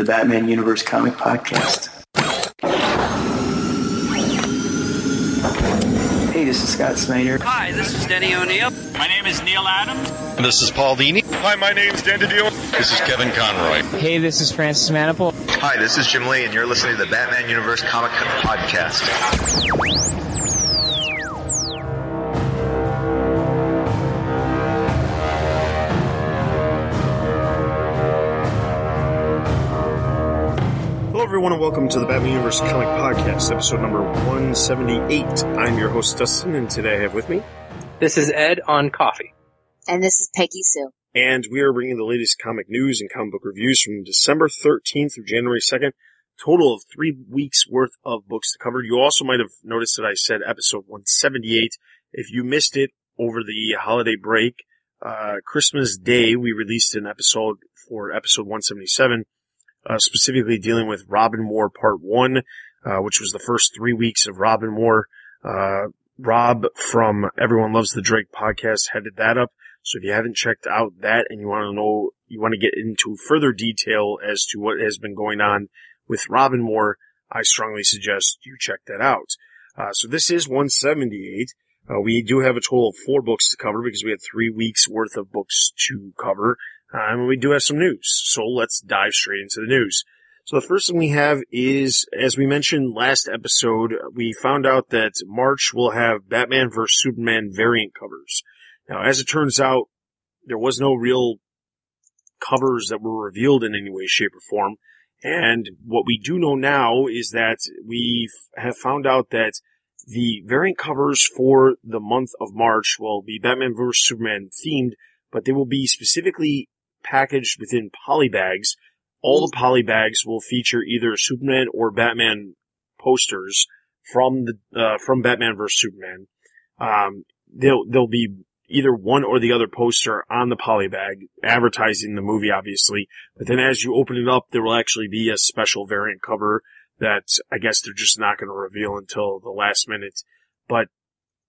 the Batman Universe Comic Podcast. Hey, this is Scott Snyder. Hi, this is Denny O'Neil. My name is Neal Adams. This is Paul Dini. Hi, my name's Dan DiDio. This is Kevin Conroy. Hey, this is Francis Manapul. Hi, this is Jim Lee, and you're listening to the Batman Universe Comic Podcast. Everyone, and welcome to the Batman Universe Comic Podcast, episode number 178. I'm your host, Dustin, and today I have with me, This is Ed on coffee. And this is Peggy Sue. and we are bringing the latest comic news and comic book reviews from December 13th through January 2nd. Total of three weeks worth of books to cover. You also might have noticed that I said episode 178. If you missed it over the holiday break, uh, Christmas Day, we released an episode for episode 177, uh, specifically dealing with Robin War Part 1, uh, which was the first three weeks of Robin War. Uh, Rob from Everyone Loves the Drake podcast headed that up. So if you haven't checked out that and you want to know, you want to get into further detail as to what has been going on with Robin War, I strongly suggest you check that out. Uh, so this is 178. Uh, we do have a total of four books to cover because we had three weeks worth of books to cover. Uh, and we do have some news. So let's dive straight into the news. So the first thing we have is, as we mentioned last episode, we found out that March will have Batman vs. Superman variant covers. Now, as it turns out, there was no real covers that were revealed in any way, shape, or form. And what we do know now is that we have found out that the variant covers for the month of March will be Batman vs. Superman themed, but they will be specifically packaged within polybags. All the polybags will feature either Superman or Batman posters from the uh, from Batman vs. Superman. Um, they'll they'll be either one or the other poster on the polybag advertising the movie, obviously. But then as you open it up, there will actually be a special variant cover that I guess they're just not going to reveal until the last minute. But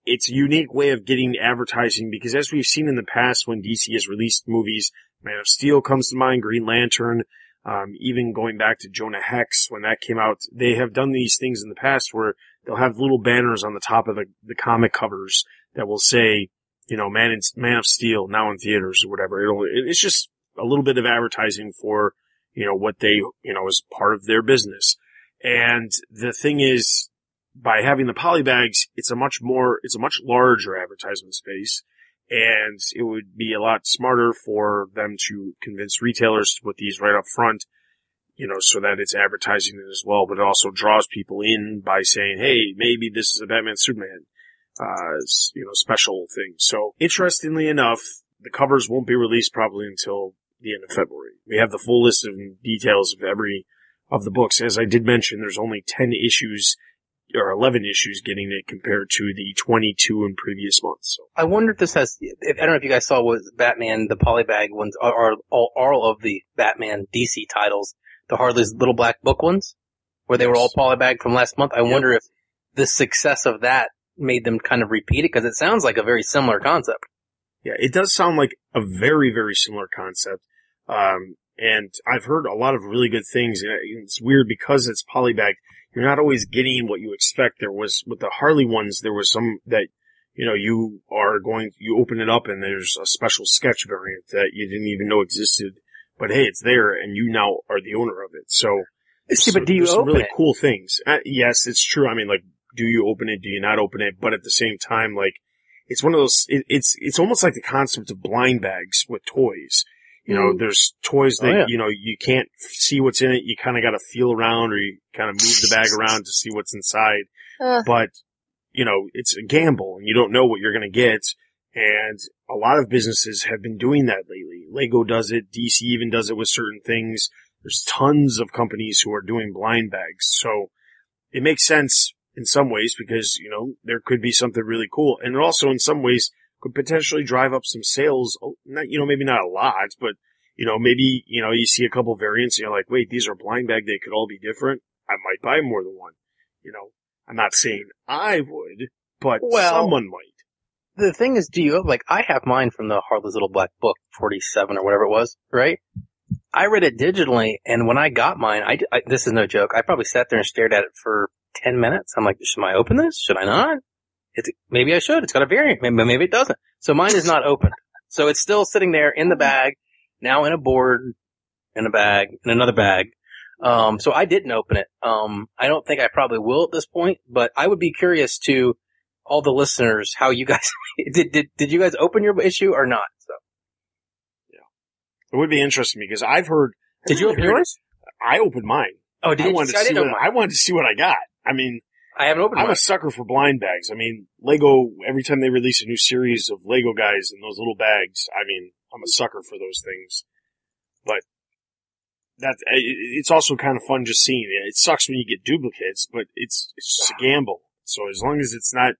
it's a unique way of getting advertising because as we've seen in the past when DC has released movies, Man of Steel comes to mind, Green Lantern, um, even going back to Jonah Hex when that came out, they have done these things in the past where they'll have little banners on the top of the, the comic covers that will say, you know, Man, in, Man of Steel now in theaters or whatever. It'll, it's just a little bit of advertising for, you know, what they, you know, is part of their business. And the thing is, by having the polybags, it's a much more, it's a much larger advertisement space. And it would be a lot smarter for them to convince retailers to put these right up front, you know, so that it's advertising it as well, but it also draws people in by saying, hey, maybe this is a Batman Superman, uh, you know, special thing. So interestingly enough, the covers won't be released probably until the end of February. We have the full list of details of every of the books. As I did mention, there's only 10 issues or 11 issues getting it compared to the 22 in previous months. So I wonder if this has, if, I don't know if you guys saw what Batman, the polybag ones are, all, all of the Batman DC titles, the Harley's Little Black Book ones, where they were all polybagged from last month. I wonder if the success of that made them kind of repeat it because it sounds like a very similar concept. Yeah, it does sound like a very, very similar concept. Um, and I've heard a lot of really good things. It's weird because it's polybag. You're not always getting what you expect. There was, with the Harley ones, there was some that, you know, you are going, you open it up and there's a special sketch variant that you didn't even know existed. But hey, it's there and you now are the owner of it. So, See, but do you some really it? cool things. Uh, yes, it's true. I mean, like, do you open it? Do you not open it? But at the same time, like, it's one of those, it, it's, it's almost like the concept of blind bags with toys. You know, there's toys that, Oh, yeah. you know, you can't see what's in it. You kind of got to feel around or you kind of move the bag around to see what's inside. Ugh. But, you know, it's a gamble and you don't know what you're going to get. And a lot of businesses have been doing that lately. Lego does it. DC even does it with certain things. There's tons of companies who are doing blind bags. So it makes sense in some ways because, you know, there could be something really cool. And also in some ways could potentially drive up some sales. Oh, Not, you know, maybe not a lot, but you know, maybe, you know, you see a couple variants and you're like, wait, these are blind bag. They could all be different. I might buy more than one. You know, I'm not saying I would, but Well- someone might. The thing is, do you, like, I have mine from the Harley's Little Black Book, 47 or whatever it was, right? I read it digitally, and when I got mine, I, I this is no joke. I probably sat there and stared at it for ten minutes. I'm like, should I open this? Should I not? It's, maybe I should. It's got a variant. Maybe, maybe it doesn't. So mine is not open. So it's still sitting there in the bag, now in a board, in a bag, in another bag. Um, so I didn't open it. Um, I don't think I probably will at this point, but I would be curious to all the listeners how you guys did. Did did you guys open your issue or not? So yeah, It would be interesting because I've heard. did you open yours? I opened mine. Oh, did I you? wanted I to see didn't what I wanted to see what I got. I mean, I haven't opened I'm mine. a sucker for blind bags. I mean, Lego. Every time they release a new series of Lego guys in those little bags, I mean, I'm a sucker for those things. But that it's also kind of fun just seeing it. It sucks when you get duplicates, but it's it's just a gamble. So as long as it's not,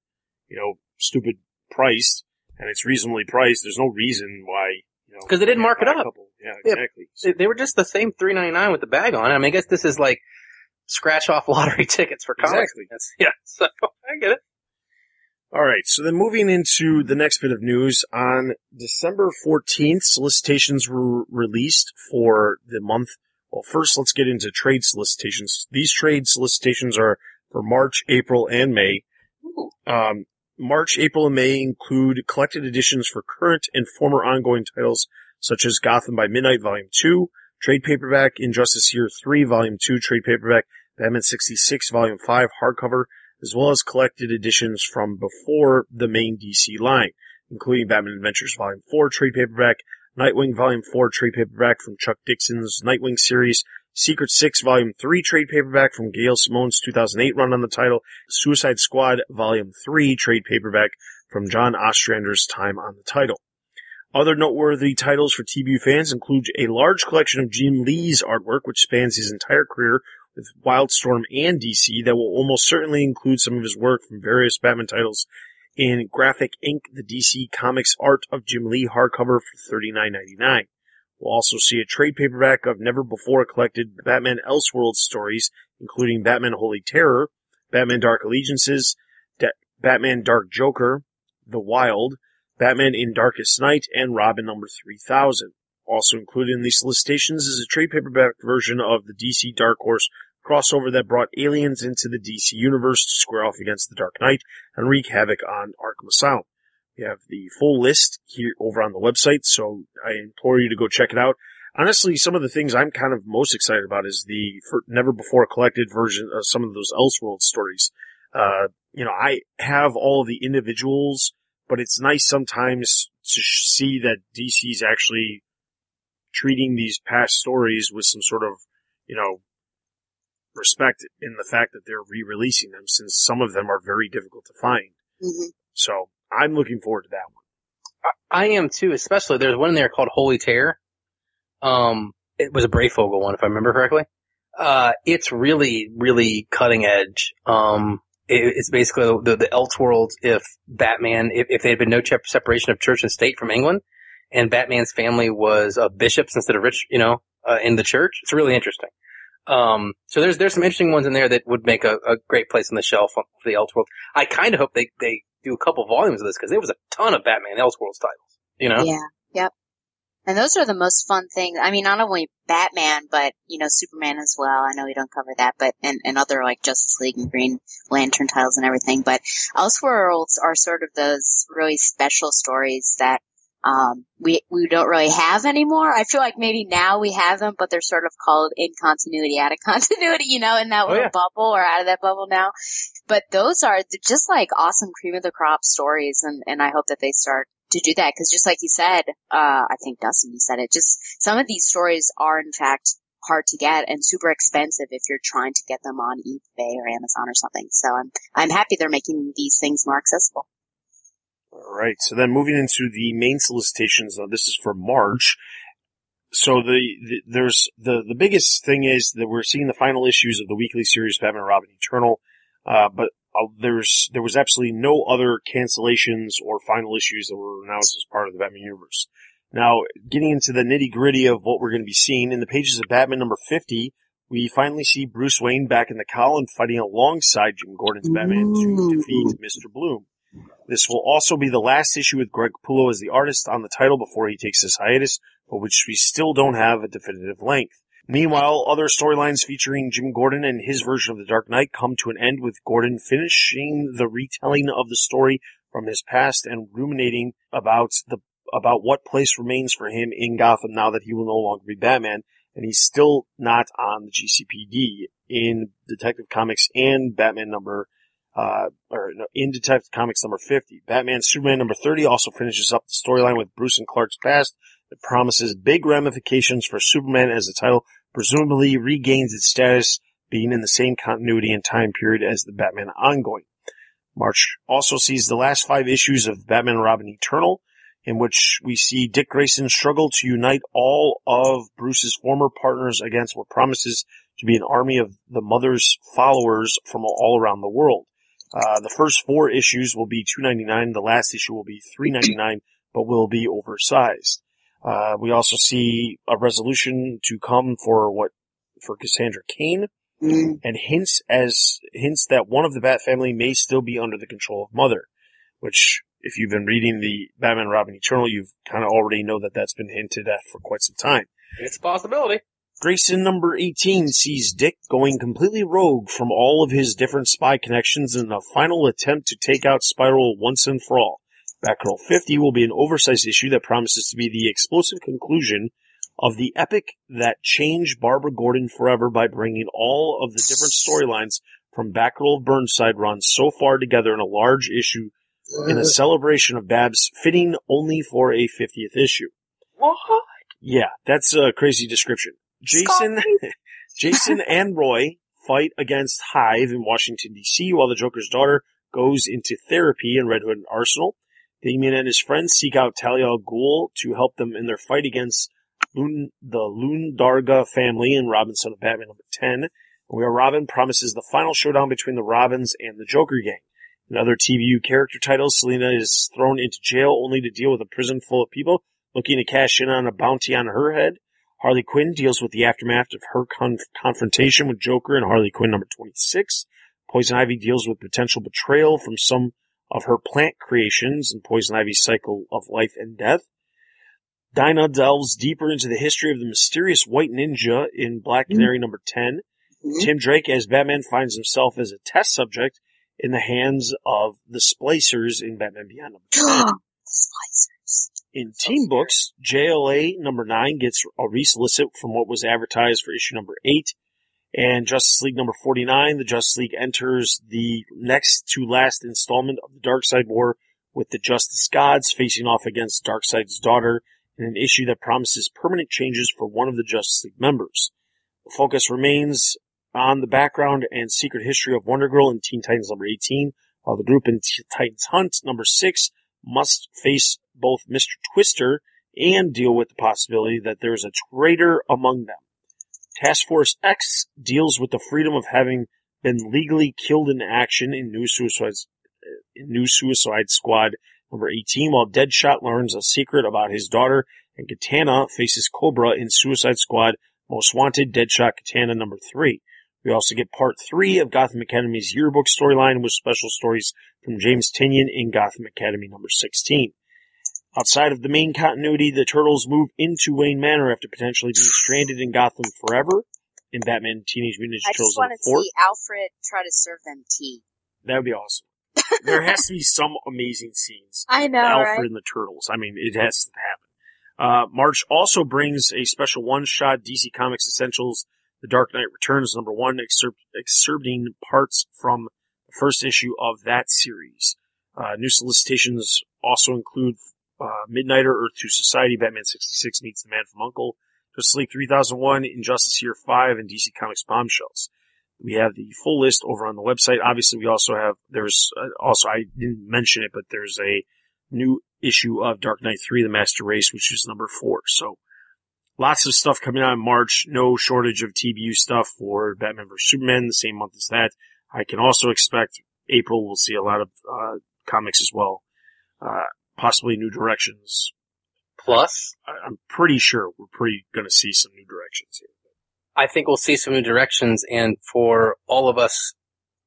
you know, stupid priced and it's reasonably priced, there's no reason why. You know, they didn't mark it up. couple. Yeah, Yeah. exactly. They, they were just the same three ninety nine with the bag on. I mean, I guess this is like scratch off lottery tickets for comics. Exactly. Yeah, so I get it. All right. So then moving into the next bit of news on December 14th, solicitations were released for the month. Well, first let's get into trade solicitations. These trade solicitations are for March, April, and May. Um, March, April, and May include collected editions for current and former ongoing titles such as Gotham by Midnight Volume 2, trade paperback Injustice Year 3 Volume 2, trade paperback Batman 66 Volume 5 hardcover, as well as collected editions from before the main DC line, including Batman Adventures Volume 4 trade paperback, Nightwing Volume 4 trade paperback from Chuck Dixon's Nightwing series, Secret 6 Volume 3 trade paperback from Gail Simone's 2008 run on the title, Suicide Squad Volume 3 trade paperback from John Ostrander's time on the title. Other noteworthy titles for TBU fans include a large collection of Jim Lee's artwork, which spans his entire career with Wildstorm and DC that will almost certainly include some of his work from various Batman titles in Graphic Ink, the DC Comics art of Jim Lee hardcover for $39.99. We'll also see a trade paperback of never before collected Batman Elseworlds stories, including Batman Holy Terror, Batman Dark Allegiances, Da- Batman Dark Joker, The Wild, Batman in Darkest Night, and Robin number 3000. Also included in these solicitations is a trade paperback version of the DC Dark Horse crossover that brought aliens into the DC universe to square off against the Dark Knight and wreak havoc on Arkham Asylum. We have the full list here over on the website, so I implore you to go check it out. Honestly, some of the things I'm kind of most excited about is the never before collected version of some of those Elseworld stories. Uh, you know, I have all the individuals, but it's nice sometimes to see that DC's actually treating these past stories with some sort of, you know, respect in the fact that they're re-releasing them since some of them are very difficult to find. hmm So I'm looking forward to that one. I am too, especially there's one in there called Holy Terror. Um, it was a Breyfogle one, if I remember correctly. Uh, it's really, really cutting edge. Um, it, it's basically the, the Elseworlds if Batman, if, if there had been no separation of church and state from England, and Batman's family was uh, bishops instead of rich, you know, uh, in the church. It's really interesting. Um, so there's there's some interesting ones in there that would make a, a great place on the shelf for the Elseworlds. I kind of hope they they do a couple volumes of this because there was a ton of Batman Elseworlds titles. You know, Yeah. Yep. And those are the most fun things. I mean, not only Batman, but, you know, Superman as well. I know we don't cover that, but, and, and other like Justice League and Green Lantern titles and everything. But Elseworlds are sort of those really special stories that, um, we, we don't really have anymore. I feel like maybe now we have them, but they're sort of called in continuity, out of continuity, you know, in that Oh, little yeah. bubble or out of that bubble now. But those are just like awesome cream of the crop stories. And, and I hope that they start to do that because just like you said, uh, I think Dustin you said it, just some of these stories are in fact hard to get and super expensive if you're trying to get them on eBay or Amazon or something. So I'm, I'm happy they're making these things more accessible. All right. So then moving into the main solicitations, uh, this is for March. So the, the there's the the biggest thing is that we're seeing the final issues of the weekly series Batman and Robin Eternal, uh, but uh, there's there was absolutely no other cancellations or final issues that were announced as part of the Batman universe. Now, getting into the nitty gritty of what we're going to be seeing in the pages of Batman number 50, we finally see Bruce Wayne back in the cowl and fighting alongside Jim Gordon's Batman to defeat Mr. Bloom. This will also be the last issue with Greg Capullo as the artist on the title before he takes his hiatus, but which we still don't have a definitive length. Meanwhile, other storylines featuring Jim Gordon and his version of the Dark Knight come to an end with Gordon finishing the retelling of the story from his past and ruminating about the about what place remains for him in Gotham now that he will no longer be Batman, and he's still not on the GCPD in Detective Comics and Batman number uh, or no, in Detective Comics number 50. Batman Superman number 30 also finishes up the storyline with Bruce and Clark's past that promises big ramifications for Superman as the title presumably regains its status being in the same continuity and time period as the Batman ongoing. March also sees the last five issues of Batman Robin Eternal, in which we see Dick Grayson struggle to unite all of Bruce's former partners against what promises to be an army of the mother's followers from all around the world. Uh, the first four issues will be two ninety nine. The last issue will be three ninety nine, but will be oversized. Uh, we also see a resolution to come for what for Cassandra Cain, Mm. and hints as hints that one of the Bat family may still be under the control of Mother, which if you've been reading the Batman Robin Eternal, you've kind of already know that that's been hinted at for quite some time. It's a possibility. Grayson number 18 sees Dick going completely rogue from all of his different spy connections in a final attempt to take out Spiral once and for all. Batgirl 50 will be an oversized issue that promises to be the explosive conclusion of the epic that changed Barbara Gordon forever by bringing all of the different storylines from Batgirl of Burnside runs so far together in a large issue in a celebration of Babs fitting only for a 50th issue. What? Yeah, that's a crazy description. Jason, Jason and Roy fight against Hive in Washington DC while the Joker's daughter goes into therapy in Red Hood and Arsenal. Damian and his friends seek out Talia al Ghul to help them in their fight against Loon, the Loon Darga family in Robin Son of Batman number 10. Where Robin promises the final showdown between the Robins and the Joker gang. In other TBU character titles, Selina is thrown into jail only to deal with a prison full of people looking to cash in on a bounty on her head. Harley Quinn deals with the aftermath of her conf- confrontation with Joker in Harley Quinn number 26. Poison Ivy deals with potential betrayal from some of her plant creations in Poison Ivy's cycle of life and death. Dinah delves deeper into the history of the mysterious white ninja in Black Canary number 10. Mhm. Tim Drake as Batman finds himself as a test subject in the hands of the Splicers in Batman Beyond number 10. the In Team Books, JLA number 9 gets a resolicit from what was advertised for issue number 8. And Justice League number 49, the Justice League enters the next to last installment of the Darkseid War with the Justice Gods facing off against Darkseid's daughter in an issue that promises permanent changes for one of the Justice League members. The focus remains on the background and secret history of Wonder Girl in Teen Titans number 18, while the group in Titans Hunt number 6 must face both Mr. Twister and deal with the possibility that there is a traitor among them. Task Force X deals with the freedom of having been legally killed in action in New Suicide, in New Suicide Squad number 18, while Deadshot learns a secret about his daughter, and Katana faces Cobra in Suicide Squad Most Wanted Deadshot Katana number 3. We also get part 3 of Gotham Academy's yearbook storyline with special stories from James Tynion in Gotham Academy number 16. Outside of the main continuity, the Turtles move into Wayne Manor after potentially being stranded in Gotham forever in Batman Teenage Mutant Ninja I Turtles just want to 4. see Alfred try to serve them tea. That would be awesome. there has to be some amazing scenes. I know, Alfred and the Turtles. I mean, it has to happen. Uh, March also brings a special one-shot DC Comics Essentials, The Dark Knight Returns number one, excerpt, excerpting parts from the first issue of that series. Uh, new solicitations also include uh, Midnighter, Earth 2 Society, Batman 66 Meets the Man from Uncle, Justice League 3001, Injustice Year 5, and DC Comics Bombshells. We have the full list over on the website. Obviously, we also have, there's uh, also, I didn't mention it, but there's a new issue of Dark Knight 3, The Master Race, which is number four. So lots of stuff coming out in March. No shortage of TBU stuff for Batman vs. Superman, the same month as that. I can also expect April we'll see a lot of, uh, comics as well. Uh, possibly new directions. Plus, I- I'm pretty sure we're pretty gonna see some new directions here. I think we'll see some new directions and for all of us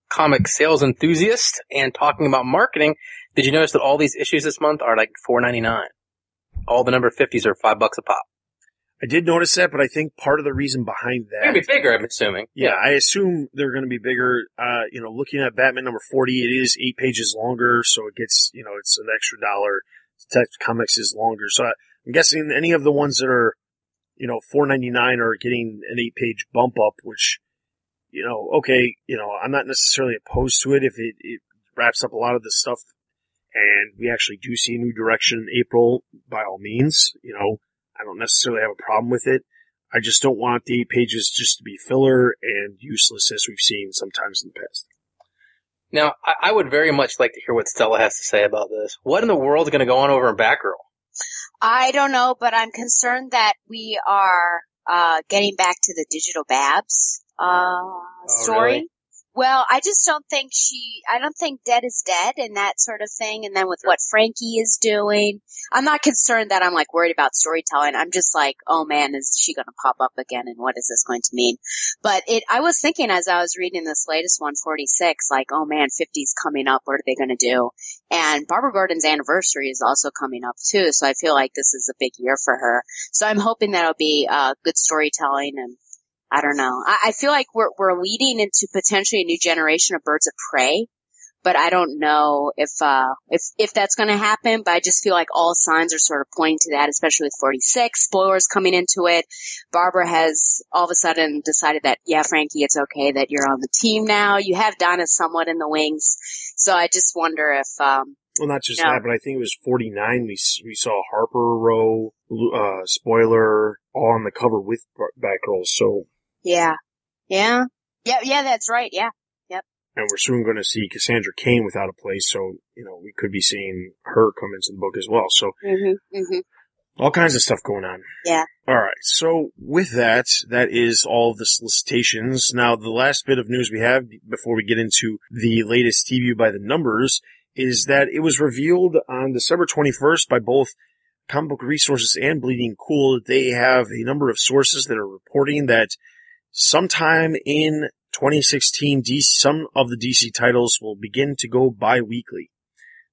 comic sales enthusiasts and talking about marketing, did you notice that all these issues this month are like four ninety nine? All the number fifties are five bucks a pop. I did notice that, but I think part of the reason behind They're that gonna be bigger, I'm assuming. Yeah, I assume they're going to be bigger. Uh, you know, looking at Batman number 40, it is eight pages longer, so it gets, you know, it's an extra dollar. Detective Comics is longer. So I, I'm guessing any of the ones that are, you know, 4.99 are getting an eight page bump up, which, you know, okay, you know, I'm not necessarily opposed to it if it, it wraps up a lot of the stuff and we actually do see a new direction in April, by all means, you know, I don't necessarily have a problem with it. I just don't want the eight pages just to be filler and useless as we've seen sometimes in the past. Now, I, I would very much like to hear what Stella has to say about this. What in the world is going to go on over in Batgirl? I don't know, but I'm concerned that we are uh, getting back to the digital Babs uh, story. really? Well, I just don't think she. I don't think Dead is Dead and that sort of thing. And then with what Frankie is doing, I'm not concerned that I'm like worried about storytelling. I'm just like, oh man, is she going to pop up again? And what is this going to mean? But it. I was thinking as I was reading this latest 146, like, oh man, 50's coming up. What are they going to do? And Barbara Gordon's anniversary is also coming up too. So I feel like this is a big year for her. So I'm hoping that'll be uh, good storytelling and I don't know. I, I feel like we're we're leading into potentially a new generation of birds of prey, but I don't know if uh if if that's going to happen. But I just feel like all signs are sort of pointing to that, especially with 46 spoilers coming into it. Barbara has all of a sudden decided that yeah, Frankie, it's okay that you're on the team now. You have Donna somewhat in the wings, so I just wonder if um Well, not just No. that, but I think it was 49. We we saw Harper Row, uh, spoiler, all on the cover with Batgirl. So, yeah yeah yeah yeah that's right yeah Yep. and we're soon going to see Cassandra Cain without a place. So, you know, we could be seeing her come into the book as well. So, mhm mhm all kinds of stuff going on. Yeah. All right. So with that, that is all of the solicitations. Now, the last bit of news we have before we get into the latest TBU by the numbers is that it was revealed on December 21st by both Comic Book Resources and Bleeding Cool that they have a number of sources that are reporting that sometime in 2016, DC, some of the DC titles will begin to go bi-weekly,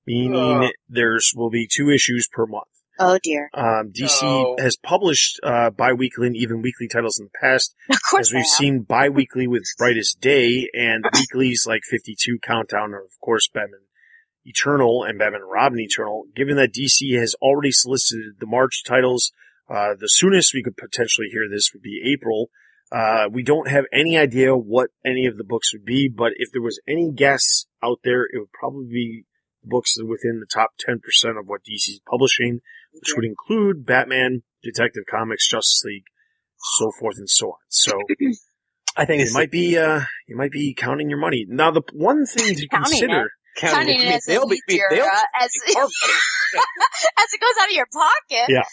meaning Ugh. there's will be two issues per month. oh dear Um, DC No. has published uh, bi-weekly and even weekly titles in the past, of course as we've have. seen bi-weekly with Brightest Day and weeklies like 52 Countdown, or of course Batman Eternal and Batman and Robin Eternal. Given that DC has already solicited the March titles, uh, the soonest we could potentially hear this would be April. Uh, we don't have any idea what any of the books would be, but if there was any guess out there, it would probably be books within the top 10% of what DC is publishing which would include Batman, Detective Comics, Justice League, so forth and so on. So I think it might be uh you might be counting your money. Now the one thing to Counting consider counting. Counting I it as they'll a be, they'll year, uh, as, be as it goes out of your pocket. Yeah.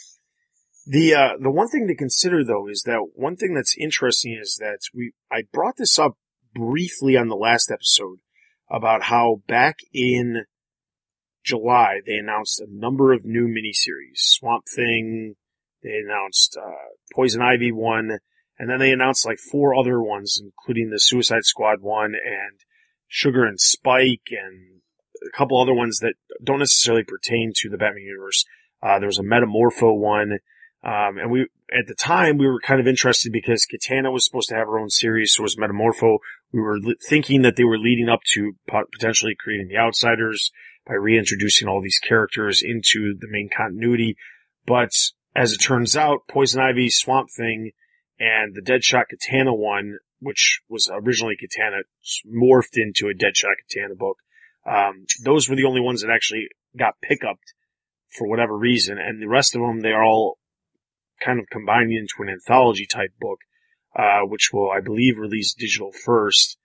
The uh the one thing to consider though is that one thing that's interesting is that we I brought this up briefly on the last episode about how back in July they announced a number of new miniseries. Swamp Thing, they announced uh, Poison Ivy one, and then they announced like four other ones, including the Suicide Squad one and Sugar and Spike and a couple other ones that don't necessarily pertain to the Batman universe. Uh, there was a Metamorpho one. Um, and we, at the time, we were kind of interested because Katana was supposed to have her own series, so was Metamorpho. We were li- thinking that they were leading up to pot- potentially creating the Outsiders by reintroducing all these characters into the main continuity. But as it turns out, Poison Ivy, Swamp Thing, and the Deadshot Katana one, which was originally Katana, morphed into a Deadshot Katana book. Um, those were the only ones that actually got pickup for whatever reason, and the rest of them they are all kind of combining into an anthology type book, uh, which will, I believe, release digital first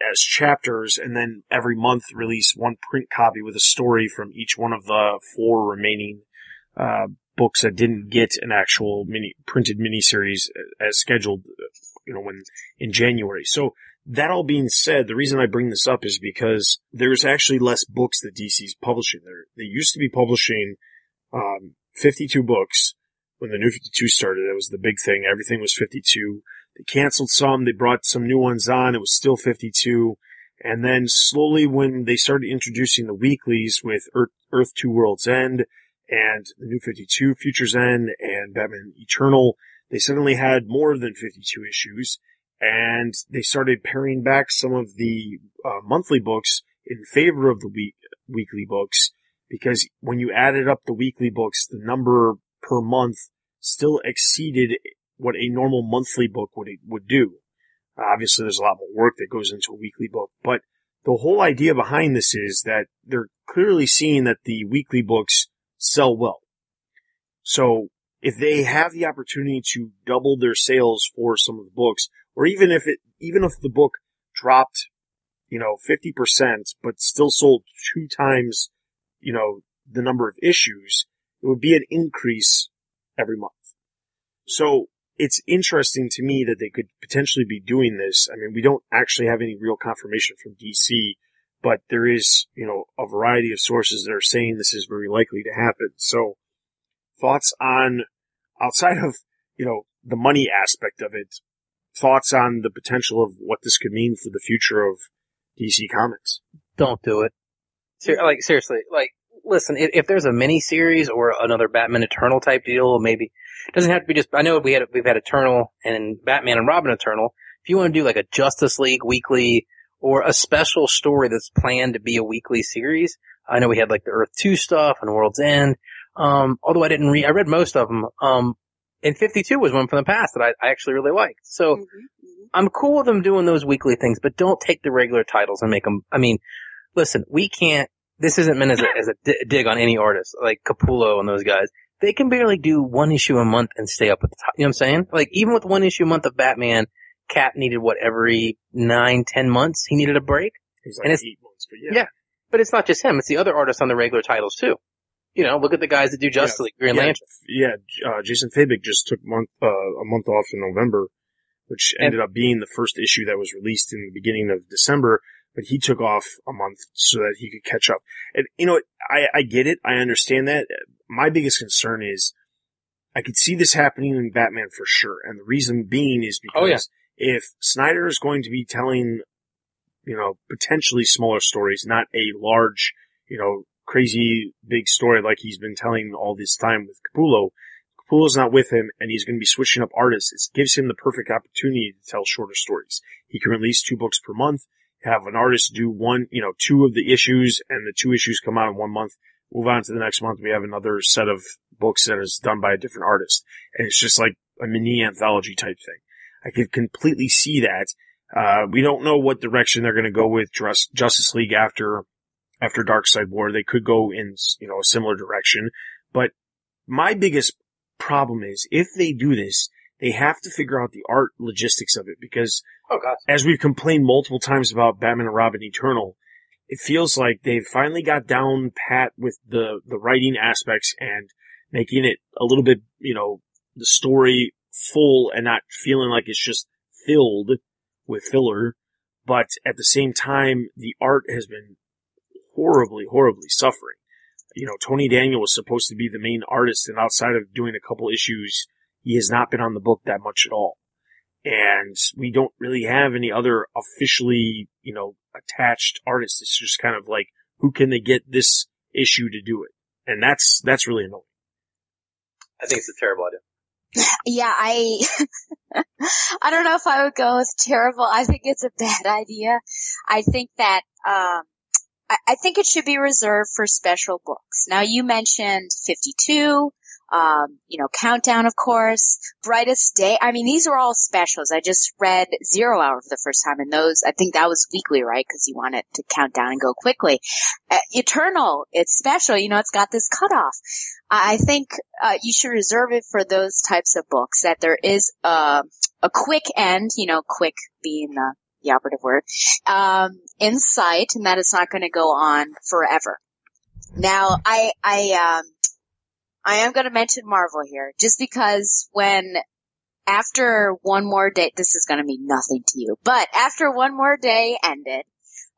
as chapters, and then every month release one print copy with a story from each one of the four remaining uh, books that didn't get an actual mini printed miniseries as scheduled, you know, when in January. So that all being said, the reason I bring this up is because there's actually less books that DC's publishing. They used to be publishing um, 52 books when the new 52 started. That was the big thing. Everything was 52. They canceled some. They brought some new ones on. It was still 52. And then slowly when they started introducing the weeklies with Earth, Earth 2 World's End and the New 52 Future's End and Batman Eternal, they suddenly had more than 52 issues and they started paring back some of the uh, monthly books in favor of the week, weekly books because when you added up the weekly books, the number per month still exceeded what a normal monthly book would, would do. Obviously, there's a lot more work that goes into a weekly book, but the whole idea behind this is that they're clearly seeing that the weekly books sell well. So if they have the opportunity to double their sales for some of the books, or even if it, even if the book dropped, you know, 50%, but still sold two times, you know, the number of issues, it would be an increase every month. So it's interesting to me that they could potentially be doing this. I mean, we don't actually have any real confirmation from DC, but there is, you know, a variety of sources that are saying this is very likely to happen. So thoughts on outside of, you know, the money aspect of it, thoughts on the potential of what this could mean for the future of DC Comics? Don't do it. Ser- like seriously, like listen, if, if there's a mini series or another Batman Eternal type deal, maybe it doesn't have to be just. I know we had we've had Eternal and Batman and Robin Eternal. If you want to do like a Justice League weekly or a special story that's planned to be a weekly series, I know we had like the Earth Two stuff and World's End. Um, although I didn't read, I read most of them. Um, and 52 was one from the past that I, I actually really liked. So Mm-hmm. I'm cool with them doing those weekly things, but don't take the regular titles and make them. I mean, listen, we can't. This isn't meant as a, as a dig on any artist like Capullo and those guys. They can barely do one issue a month and stay up at the top. You know what I'm saying? Like even with one issue a month of Batman, Cap needed what every nine, ten months he needed a break. It was And it's- eight months, but yeah. Yeah. But it's not just him; it's the other artists on the regular titles too. You know, look at the guys that do Justice League, Green yeah, Lantern. Yeah, uh, Jason Fabok just took month, uh, a month off in November, which And- ended up being the first issue that was released in the beginning of December, but he took off a month so that he could catch up. And, you know, I, I get it. I understand that. My biggest concern is I could see this happening in Batman for sure. And the reason being is because Oh, yeah. if Snyder is going to be telling, you know, potentially smaller stories, not a large, you know, crazy big story like he's been telling all this time with Capullo. Capullo's not with him and he's going to be switching up artists. It gives him the perfect opportunity to tell shorter stories. He can release two books per month, have an artist do one, you know, two of the issues and the two issues come out in one month. Move on to the next month. We have another set of books that is done by a different artist. And it's just like a mini anthology type thing. I could completely see that. Uh, we don't know what direction they're going to go with Just- Justice League after after Darkseid War. They could go in, you know, a similar direction. But my biggest problem is if they do this, they have to figure out the art logistics of it because Oh god. as we've complained multiple times about Batman and Robin Eternal, it feels like they've finally got down pat with the, the writing aspects and making it a little bit, you know, the story full and not feeling like it's just filled with filler. But at the same time, the art has been horribly, horribly suffering. You know, Tony Daniel was supposed to be the main artist and outside of doing a couple issues, he has not been on the book that much at all and we don't really have any other officially, you know, attached artists. It's just kind of like, who can they get this issue to do it? And that's, that's really annoying. I think it's a terrible idea. Yeah, I, I don't know if I would go with terrible. I think it's a bad idea. I think that, um, I, I think it should be reserved for special books. Now you mentioned 52, um, you know, Countdown, of course, Brightest Day. I mean, these are all specials. I just read Zero Hour for the first time and those, I think that was weekly, right? Cause you want it to count down and go quickly. Uh, Eternal, it's special. You know, it's got this cutoff. I think uh, you should reserve it for those types of books that there is a, a quick end, you know, quick being the, the operative word, um, in sight and that it's not going to go on forever. Now, I, I, um, I am going to mention Marvel here just because when after one more day, this is going to mean nothing to you, but after one more day ended,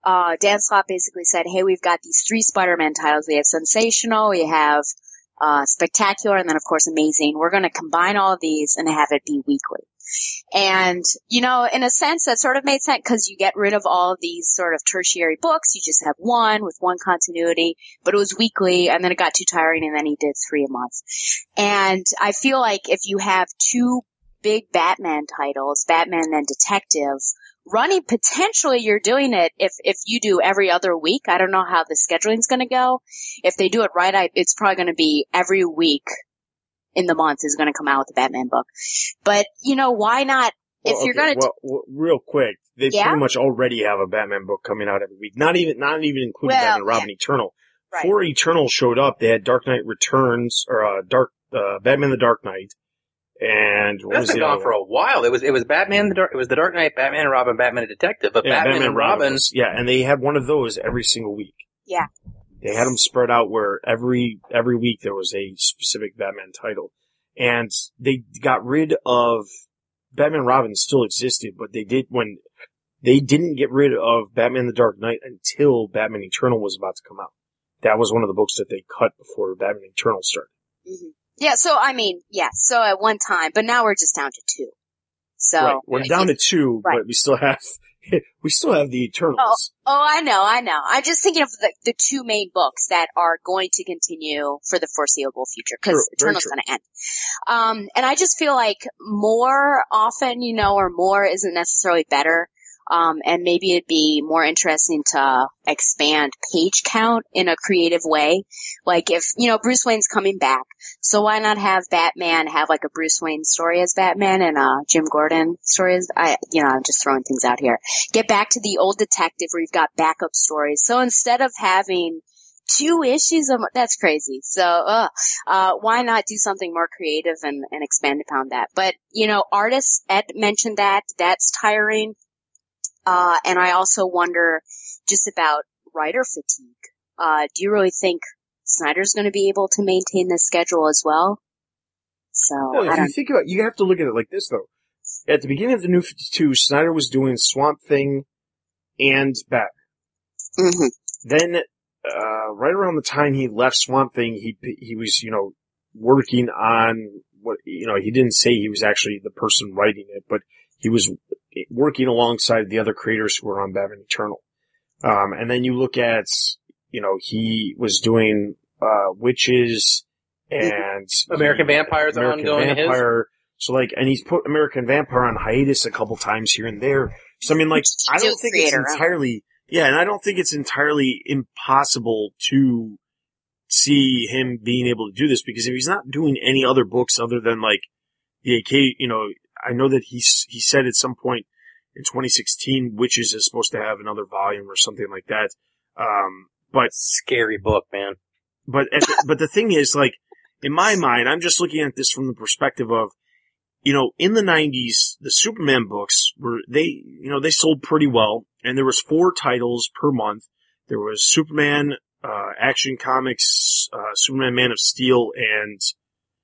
uh, Dan Slott basically said, hey, we've got these three Spider-Man titles. We have Sensational, we have uh, Spectacular, and then of course Amazing. We're going to combine all of these and have it be weekly. And, you know, in a sense that sort of made sense because you get rid of all of these sort of tertiary books. You just have one with one continuity, but it was weekly and then it got too tiring and then he did three a month. And I feel like if you have two big Batman titles, Batman and Detective, running potentially you're doing it if if you do every other week. I don't know how the scheduling's going to go. If they do it right, I, it's probably going to be every week in the month is going to come out with the Batman book. But you know, why not? If Well, you're okay, going to, well, well, real quick, they Yeah? pretty much already have a Batman book coming out every week. Not even, not even including Well, Batman, Robin, Eternal. Right. Before Eternal showed up, they had Dark Knight Returns or uh, Dark uh, Batman: The Dark Knight, and what That's was been gone for a while. It was it was Batman the Dark. It was the Dark Knight, Batman and Robin, Batman and Detective. But Yeah, Batman, and Robin, was- yeah, and they had one of those every single week. Yeah. They had them spread out where every every week there was a specific Batman title, and they got rid of Batman Robin still existed, but they did when they didn't get rid of Batman the Dark Knight until Batman Eternal was about to come out. That was one of the books that they cut before Batman Eternal started. Mhm. yeah. So I mean, yeah. So at one time, but now we're just down to two. So right. We're down to two, Right. but we still have we still have the Eternals. Oh, I know, I know. I'm just thinking of the, the two main books that are going to continue for the foreseeable future because Eternal's going to end. Um, and I just feel like more often, you know, or more isn't necessarily better. Um, and maybe it'd be more interesting to expand page count in a creative way. Like if, you know, Bruce Wayne's coming back, so why not have Batman have like a Bruce Wayne story as Batman and a Jim Gordon story as, I, you know, I'm just throwing things out here get back to the old detective where you've got backup stories. So instead of having two issues of that's crazy. So uh, uh why not do something more creative and, and expand upon that? But you know, artists Ed mentioned that that's tiring. Uh and I also wonder just about writer fatigue. Uh do you really think Snyder's going to be able to maintain this schedule as well? So Well, if you think about, you have to look at it like this though. At the beginning of the New Fifty Two, Snyder was doing Swamp Thing and Batman. mhm. Then, uh, right around the time he left Swamp Thing, he he was you know working on what you know he didn't say he was actually the person writing it, but he was working alongside the other creators who were on Batman Eternal. Um, and then you look at you know he was doing uh, Witches and American Vampires are American ongoing. His Vampire. So like, and he's put American Vampire on hiatus a couple times here and there. So I mean, like, I don't think it's entirely, yeah, and I don't think it's entirely impossible to see him being able to do this because if he's not doing any other books other than like the AK, you know, I know that he's, he said at some point in 2016, Witches is supposed to have another volume or something like that. Um, but scary book, man. but at the, but the thing is, like, in my mind, I'm just looking at this from the perspective of, you know, in the '90s, the Superman books were they, you know, they sold pretty well, and there was four titles per month. There was Superman, uh, Action Comics, uh, Superman Man of Steel, and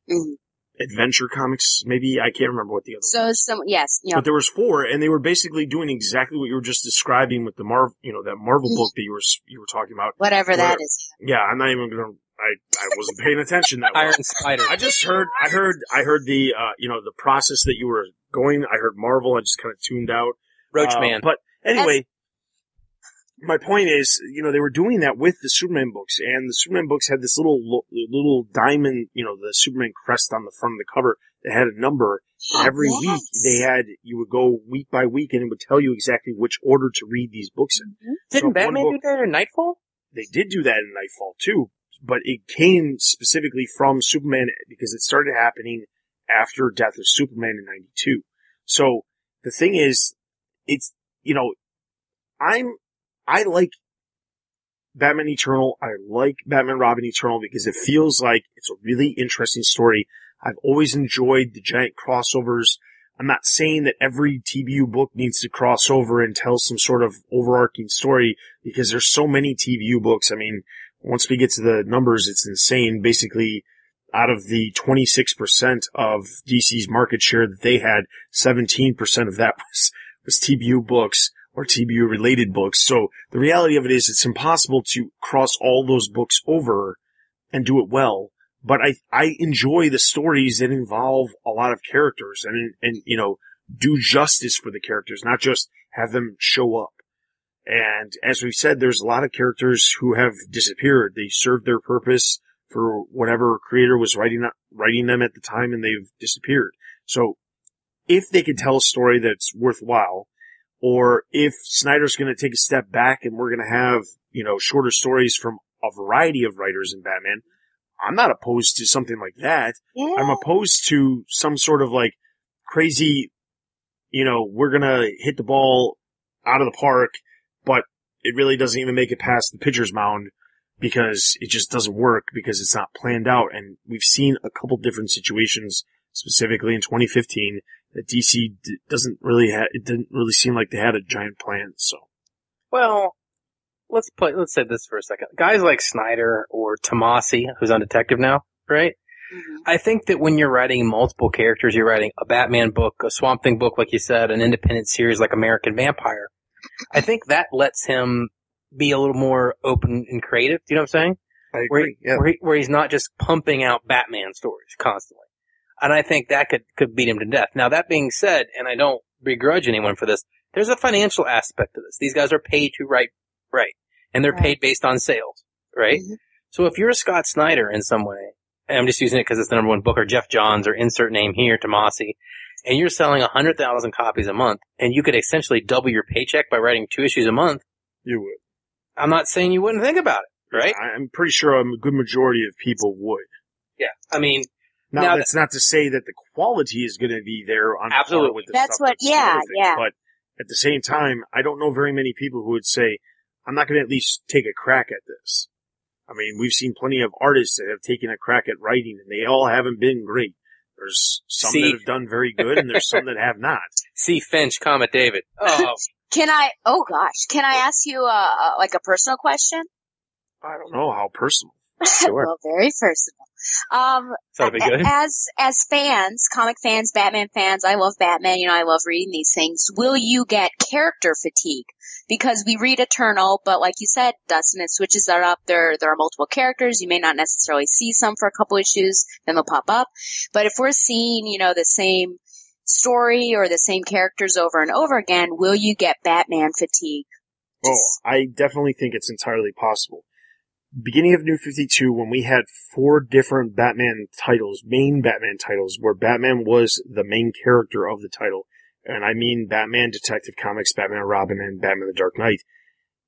Mhm. Adventure Comics. Maybe I can't remember what the other. So some yes, you know, But there was four, and they were basically doing exactly what you were just describing with the Marvel, you know, that Marvel Mhm. book that you were you were talking about. whatever that whatever. is. Yeah, I'm not even gonna. I I wasn't paying attention that well. Iron Spider. I just heard, I heard, I heard the, uh, you know, the process that you were going. I heard Marvel. I just kind of tuned out. Roach Uh, Man. But anyway, my point is, you know, they were doing that with the Superman books, and the Superman books had this little, little diamond, you know, the Superman crest on the front of the cover that had a number. And every Yes. week they had, you would go week by week, and it would tell you exactly which order to read these books in. Mm-hmm. Didn't so one Batman book- do that in Nightfall? they did do that in Nightfall too, but it came specifically from Superman because it started happening after Death of Superman in 92. So the thing is, it's, you know, I'm, I like Batman Eternal. I like Batman Robin Eternal because it feels like it's a really interesting story. I've always enjoyed the giant crossovers. I'm not saying that every TBU book needs to cross over and tell some sort of overarching story because there's so many TBU books. I mean, once we get to the numbers, it's insane. Basically, out of the 26% of DC's market share that they had, 17% of that was, was TBU books or TBU related books. So the reality of it is it's impossible to cross all those books over and do it well. but I, I enjoy the stories that involve a lot of characters and, and, you know, do justice for the characters, not just have them show up. And as we've said, there's a lot of characters who have disappeared. They served their purpose for whatever creator was writing, writing them at the time and they've disappeared. So if they could tell a story that's worthwhile, or if Snyder's going to take a step back and we're going to have, you know, shorter stories from a variety of writers in Batman, I'm not opposed to something like that. Yeah. I'm opposed to some sort of like crazy, you know, we're gonna hit the ball out of the park, but it really doesn't even make it past the pitcher's mound because it just doesn't work because it's not planned out. And we've seen a couple different situations, specifically in 2015, that DC d- doesn't really have, it didn't really seem like they had a giant plan. So Well, let's play. Let's say this for a second. Guys like Snyder or Tomasi, who's on Detective now, right? Mhm. I think that when you're writing multiple characters, you're writing a Batman book, a Swamp Thing book, like you said, an independent series like American Vampire. I think that lets him be a little more open and creative. Do you know what I'm saying? I Where, agree. Yeah. where, he, where he's not just pumping out Batman stories constantly. And I think that could, could beat him to death. Now that being said, and I don't begrudge anyone for this, there's a financial aspect to this. These guys are paid to write, right. And they're Right. paid based on sales, right? Mhm. So if you're a Scott Snyder in some way, and I'm just using it because it's the number one book, or Geoff Johns, or insert name here, Tomasi, and you're selling a hundred thousand copies a month, and you could essentially double your paycheck by writing two issues a month, You would. I'm not saying you wouldn't think about it, right? I- I'm pretty sure a good majority of people would. Yeah. I mean, Now, Now that's not to say that the quality is going to be there on par Absolutely. with the That's stuff what- that's yeah, terrific. yeah. But at the same time, I don't know very many people who would say, "I'm not going to at least take a crack at this." I mean, we've seen plenty of artists that have taken a crack at writing, and they all haven't been great. There's some See. that have done very good, and there's some that have not. see Finch, Comet David. Oh, Can I? Oh gosh, can I ask you uh, uh, like a personal question? I don't know how personal. Sure. well, very personal. Um, that'll good. as as fans, comic fans, Batman fans, I love Batman. You know, I love reading these things. Will you get character fatigue? Because we read Eternal, but like you said, Dustin, it switches that up. There, there are multiple characters. You may not necessarily see some for a couple issues, then they'll pop up. But if we're seeing, you know, the same story or the same characters over and over again, will you get Batman fatigue? Oh, I definitely think it's entirely possible. Beginning of New 52, when we had four different Batman titles, main Batman titles, where Batman was the main character of the title, and I mean Batman Detective Comics, Batman Robin, and Batman the Dark Knight,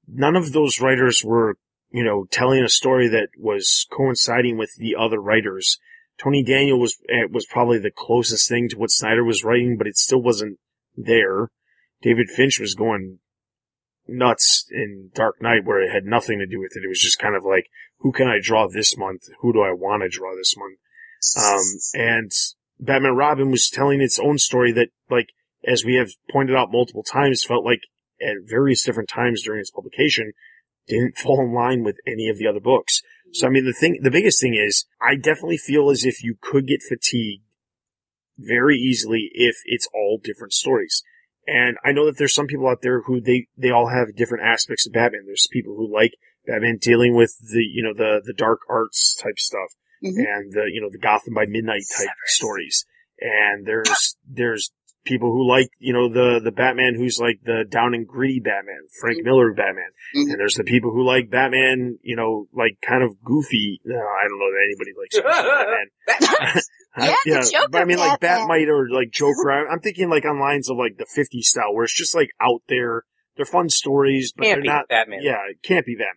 none of those writers were, you know, telling a story that was coinciding with the other writers. Tony Daniel was, eh, was probably the closest thing to what Snyder was writing, but it still wasn't there. David Finch was going nuts in Dark Knight where it had nothing to do with it. It was just kind of like, who can I draw this month? Who do I want to draw this month? Um, and Batman Robin was telling its own story that, like, as we have pointed out multiple times, felt like at various different times during its publication, didn't fall in line with any of the other books. So, I mean, the thing, the biggest thing is, I definitely feel as if you could get fatigued very easily if it's all different stories. And I know that there's some people out there who they, they all have different aspects of Batman. There's people who like Batman dealing with the, you know, the, the dark arts type stuff Mhm. and the, you know, the Gotham by Midnight type stories. And there's, there's people who like, you know, the, the Batman who's like the down and gritty Batman, Frank Miller Batman. Mhm. And there's the people who like Batman, you know, like kind of goofy. No, I don't know that anybody likes goofy Batman. Yeah, the yeah, Joker but I mean like Batman. Batmite or like Joker. I'm- I'm thinking like on lines of like the 50s style where it's just like out there. They're fun stories, but Campy they're not Batman. Yeah, it can't be Batman.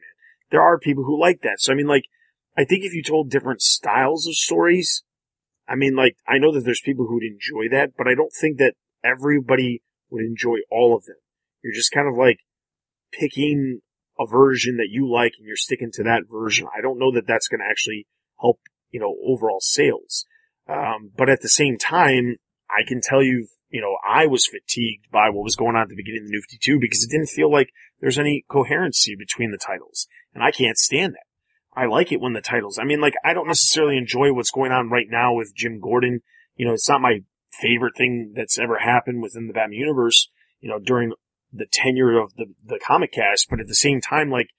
There are people who like that. So I mean like, I think if you told different styles of stories, I mean like, I know that there's people who'd enjoy that, but I don't think that everybody would enjoy all of them. You're just kind of like picking a version that you like and you're sticking to that version. I don't know that that's going to actually help, you know, overall sales. Um, but at the same time, I can tell you, you know, I was fatigued by what was going on at the beginning of the New 52 because it didn't feel like there's any coherency between the titles. And I can't stand that. I like it when the titles, I mean, like, I don't necessarily enjoy what's going on right now with Jim Gordon. You know, it's not my favorite thing that's ever happened within the Batman universe, you know, during the tenure of the, the comic cast, but at the same time, like,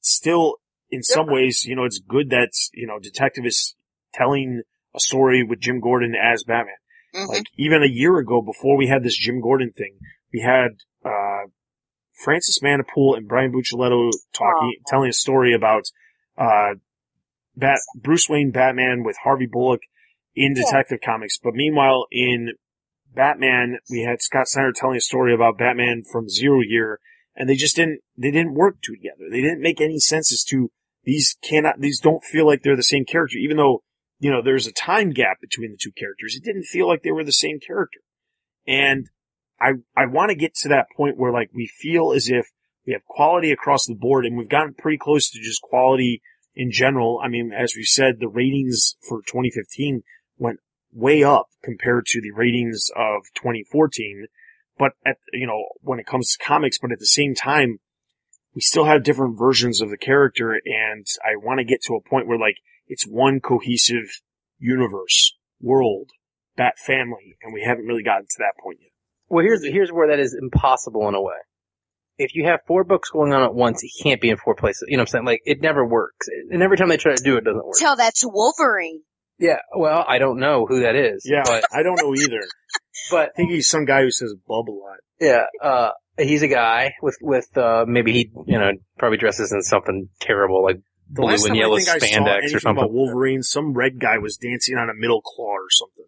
still, in some ways, you know, it's good that, you know, Detective is telling a story with Jim Gordon as Batman. Mhm. Like even a year ago, before we had this Jim Gordon thing, we had uh, Francis Manapul and Brian Buccellato talking, telling a story about uh, Bat Bruce Wayne Batman with Harvey Bullock in Yeah. Detective Comics. But meanwhile, in Batman, we had Scott Snyder telling a story about Batman from Zero Year, and they just didn't they didn't work together. They didn't make any sense as to these cannot these don't feel like they're the same character, even though you know there's a time gap between the two characters. It didn't feel like they were the same character, and I I want to get to that point where like we feel as if we have quality across the board, and we've gotten pretty close to just quality in general. I mean, as we said, the ratings for 2015 went way up compared to the ratings of 2014. But at, you know, when it comes to comics, but at the same time, we still have different versions of the character and I want to get to a point where like it's one cohesive universe, world, bat family, and we haven't really gotten to that point yet. Well, here's here's where that is impossible in a way. If you have four books going on at once, it can't be in four places. You know what I'm saying? Like it never works, and every time they try to do it, it doesn't work. Tell that to Wolverine. Yeah, well, I don't know who that is. Yeah, but I don't know either. but I think he's some guy who says bub a lot. yeah, uh, he's a guy with with uh maybe he you know probably dresses in something terrible like The blue last and time yellow I think I saw spandex or something. about Wolverine, some red guy was dancing on a middle claw or something.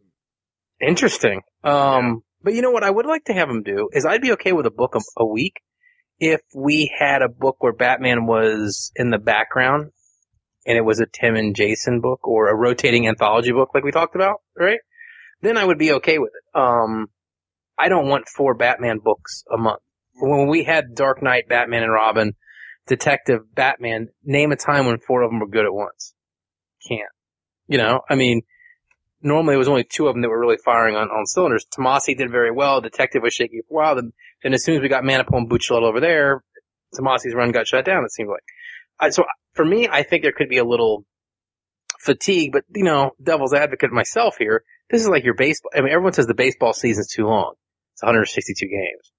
Interesting. Um, but you know what I would like to have him do is I'd be okay with a book a, a week if we had a book where Batman was in the background and it was a Tim and Jason book or a rotating anthology book like we talked about, right? Then I would be okay with it. Um, I don't want four Batman books a month. When we had Dark Knight, Batman and Robin, Detective, Batman, name a time when four of them were good at once. Can't. You know, I mean, normally it was only two of them that were really firing on, on cylinders. Tomasi did very well. Detective was shaky for a while. Then, then as soon as we got Manapul and Buccellato over there, Tomasi's run got shut down, it seemed like. I, so for me, I think there could be a little fatigue, but you know, devil's advocate myself here, this is like your baseball. I mean, everyone says the baseball season's too long. It's 162 games.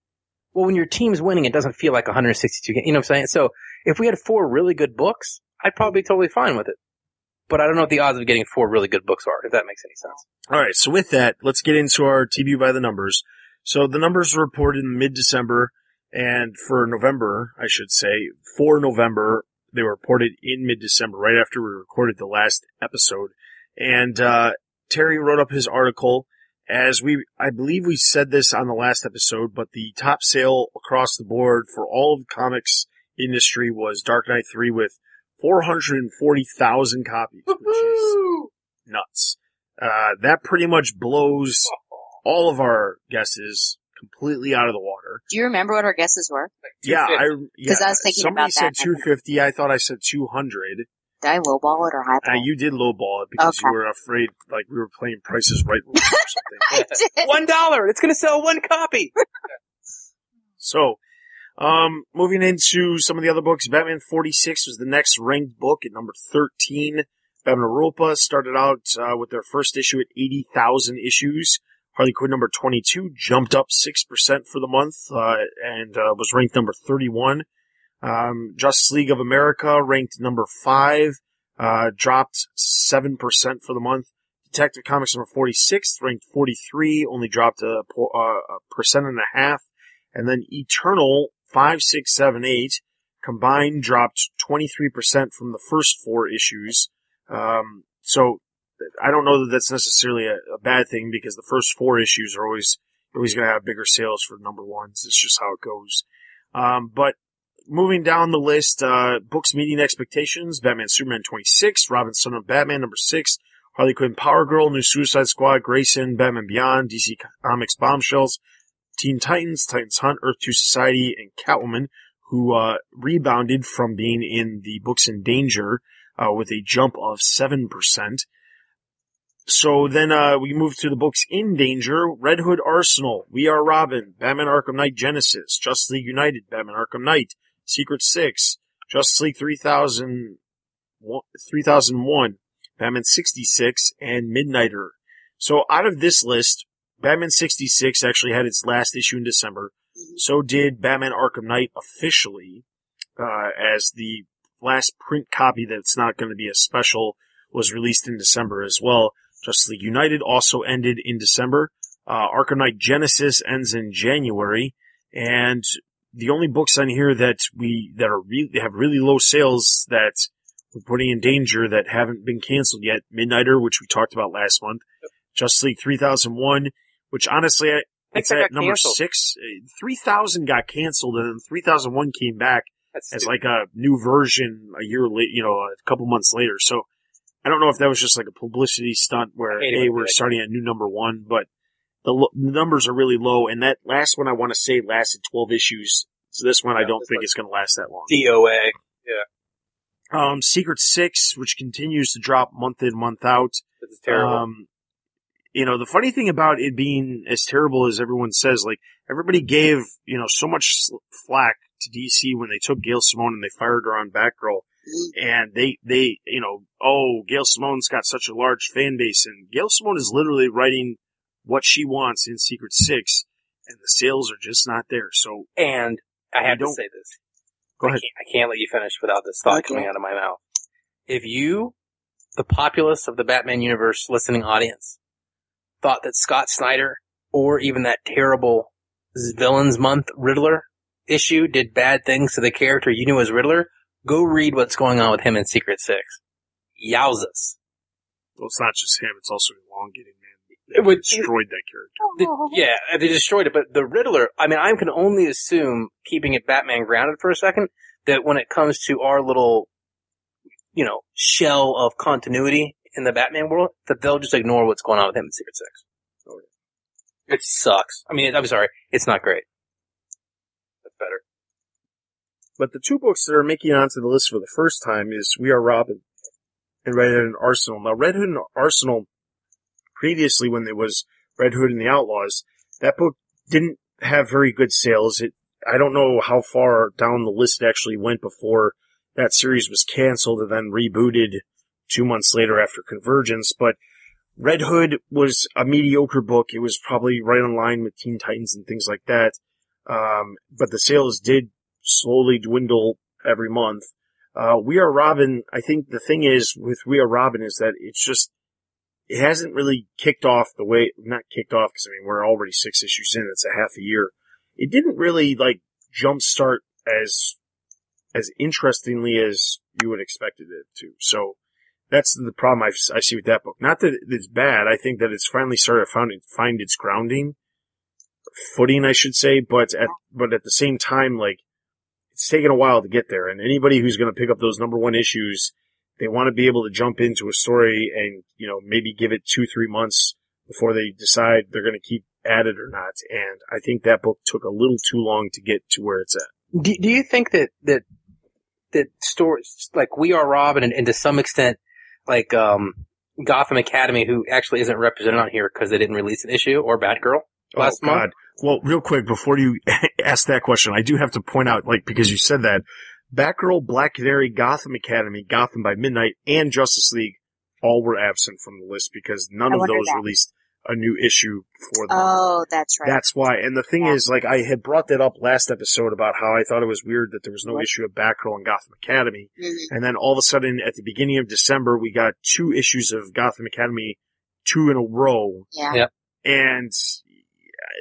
Well, when your team's winning, it doesn't feel like 162 games. You know what I'm saying? So if we had four really good books, I'd probably be totally fine with it. But I don't know what the odds of getting four really good books are, if that makes any sense. All right, so with that, let's get into our TBU by the numbers. So the numbers were reported in mid-December, and for November, I should say, for November, they were reported in mid-December, right after we recorded the last episode. And uh, Terry wrote up his article as we, I believe we said this on the last episode, but the top sale across the board for all of the comics industry was Dark Knight 3 with 440,000 copies, which is nuts. Uh, that pretty much blows all of our guesses completely out of the water. Do you remember what our guesses were? Yeah, I, yeah, 'Cause I was thinking somebody about said that. 250. I thought I said 200. Did I lowball it or Uh, highball? you did lowball it because you were afraid, like we were playing prices right or something. I did. One dollar! It's gonna sell one copy! So, um, moving into some of the other books, Batman 46 was the next ranked book at number 13. Batman Europa started out uh, with their first issue at 80,000 issues. Harley Quinn number 22 jumped up 6% for the month uh, and uh, was ranked number 31. Um, Justice League of America ranked number 5, uh, dropped 7% for the month. Detective Comics number 46 ranked 43, only dropped a, uh, a percent and a half. And then Eternal 5678 combined dropped 23% from the first four issues. Um, so I don't know that that's necessarily a, a bad thing because the first four issues are always, always going to have bigger sales for number ones. It's just how it goes. Um, but moving down the list, uh, books meeting expectations, Batman Superman 26, Robin Son of Batman number 6, Harley Quinn Power Girl, New Suicide Squad, Grayson, Batman Beyond, DC Comics Bombshells, Teen Titans, Titans Hunt, Earth 2 Society, and Catwoman, who uh, rebounded from being in the books in danger uh, with a jump of 7%. So then uh, we move to the books in danger. Red Hood Arsenal, We Are Robin, Batman Arkham Knight Genesis, Justice League United, Batman Arkham Knight, Secret Six, Justice League 3000, 3001, Batman 66, and Midnighter. So out of this list, Batman 66 actually had its last issue in December. So did Batman Arkham Knight officially, uh, as the last print copy that's not going to be a special was released in December as well. Justice League United also ended in December. Uh, Arkham Knight Genesis ends in January, and the only books on here that we that are really have really low sales that we're putting in danger that haven't been canceled yet. Midnighter, which we talked about last month, Justice League 3001, which honestly, I, it's at number canceled. six. Uh, 3000 got canceled, and then 3001 came back as like a new version a year late, you know, a couple months later. So I don't know if that was just like a publicity stunt where I hate it hey, we're starting at new number one, but the, lo- numbers are really low, and that last one I want to say lasted 12 issues. So this one I don't think is going to last that long. DOA. Yeah. Um, Secret Six, which continues to drop month in, month out. Is terrible. Um, you know, the funny thing about it being as terrible as everyone says, like everybody gave, you know, so much sl- flack to DC when they took Gail Simone and they fired her on Batgirl. Mm-hmm. And they, they, you know, oh, Gail Simone's got such a large fan base and Gail Simone is literally writing what she wants in Secret Six and the sales are just not there. So and I have to don't- say this. Go I ahead. can't, I can't let you finish without this thought Okay. coming out of my mouth. If you, the populace of the Batman universe listening audience, thought that Scott Snyder or even that terrible Villains Month Riddler issue did bad things to the character you knew as Riddler, go read what's going on with him in Secret Six. Yowzas. well, it's not just him, it's also elongated man. It would- destroyed that character. The- yeah, they destroyed it, but the Riddler, I mean, I can only assume, keeping it Batman grounded for a second, that when it comes to our little, you know, shell of continuity in the Batman world, that they'll just ignore what's going on with him in Secret Six. It sucks. I mean, I'm sorry, it's not great. That's better. But the two books that are making it onto the list for the first time is We Are Robin and Red Hood and Arsenal. Now, Red Hood and Arsenal, previously when there was Red Hood and the Outlaws, that book didn't have very good sales. It, I don't know how far down the list it actually went before that series was canceled and then rebooted two months later after Convergence, but Red Hood was a mediocre book. It was probably right on line with Teen Titans and things like that. Um, but the sales did slowly dwindle every month. Uh, We Are Robin, I think the thing is with We Are Robin is that it's just, it hasn't really kicked off the way, not kicked off because I mean, we're already six issues in, it's a half a year. It didn't really like jumpstart as, as interestingly as you would expected it to. So that's the problem I, I see with that book. Not that it's bad. I think that it's finally started to find, find its grounding, footing, I should say, but at, but at the same time, like, it's taken a while to get there. And anybody who's going to pick up those number one issues, they want to be able to jump into a story and, you know, maybe give it two, three months before they decide they're going to keep at it or not. And I think that book took a little too long to get to where it's at. Do, do you think that, that, that stories, like We Are Robin and, and to some extent, like, um, Gotham Academy, who actually isn't represented on here because they didn't release an issue, or Batgirl last oh, month? God. Well, real quick, before you ask that question, I do have to point out, like, because you said that, Batgirl, Black Canary, Gotham Academy, Gotham by Midnight, and Justice League all were absent from the list because none I of those that. released a new issue for the month. Oh, that's right. That's why. And the thing Yeah. is, like, I had brought that up last episode about how I thought it was weird that there was no What? issue of Batgirl and Gotham Academy. Mhm. And then all of a sudden, at the beginning of December, we got two issues of Gotham Academy, two in a row. Yeah. Yeah. And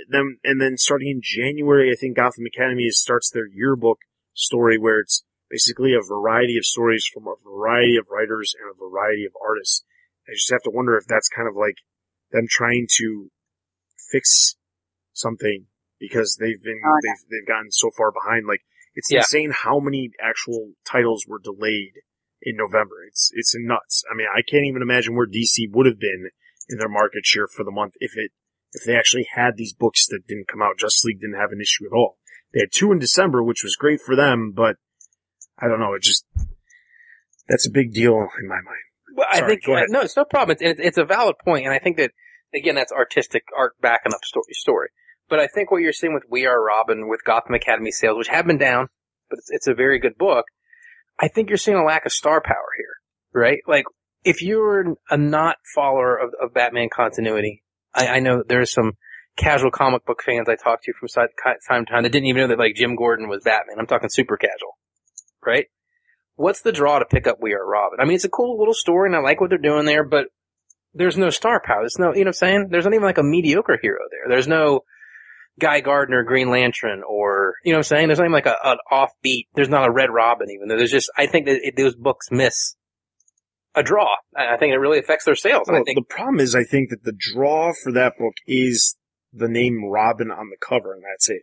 then, and then starting in January, I think Gotham Academy starts their yearbook story where it's basically a variety of stories from a variety of writers and a variety of artists. I just have to wonder if that's kind of like them trying to fix something because they've been, Oh, they've, they've gotten so far behind. Like, it's Yeah. insane how many actual titles were delayed in November. It's, it's nuts. I mean, I can't even imagine where DC would have been in their market share for the month if it, if they actually had these books that didn't come out. Justice League didn't have an issue at all. They had two in December, which was great for them, but I don't know. It just, that's a big deal in my mind. Well, I think no, it's no problem. It's, it's it's a valid point, and I think that again, that's artistic art backing up story. Story, but I think what you're seeing with We Are Robin, with Gotham Academy sales, which have been down, but it's, it's a very good book. I think you're seeing a lack of star power here, right? Like if you're a not follower of, of Batman continuity, I, I know there's some casual comic book fans I talked to from time to time that didn't even know that like Jim Gordon was Batman. I'm talking super casual, right? What's the draw to pick up We Are Robin? I mean, it's a cool little story and I like what they're doing there, but there's no star power. There's no, you know what I'm saying? There's not even like a mediocre hero there. There's no Guy Gardner, Green Lantern, or, you know what I'm saying? There's not even like a, an offbeat, there's not a Red Robin even. Though There's just, I think that it, those books miss a draw. I think it really affects their sales. Well, think, the problem is, I think that the draw for that book is the name Robin on the cover, and that's it.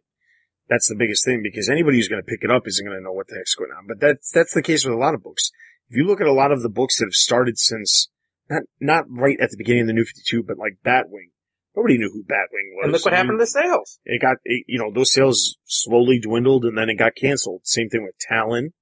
That's the biggest thing because anybody who's going to pick it up isn't going to know what the heck's going on. But that's that's the case with a lot of books. If you look at a lot of the books that have started since not not right at the beginning of the New Fifty Two, but like Batwing, nobody knew who Batwing was. and look what I mean, happened to the sales. it got it, you know those sales slowly dwindled and then it got canceled same thing with talon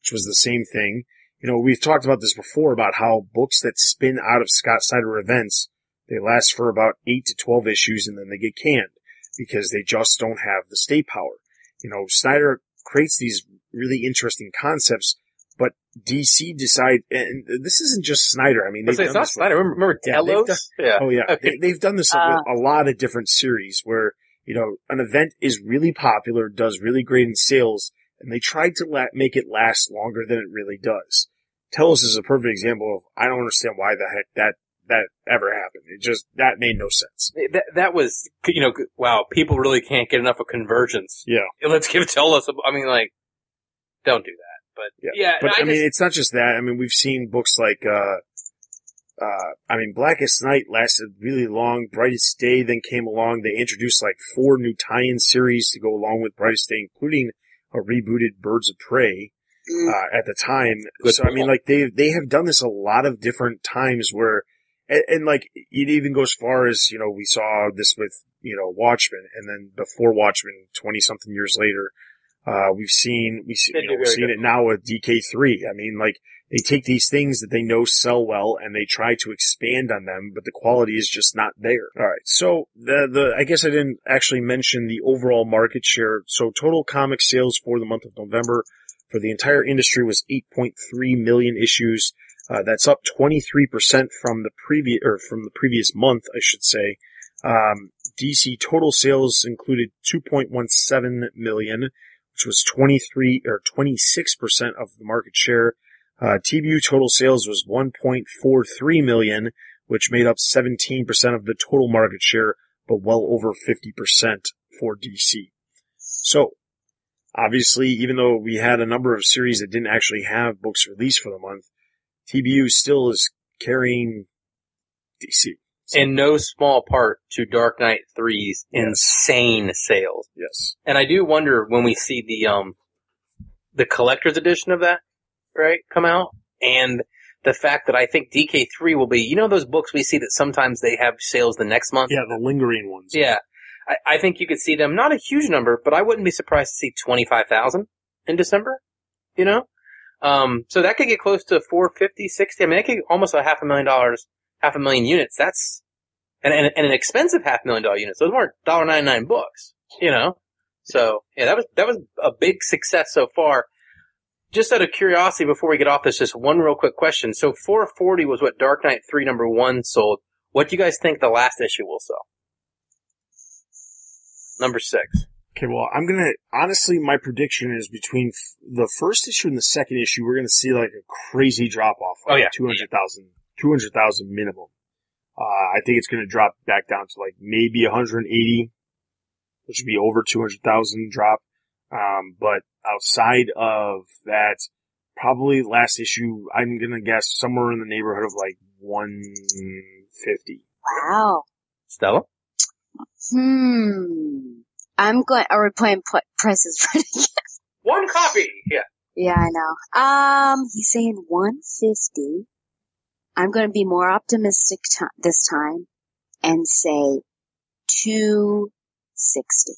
which was the same thing you know we've talked about this before about how books that spin out of scott snyder events they last for about 8 to 12 issues and then they get canned because they just don't have the stay power you know snyder creates these really interesting concepts but dc decide and this isn't just snyder i mean they've say it's done not this Snyder. before. Remember, remember Yeah, they've done- yeah. Oh yeah, Okay. they, they've done this Uh, with a lot of different series where you know an event is really popular, does really great in sales, and they tried to la- make it last longer than it really does. Telos is a perfect example of I don't understand why the heck that that ever happened. It just that made no sense. That, that was, you know, wow, people really can't get enough of convergence. Yeah, Let's give Telos. I mean, like, don't do that. But, yeah. yeah, but I, I, mean, it's not just that. I mean, we've seen books like. uh uh, I mean, Blackest Night lasted really long. Brightest Day then came along. They introduced like four new tie-in series to go along with Brightest Day, including a rebooted Birds of Prey Mm. uh, at the time. Good so I mean, like they they have done this a lot of different times where, and, and like it even goes as far as you know we saw this with you know Watchmen, and then before Watchmen, twenty something years later, uh, we've seen we see, you know, we've seen it now with DK three. I mean, like they take these things that they know sell well and they try to expand on them, but the quality is just not there. All right. So the, the, I guess I didn't actually mention the overall market share. So total comic sales for the month of November for the entire industry was 8.3 million issues. Uh, that's up 23% from the previous, or from the previous month, I should say. Um, DC total sales included 2.17 million, which was 23 or 26% of the market share. Uh, TBU total sales was 1.43 million, which made up 17% of the total market share, but well over 50% for DC. So, obviously, even though we had a number of series that didn't actually have books released for the month, TBU still is carrying DC. So, in no small part to Dark Knight 3's insane sales. yes. And I do wonder when we see the, um, the collector's edition of that, right, come out, and the fact that I think DK3 will be, you know those books we see that sometimes they have sales the next month? Yeah, the lingering ones. Yeah. I, I think you could see them, not a huge number, but I wouldn't be surprised to see 25,000 in December, you know? Um, so that could get close to 450, 60. I mean, that could almost a half a million dollars, half a million units. That's, and, and, and an expensive half million dollar units. Those weren't $1.99 books, you know? So, yeah, that was, that was a big success so far. Just out of curiosity, before we get off this, just one real quick question. So 440 was what Dark Knight 3 number one sold. What do you guys think the last issue will sell? Number six. Okay, well, I'm gonna, honestly, my prediction is between f- the first issue and the second issue, we're gonna see like a crazy drop off. Oh, yeah. 200,000, 200,000 minimum. Uh, I think it's gonna drop back down to like maybe 180, which would be over 200,000 drop. Um, but outside of that, probably last issue, I'm gonna guess somewhere in the neighborhood of like 150. Wow. Stella? Hmm. I'm going. Are we playing pl- prices right again? One copy! Yeah. Yeah, I know. Um, he's saying 150. I'm going to be more optimistic t- this time and say 260.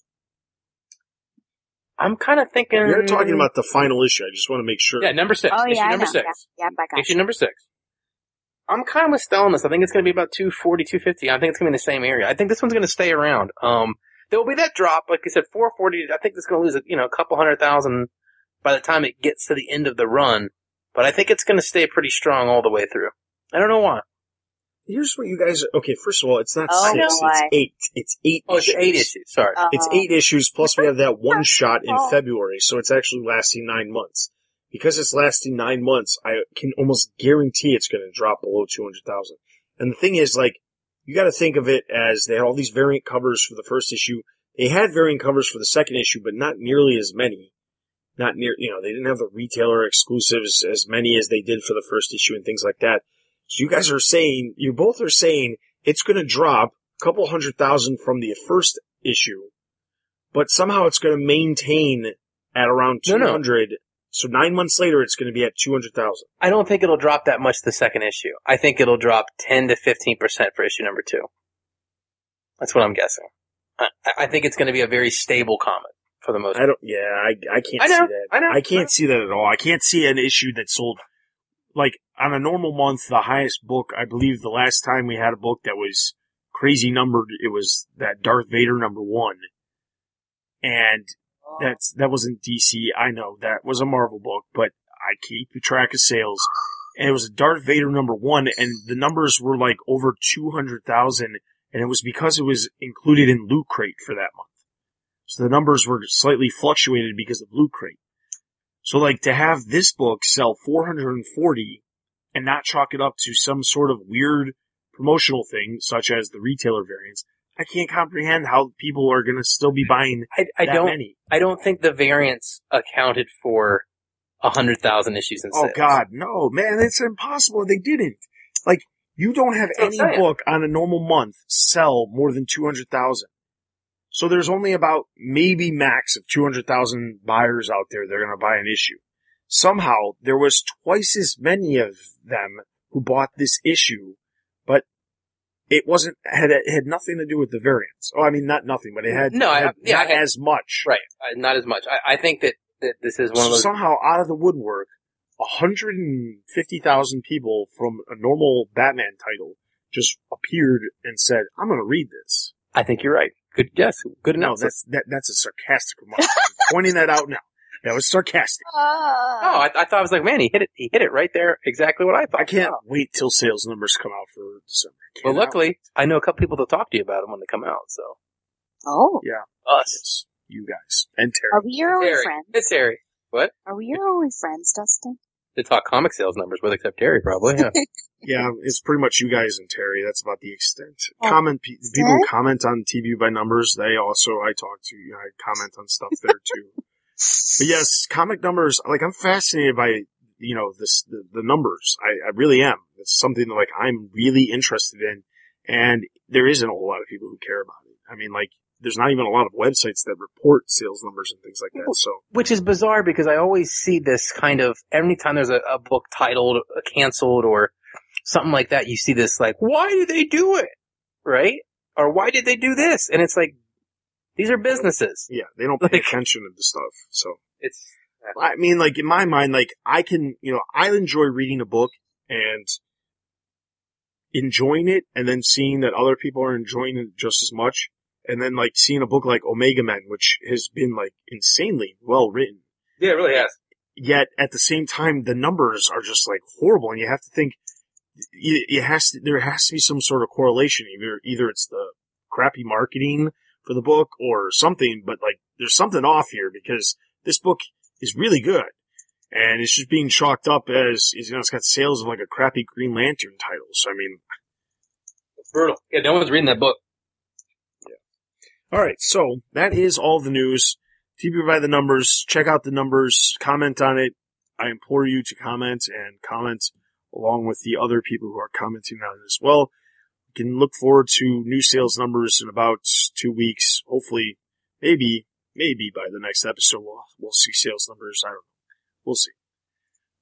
I'm kind of thinking. We're talking about the final issue. I just want to make sure. Yeah, number six. Oh issue yeah, number six. Yeah, yep, I got Issue you. number six. I'm kind of with Stella this. I think it's going to be about 240, 250. I think it's going to be in the same area. I think this one's going to stay around. Um, there will be that drop, like I said, 440. I think it's going to lose, you know, a couple hundred thousand by the time it gets to the end of the run. But I think it's going to stay pretty strong all the way through. I don't know why. Here's what you guys. Okay, first of all, it's not Oh, six. boy. It's eight. It's eight. Oh, it's issues. eight issues. Sorry. Oh. It's eight issues plus we have that one shot in Oh. February, so it's actually lasting nine months. because it's lasting nine months, I can almost guarantee it's going to drop below 200,000. And the thing is, like, you got to think of it as they had all these variant covers for the first issue. They had variant covers for the second issue, but not nearly as many. Not near, you know, they didn't have the retailer exclusives as many as they did for the first issue and things like that. So you guys are saying, you both are saying it's going to drop a couple hundred thousand from the first issue, but somehow it's going to maintain at around No, no. 200. So nine months later, it's going to be at 200,000. I don't think it'll drop that much the second issue. I think it'll drop 10 to 15% for issue number two. That's what I'm guessing. I, I think it's going to be a very stable comic for the most I don't, yeah, I, I can't I know, see that. I know, I can't see that at all. I can't see an issue that sold, like, on a normal month, the highest book, I believe the last time we had a book that was crazy numbered, it was that Darth Vader number one. And that's, that wasn't DC. I know that was a Marvel book, but I keep track of sales. And it was a Darth Vader number one, and the numbers were like over 200,000, and it was because it was included in Loot Crate for that month. So the numbers were slightly fluctuated because of Loot Crate. So like to have this book sell 440 and not chalk it up to some sort of weird promotional thing, such as the retailer variants, I can't comprehend how people are going to still be buying I, I that don't. many. I don't think the variants accounted for a hundred thousand issues in Oh. God, no, man, it's impossible. They didn't. Like, you don't have That's any book on a normal month sell more than 200,000. So there's only about maybe max of 200,000 buyers out there that are going to buy an issue. Somehow there was twice as many of them who bought this issue, it wasn't, had, it had nothing to do with the variants. Oh, I mean, not nothing, but it had, No, I- had yeah, not I had- as much. Right. Uh, not as much. I, I think that, that this is one So of those. somehow out of the woodwork, 150,000 people from a normal Batman title just appeared and said, I'm going to read this. I think you're right. Good guess. Good enough. No, enough. that's, that, that's a sarcastic remark. I'm pointing that out now. That was sarcastic. Oh, I, I thought I was like, man, he hit it. He hit it right there. Exactly what I thought. I can't Wow. wait till sales numbers come out for December. I Well, cannot luckily, I know a couple people to talk to you about them when they come out. So Oh, yeah, us, Yes, you guys. And Terry. are we your only Terry, friends? it's Terry. What? Are we your only friends, Dustin? To talk comic sales numbers with, except Terry, probably. Yeah. Yeah, it's pretty much you guys and Terry. That's about the extent. Oh, comment, pe- people comment on TBU by numbers, they also, I talk to, you know, I comment on stuff there too. But yes, comic numbers, like I'm fascinated by, you know, this, the, the numbers. I, I really am. It's something that like I'm really interested in and there isn't a whole lot of people who care about it. I mean, like, there's not even a lot of websites that report sales numbers and things like that. So Which is bizarre because I always see this kind of, every time there's a, a book titled, uh, canceled, or something like that, you see this like, why do they do it? Right? Or why did they do this? And it's like, these are businesses. yeah, they don't pay Like- attention to the stuff. So. It's, I mean, like in my mind, like I can, you know, I enjoy reading a book and enjoying it and then seeing that other people are enjoying it just as much. And then like seeing a book like Omega Men, which has been like insanely well written. yeah, it really has. Yet at the same time, the numbers are just like horrible and you have to think it has to, there has to be some sort of correlation. Either, either it's the crappy marketing for the book or something, but like there's something off here because this book is really good. And it's just being chalked up as, you know, it's got sales of like a crappy Green Lantern title. So I mean, Brutal. Yeah, no one's reading that book. Yeah. alright, so that is all the news. TBU by the numbers, check out the numbers, comment on it. I implore you to comment and comment along with the other people who are commenting on it as well. We can look forward to new sales numbers in about two weeks. Hopefully, maybe, maybe by the next episode we'll, we'll see sales numbers. I don't know. We'll see.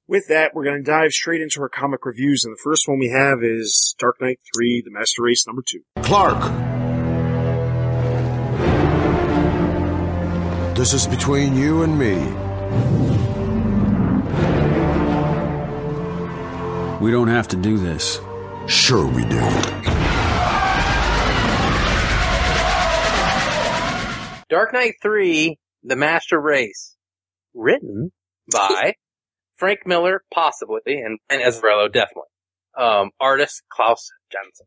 With that, we're going to dive straight into our comic reviews, and the first one we have is Dark Knight 3, The Master Race number 2. Clark. This is between you and me. We don't have to do this. Sure we do. Dark Knight 3, The Master Race. Written by Frank Miller, possibly, and, and Azzarello, definitely. Um, artist Klaus Janson.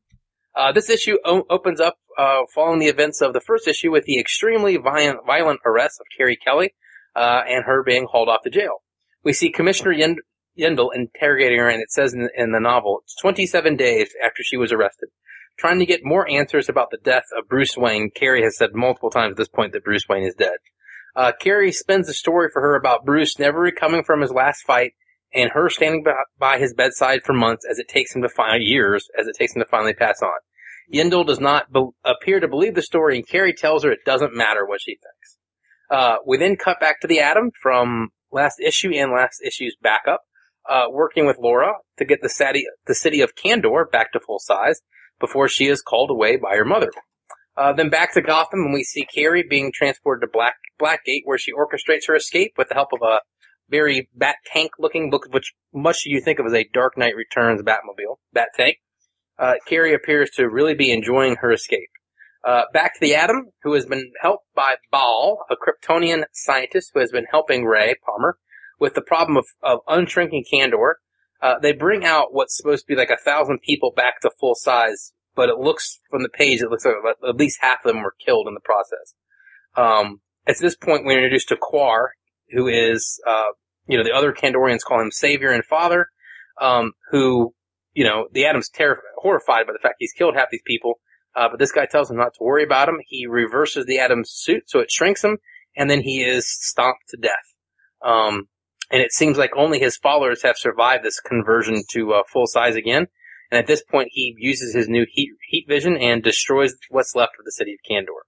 Uh, this issue o- opens up, uh, following the events of the first issue with the extremely violent, violent arrest of Carrie Kelly, uh, and her being hauled off to jail. we see Commissioner Yend- Yindel interrogating her, and it says in, in the novel, it's 27 days after she was arrested. Trying to get more answers about the death of Bruce Wayne, Carrie has said multiple times at this point that Bruce Wayne is dead. Uh, Carrie spins a story for her about Bruce never recovering from his last fight and her standing by, by his bedside for months as it takes him to find years as it takes him to finally pass on. Yindel does not be- appear to believe the story, and Carrie tells her it doesn't matter what she thinks. Uh, we then cut back to the Atom from last issue and last issue's backup, uh, working with Laura to get the the city of Kandor back to full size before she is called away by her mother. Uh, then back to Gotham, and we see Carrie being transported to Black Blackgate, where she orchestrates her escape with the help of a very Bat Tank looking book, which much you think of as a Dark Knight Returns Batmobile, Bat Tank. Uh, Carrie appears to really be enjoying her escape. Uh, back to the Atom, who has been helped by Baal, a Kryptonian scientist who has been helping Ray Palmer with the problem of, of unshrinking Kandor. Uh, they bring out what's supposed to be like a thousand people back to full size, but it looks from the page, it looks like at least half of them were killed in the process. Um, at this point, we're introduced to Quar, who is, uh, you know, the other Kandorians call him Savior and Father, um, who, you know, the Atom's terrified, horrified by the fact he's killed half these people, uh, but this guy tells him not to worry about him. He reverses the Atom's suit so it shrinks him, and then he is stomped to death. Um, and it seems like only his followers have survived this conversion to uh, full size again. And at this point, he uses his new heat, heat vision and destroys what's left of the city of Kandor.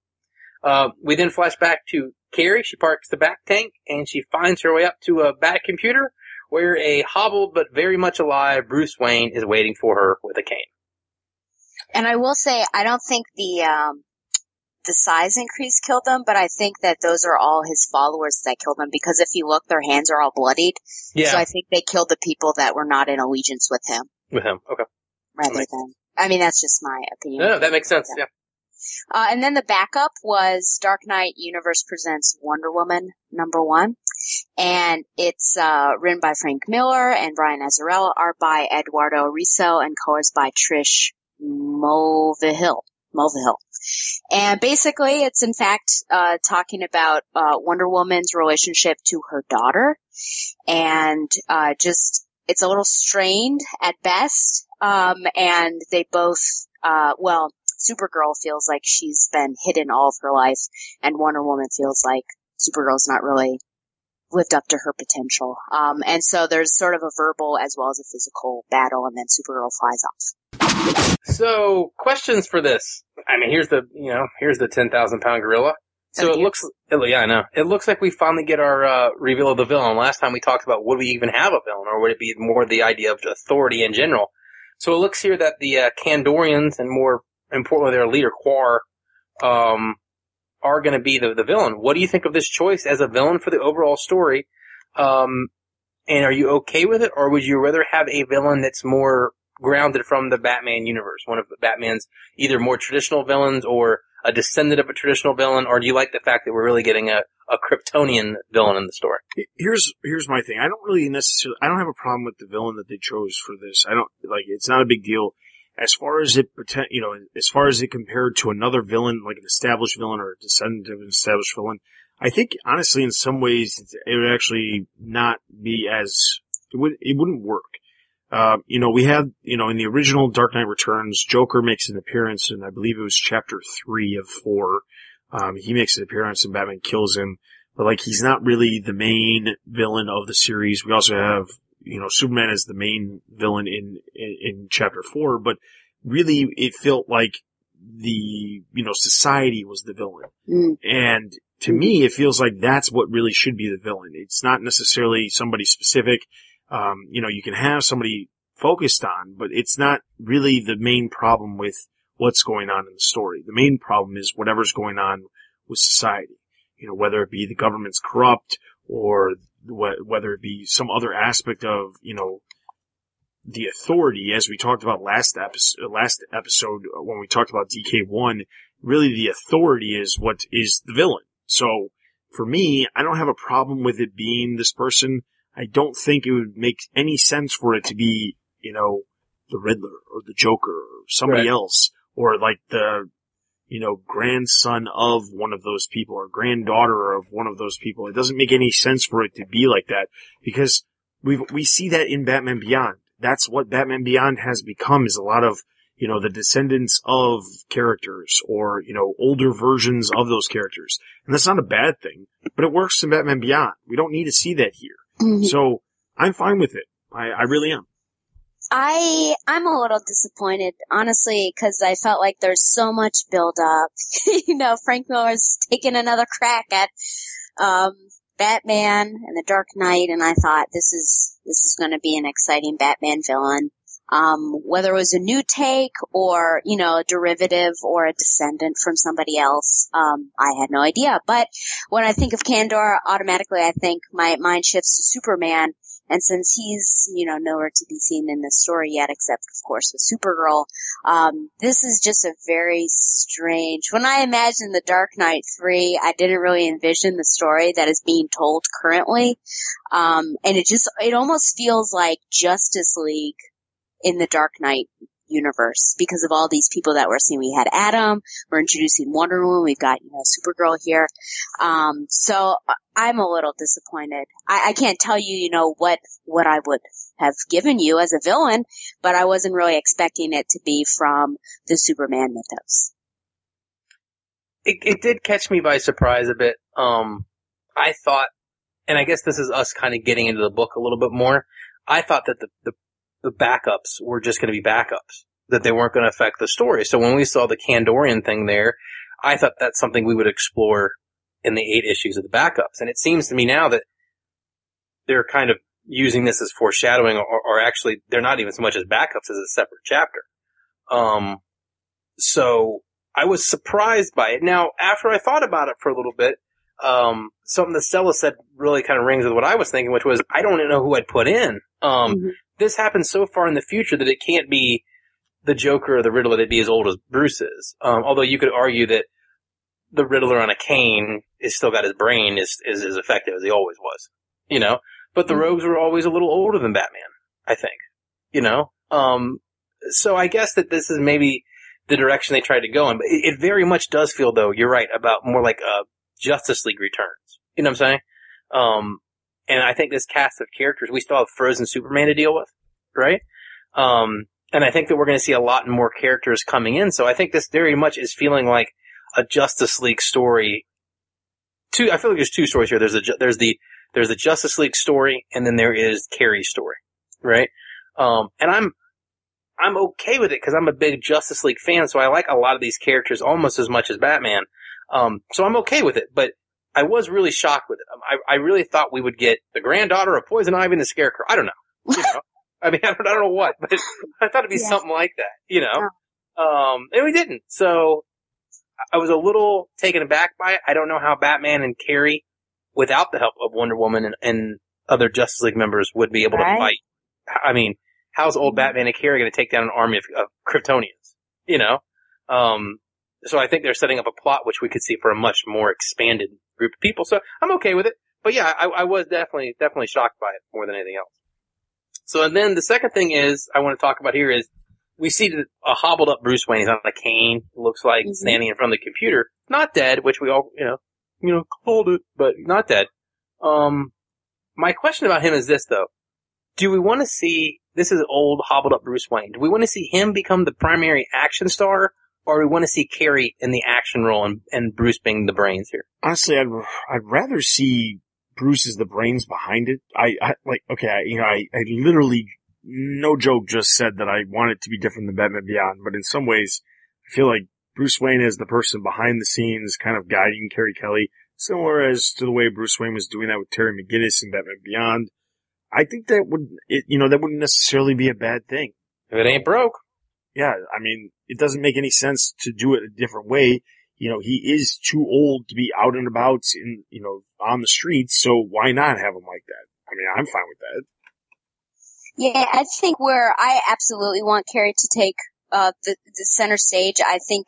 Uh, we then flash back to Carrie. She parks the back tank and she finds her way up to a bat computer where a hobbled but very much alive Bruce Wayne is waiting for her with a cane. And I will say, I don't think the, um, the size increase killed them, but I think that those are all his followers that killed them because if you look, their hands are all bloodied. Yeah. So I think they killed the people that were not in allegiance with him With him. Okay. rather than, I mean, that's just my opinion. No, no, that makes sense. Yeah. Uh, and then the backup was Dark Knight Universe Presents Wonder Woman number one. And it's, uh, written by Frank Miller and Brian Azzarello, art by Eduardo Risso, and colors by Trish Mulvihill. Mulvihill. And basically it's in fact, uh, talking about, uh, Wonder Woman's relationship to her daughter. And, uh, just, it's a little strained at best. Um, and they both, uh, well, Supergirl feels like she's been hidden all of her life, and Wonder Woman feels like Supergirl's not really lived up to her potential. Um, and so there's sort of a verbal as well as a physical battle, and then Supergirl flies off. So, questions for this. I mean, here's the, you know, here's the 10,000 pound gorilla. So it looks, yeah, I know. It looks like we finally get our, uh, reveal of the villain. Last time we talked about would we even have a villain, or would it be more the idea of authority in general? So it looks here that the, uh, Kandorians, and more importantly their leader, Quar, um, are gonna be the, the villain. What do you think of this choice as a villain for the overall story? Um, and are you okay with it, or would you rather have a villain that's more grounded from the Batman universe, one of Batman's either more traditional villains or a descendant of a traditional villain, or do you like the fact that we're really getting a, a Kryptonian villain in the story? here's here's my thing. I don't really necessarily. I don't have a problem with the villain that they chose for this. I don't like. It's not a big deal. As far as it you know, as far as it compared to another villain, like an established villain or a descendant of an established villain, I think honestly, in some ways, it would actually not be as it would it wouldn't work. Uh, you know, we had, you know, in the original Dark Knight Returns, Joker makes an appearance, and I believe it was chapter three of four. Um, he makes an appearance and Batman kills him but like he's not really the main villain of the series. We also have, you know, Superman is the main villain in, in, in chapter four, but really it felt like the, you know, society was the villain. Mm. And to me, it feels like that's what really should be the villain. It's not necessarily somebody specific. Um, you know, you can have somebody focused on, but it's not really the main problem with what's going on in the story. The main problem is whatever's going on with society you know, whether it be the government's corrupt or whether it be some other aspect of, you know, the authority, as we talked about last episode, last episode uh, when we talked about DK1, really the authority is what is the villain. So for me, I don't have a problem with it being this person. I don't think it would make any sense for it to be, you know, the Riddler or the Joker or somebody Right. else or like the, you know, grandson of one of those people or granddaughter of one of those people. It doesn't make any sense for it to be like that because we we see that in Batman Beyond. That's what Batman Beyond has become is a lot of, you know, the descendants of characters or, you know, older versions of those characters. And that's not a bad thing, but it works in Batman Beyond. We don't need to see that here. Mhm. So I'm fine with it. I, I really am. I I'm a little disappointed, honestly, because I felt like there's so much build up. you know, Frank Miller's taking another crack at um, Batman and the Dark Knight, and I thought this is this is going to be an exciting Batman villain. Um, whether it was a new take or you know a derivative or a descendant from somebody else, um, I had no idea. But when I think of Kandor, automatically I think my mind shifts to Superman. And since he's, you know, nowhere to be seen in this story yet, except of course with Supergirl, um, this is just a very strange. When I imagined the Dark Knight 3, I didn't really envision the story that is being told currently. Um, and it just, it almost feels like Justice League in the Dark Knight universe because of all these people that we're seeing. We had Atom, we're introducing Wonder Woman, we've got, you know, Supergirl here. Um, so uh, I'm a little disappointed. I, I can't tell you, you know, what, what I would have given you as a villain, but I wasn't really expecting it to be from the Superman mythos. it, it did catch me by surprise a bit. Um, I thought, and I guess this is us kind of getting into the book a little bit more. I thought that the, the, the backups were just going to be backups, that they weren't going to affect the story. So when we saw the Kandorian thing there, I thought that's something we would explore in the eight issues of the backups. And it seems to me now that they're kind of using this as foreshadowing or, or actually they're not even so much as backups as a separate chapter. Um, so I was surprised by it. Now, after I thought about it for a little bit, um, something that Stella said really kind of rings with what I was thinking, which was, I don't know who I'd put in. Um, Mhm. this happens so far in the future that it can't be the Joker or the Riddler that'd be as old as Bruce is. Um, although you could argue that the Riddler on a cane is still got his brain is, is as effective as he always was. You know? But the Mhm. rogues were always a little older than Batman, I think. You know? Um, so I guess that this is maybe the direction they tried to go in. But it, it very much does feel, though, you're right, about more like uh, Justice League returns. You know what I'm saying? Um, and I think this cast of characters, we still have Frozen Superman to deal with, right? Um, and I think that we're going to see a lot more characters coming in. So I think this very much is feeling like a Justice League story. Two, I feel like there's two stories here. There's a, there's the, there's the Justice League story and then there is Carrie's story, right? Um, and I'm, I'm okay with it because I'm a big Justice League fan, so I like a lot of these characters almost as much as Batman. Um, so I'm okay with it, but I was really shocked with it. Um, I, I really thought we would get the granddaughter of Poison Ivy and the Scarecrow. I don't know. You know? I mean, I don't, I don't know what, but I thought it'd be Yeah. something like that, you know? Um, and we didn't. So I was a little taken aback by it. I don't know how Batman and Carrie, without the help of Wonder Woman and, and other Justice League members, would be able Right. to fight. I mean, how's old Batman and Carrie going to take down an army of, of Kryptonians? You know? Um, so I think they're setting up a plot which we could see for a much more expanded group of people. So I'm okay with it. But yeah, I, I was definitely, definitely shocked by it more than anything else. So and then the second thing is I want to talk about here is we see a hobbled up Bruce Wayne. He's on a cane. Looks like Mhm. standing in front of the computer. Not dead, which we all, you know, you know, called it, but not dead. Um, my question about him is this though. Do we want to see, this is old hobbled up Bruce Wayne. Do we want to see him become the primary action star or we want to see Carrie in the action role and, and Bruce being the brains here? honestly, I'd I'd rather see Bruce as the brains behind it. I, I like okay, I, you know, I, I literally no joke just said that I want it to be different than Batman Beyond, but in some ways, I feel like Bruce Wayne is the person behind the scenes, kind of guiding Carrie Kelly, similar as to the way Bruce Wayne was doing that with Terry McGinnis in Batman Beyond. I think that would, it, you know, that wouldn't necessarily be a bad thing. If it ain't broke. Yeah, I mean, it doesn't make any sense to do it a different way. You know, he is too old to be out and about in, you know, on the streets, so why not have him like that? I mean, I'm fine with that. Yeah, I think where I absolutely want Carrie to take uh, the the center stage. I think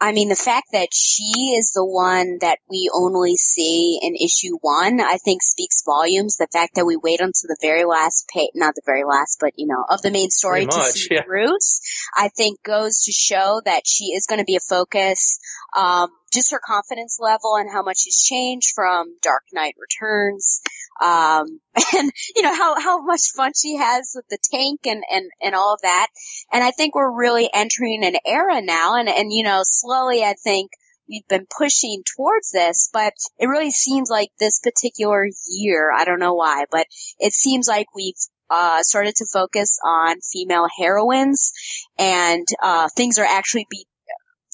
I mean, the fact that she is the one that we only see in issue one, I think speaks volumes. The fact that we wait until the very last page, not the very last, but you know, of the main story Pretty to much, see yeah. Bruce, I think goes to show that she is going to be a focus. Um, just her confidence level and how much she's changed from Dark Knight Returns. Um, and you know, how, how much fun she has with the tank and, and, and all of that. And I think we're really entering an era now and, and you know, slowly I think we've been pushing towards this, but it really seems like this particular year, I don't know why, but it seems like we've uh, started to focus on female heroines and, uh, things are actually be,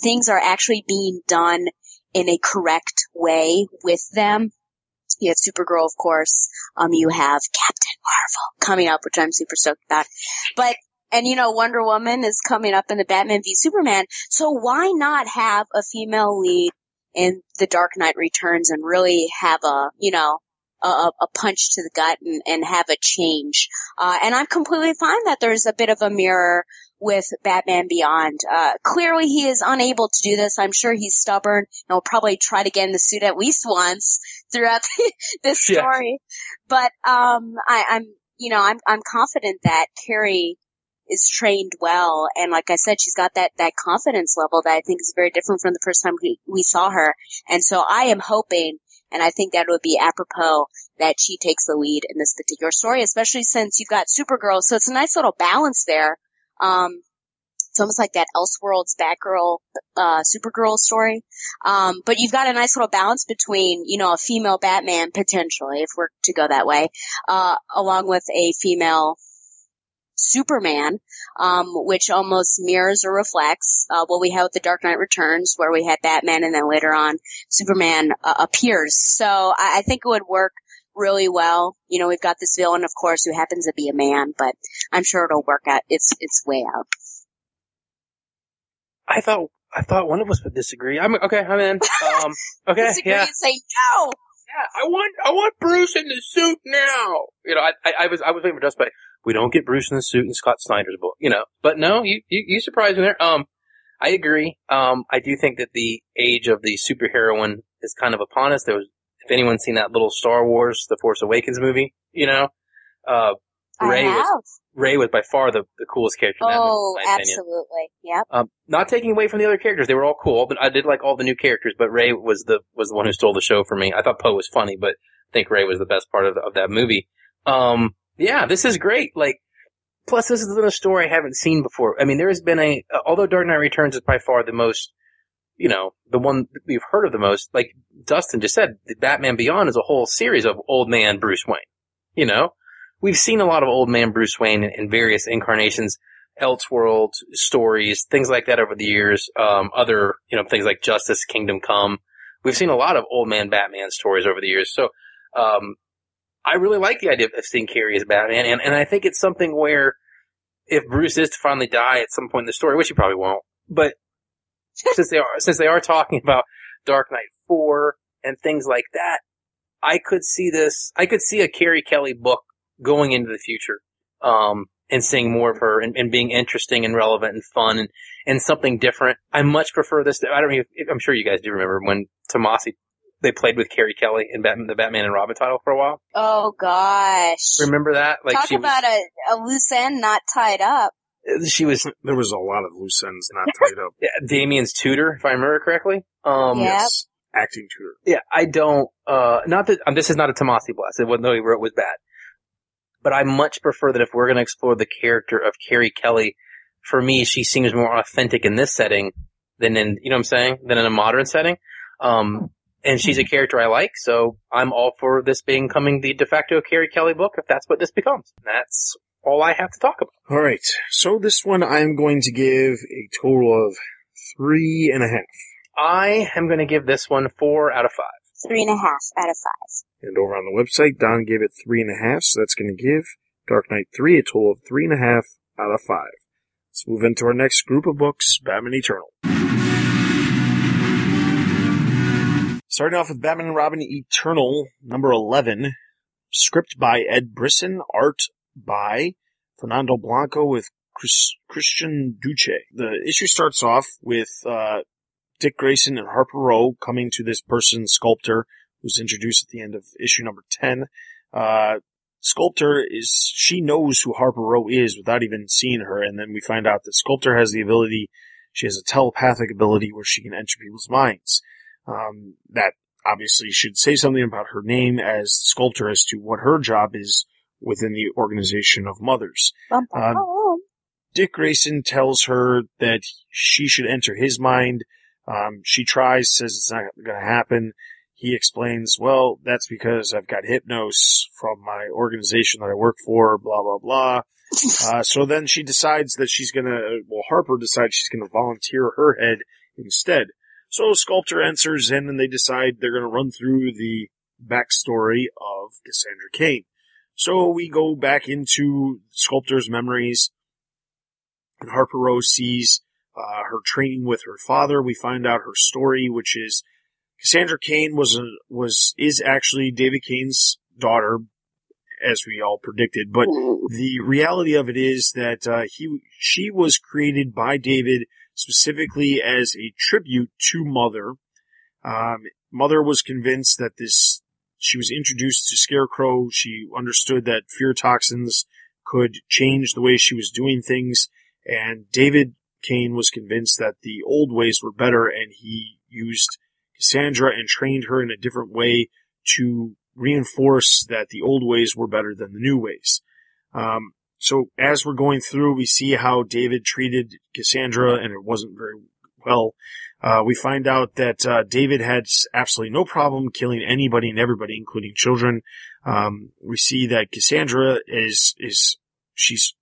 things are actually being done in a correct way with them. You have Supergirl, of course. Um, you have Captain Marvel coming up, which I'm super stoked about. But, and you know, Wonder Woman is coming up in the Batman v Superman. So why not have a female lead in The Dark Knight Returns and really have a, you know, a, a punch to the gut and, and have a change. Uh, and I'm completely fine that there's a bit of a mirror with Batman Beyond. Uh, clearly he is unable to do this. I'm sure he's stubborn and will probably try to get in the suit at least once throughout this story. But, um, I, I'm, you know, I'm, I'm confident that Carrie is trained well. And like I said, she's got that, that confidence level that I think is very different from the first time we, we saw her. And so I am hoping, and I think that would be apropos that she takes the lead in this particular story, especially since you've got Supergirl. So it's a nice little balance there. Um, it's almost like that Elseworlds Batgirl, uh, Supergirl story. Um, but you've got a nice little balance between, you know, a female Batman potentially, if we're to go that way, uh, along with a female Superman, um, which almost mirrors or reflects uh, what we had with the Dark Knight Returns, where we had Batman, and then later on Superman uh, appears. So I, I think it would work really well. You know, we've got this villain, of course, who happens to be a man, but I'm sure it'll work out its its way out. I thought I thought one of us would disagree. I'm okay. I'm in. Um, okay, Disagree yeah, and say no. yeah. I want I want Bruce in the suit now. You know, I I, I was I was waiting for just by we don't get Bruce in the suit in Scott Snyder's book. You know, but no, you you, you surprised me there. Um, I agree. Um, I do think that the age of the superheroine is kind of upon us. There was, if anyone's seen that little Star Wars: The Force Awakens movie, you know, uh, Rey was. Rey was by far the, the coolest character. in that movie, Oh, opinion. absolutely. Yep. Um, not taking away from the other characters, they were all cool, but I did like all the new characters. But Rey was the was the one who stole the show for me. I thought Poe was funny, but I think Rey was the best part of of that movie. Um, yeah, this is great. Like, plus this is a story I haven't seen before. I mean, there has been a although Dark Knight Returns is by far the most, you know, the one we've heard of the most. Like Dustin just said, the Batman Beyond is a whole series of old man Bruce Wayne. You know, we've seen a lot of old man Bruce Wayne in, in various incarnations. Elseworld stories, things like that over the years. Um, other, you know, things like Justice, Kingdom Come. We've seen a lot of old man Batman stories over the years. So, um, I really like the idea of seeing Carrie as Batman, and, and I think it's something where if Bruce is to finally die at some point in the story, which he probably won't, but since they are since they are talking about Dark Knight Four and things like that, I could see this. I could see a Carrie Kelly book going into the future, um, and seeing more of her and, and being interesting and relevant and fun and, and something different. I much prefer this. To, I don't know. If, I'm sure you guys do remember when Tomasi they played with Carrie Kelly in Batman, the Batman and Robin title for a while. Oh gosh. Remember that? Like Talk she about a, a loose end not tied up. she was There was a lot of loose ends not tied up. yeah, Damian's tutor, if I remember correctly. Um, Yeah. Yes. Acting tutor. yeah, I don't, uh, not that, um, this is not a Tomasi blast. It wasn't, though he wrote was bad. But I much prefer that if we're going to explore the character of Carrie Kelly, for me, she seems more authentic in this setting than in, you know what I'm saying, than in a modern setting. Um, and she's a character I like, so I'm all for this becoming the de facto Carrie Kelly book if that's what this becomes. That's all I have to talk about. All right. So this one I'm going to give a total of three and a half. I am going to give this one four out of five. Three and a half out of five. And over on the website, Don gave it three and a half, so that's going to give Dark Knight 3 a total of three and a half out of five. Let's move into our next group of books, Batman Eternal. Starting off with Batman and Robin Eternal, number 11. Script by Ed Brisson, art by Fernando Blanco with Chris, Christian Duce. The issue starts off with, uh, Dick Grayson and Harper Row coming to this person, Sculptor, who's introduced at the end of issue number 10. Uh, Sculptor is, she knows who Harper Row is without even seeing her, and then we find out that Sculptor has the ability, she has a telepathic ability where she can enter people's minds. Um, that obviously should say something about her name as the Sculptor as to what her job is within the organization of mothers. Um, bum. Dick Grayson tells her that she should enter his mind. Um, she tries, says it's not going to happen. He explains, well, that's because I've got hypnos from my organization that I work for, blah, blah, blah. Uh, so then she decides that she's gonna, well, Harper decides she's gonna volunteer her head instead. So Sculptor enters in and they decide they're gonna run through the backstory of Cassandra Cain. So we go back into Sculptor's memories and Harper Rose sees uh, her training with her father. We find out her story, which is Cassandra Cain was a, was is actually David Cain's daughter, as we all predicted. But the reality of it is that uh, he she was created by David specifically as a tribute to Mother. Um, Mother was convinced that this she was introduced to Scarecrow. She understood that fear toxins could change the way she was doing things, and David Cain was convinced that the old ways were better, and he used Cassandra and trained her in a different way to reinforce that the old ways were better than the new ways. Um, so as we're going through, we see how David treated Cassandra, and it wasn't very well. Uh, we find out that uh, David had absolutely no problem killing anybody and everybody, including children. Um, we see that Cassandra is is she's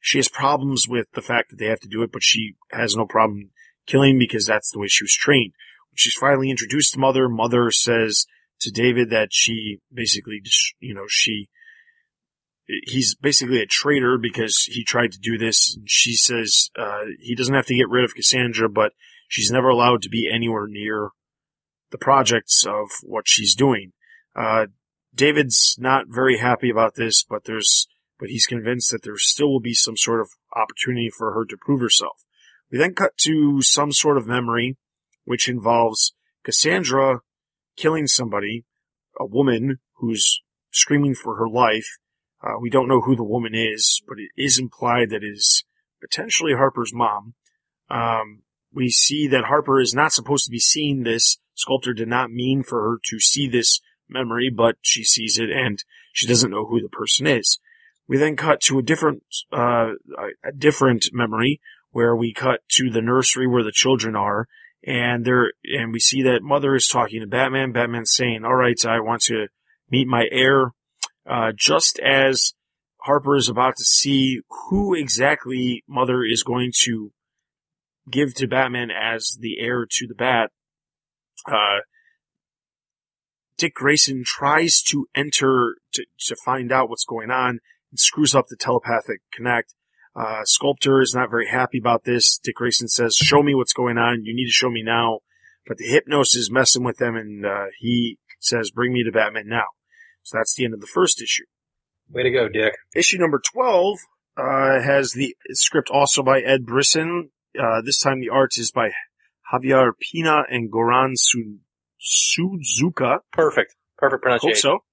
she has problems with the fact that they have to do it, but she has no problem killing because that's the way she was trained. When she's finally introduced to Mother, Mother says to David that she basically, you know, she he's basically a traitor because he tried to do this. She says uh, he doesn't have to get rid of Cassandra, but she's never allowed to be anywhere near the projects of what she's doing. Uh, David's not very happy about this, but there's but he's convinced that there still will be some sort of opportunity for her to prove herself. We then cut to some sort of memory, which involves Cassandra killing somebody, a woman who's screaming for her life. Uh, we don't know who the woman is, but it is implied that it is potentially Harper's mom. Um, we see that Harper is not supposed to be seeing this. Sculptor did not mean for her to see this memory, but she sees it and she doesn't know who the person is. We then cut to a different, uh, a different memory where we cut to the nursery where the children are and there, and we see that mother is talking to Batman. Batman's saying, all right, I want to meet my heir. Uh, just as Harper is about to see who exactly mother is going to give to Batman as the heir to the bat, uh, Dick Grayson tries to enter to, to find out what's going on screws up the telepathic connect. Uh, Sculptor is not very happy about this. Dick Grayson says, show me what's going on. You need to show me now. But the Hypnos is messing with them and, uh, he says, bring me to Batman now. So that's the end of the first issue. Way to go, Dick. Issue number 12, uh, has the script also by Ed Brisson. Uh, this time the art is by Javier Pina and Goran Su- Suzuka. Perfect. Perfect pronunciation. Hope so.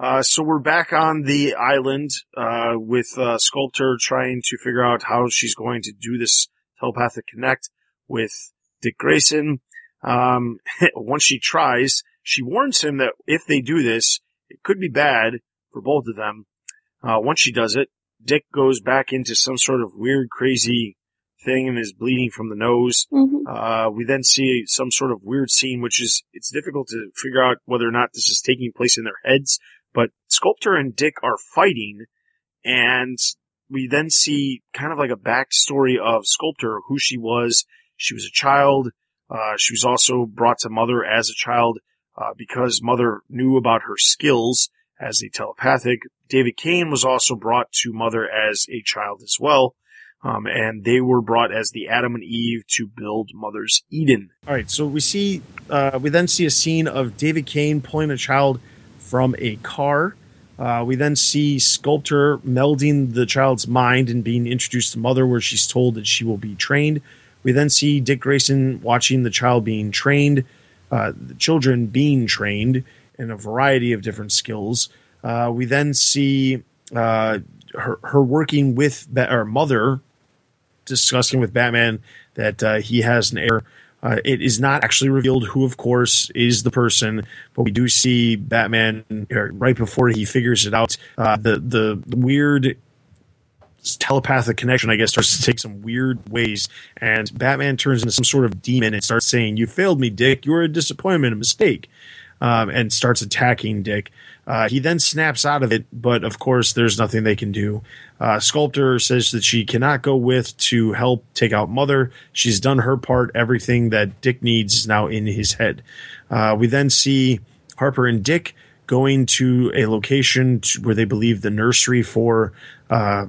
Uh, so we're back on the island, uh, with, uh, Sculptor trying to figure out how she's going to do this telepathic connect with Dick Grayson. Um, once she tries, she warns him that if they do this, it could be bad for both of them. Uh, once she does it, Dick goes back into some sort of weird, crazy thing and is bleeding from the nose. Mhm. Uh, we then see some sort of weird scene, which is, it's difficult to figure out whether or not this is taking place in their heads, Sculptor and Dick are fighting and we then see kind of like a backstory of Sculptor, who she was. She was a child. Uh, she was also brought to Mother as a child, uh, because Mother knew about her skills as a telepathic. David Cain was also brought to Mother as a child as well. Um, and they were brought as the Adam and Eve to build Mother's Eden. All right, so we see, uh, we then see a scene of David Cain pulling a child from a car. Uh, we then see Sculptor melding the child's mind and being introduced to Mother, where she's told that she will be trained. We then see Dick Grayson watching the child being trained, uh, the children being trained in a variety of different skills. Uh, we then see uh, her, her working with ba- her mother, discussing with Batman that uh, he has an heir. Uh, it is not actually revealed who, of course, is the person, but we do see Batman uh, right before he figures it out. Uh, the the weird telepathic connection, I guess, starts to take some weird ways, and Batman turns into some sort of demon and starts saying, "You failed me, Dick. You were a disappointment, a mistake," um, and starts attacking Dick. Uh, he then snaps out of it, but of course, there's nothing they can do. Uh, Sculptor says that she cannot go with to help take out Mother. She's done her part. Everything that Dick needs is now in his head. Uh, we then see Harper and Dick going to a location to, where they believe the nursery for uh,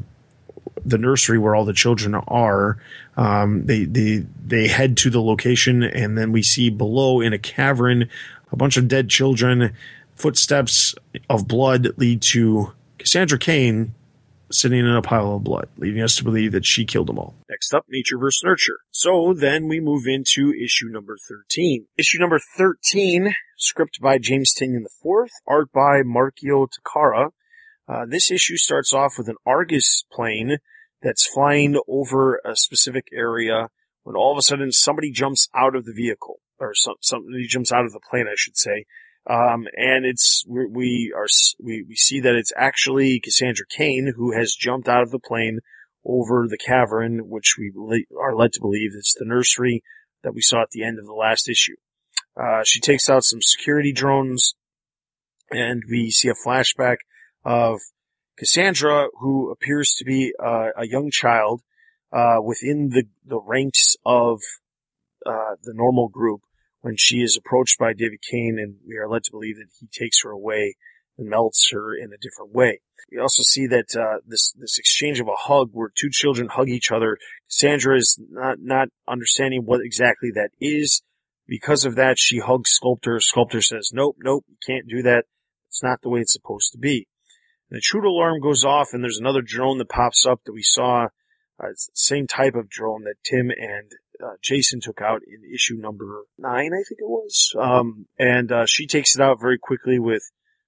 the nursery where all the children are. Um, they they they head to the location, and then we see below in a cavern a bunch of dead children. Footsteps of blood lead to Cassandra Cain sitting in a pile of blood, leading us to believe that she killed them all. Next up, Nature versus Nurture. So then we move into issue number 13. Issue number 13, script by James Tynion IV, art by Marcio Takara. Uh, this issue starts off with an Argus plane that's flying over a specific area when all of a sudden somebody jumps out of the vehicle, or some, somebody jumps out of the plane, I should say. Um, and it's, we, are, we, we see that it's actually Cassandra Cain who has jumped out of the plane over the cavern, which we are led to believe is the nursery that we saw at the end of the last issue. Uh, she takes out some security drones and we see a flashback of Cassandra, who appears to be uh, a young child uh, within the, the ranks of uh, the normal group when she is approached by David Cain, and we are led to believe that he takes her away and melts her in a different way. We also see that uh, this this exchange of a hug, where two children hug each other. Cassandra is not not understanding what exactly that is. Because of that, she hugs Sculptor. Sculptor says, "Nope, nope, you can't do that. It's not the way it's supposed to be." And the intruder alarm goes off, and there's another drone that pops up that we saw. Uh, same type of drone that Tim and uh, Jason took out in issue number nine, I think it was. Um, and uh, she takes it out very quickly with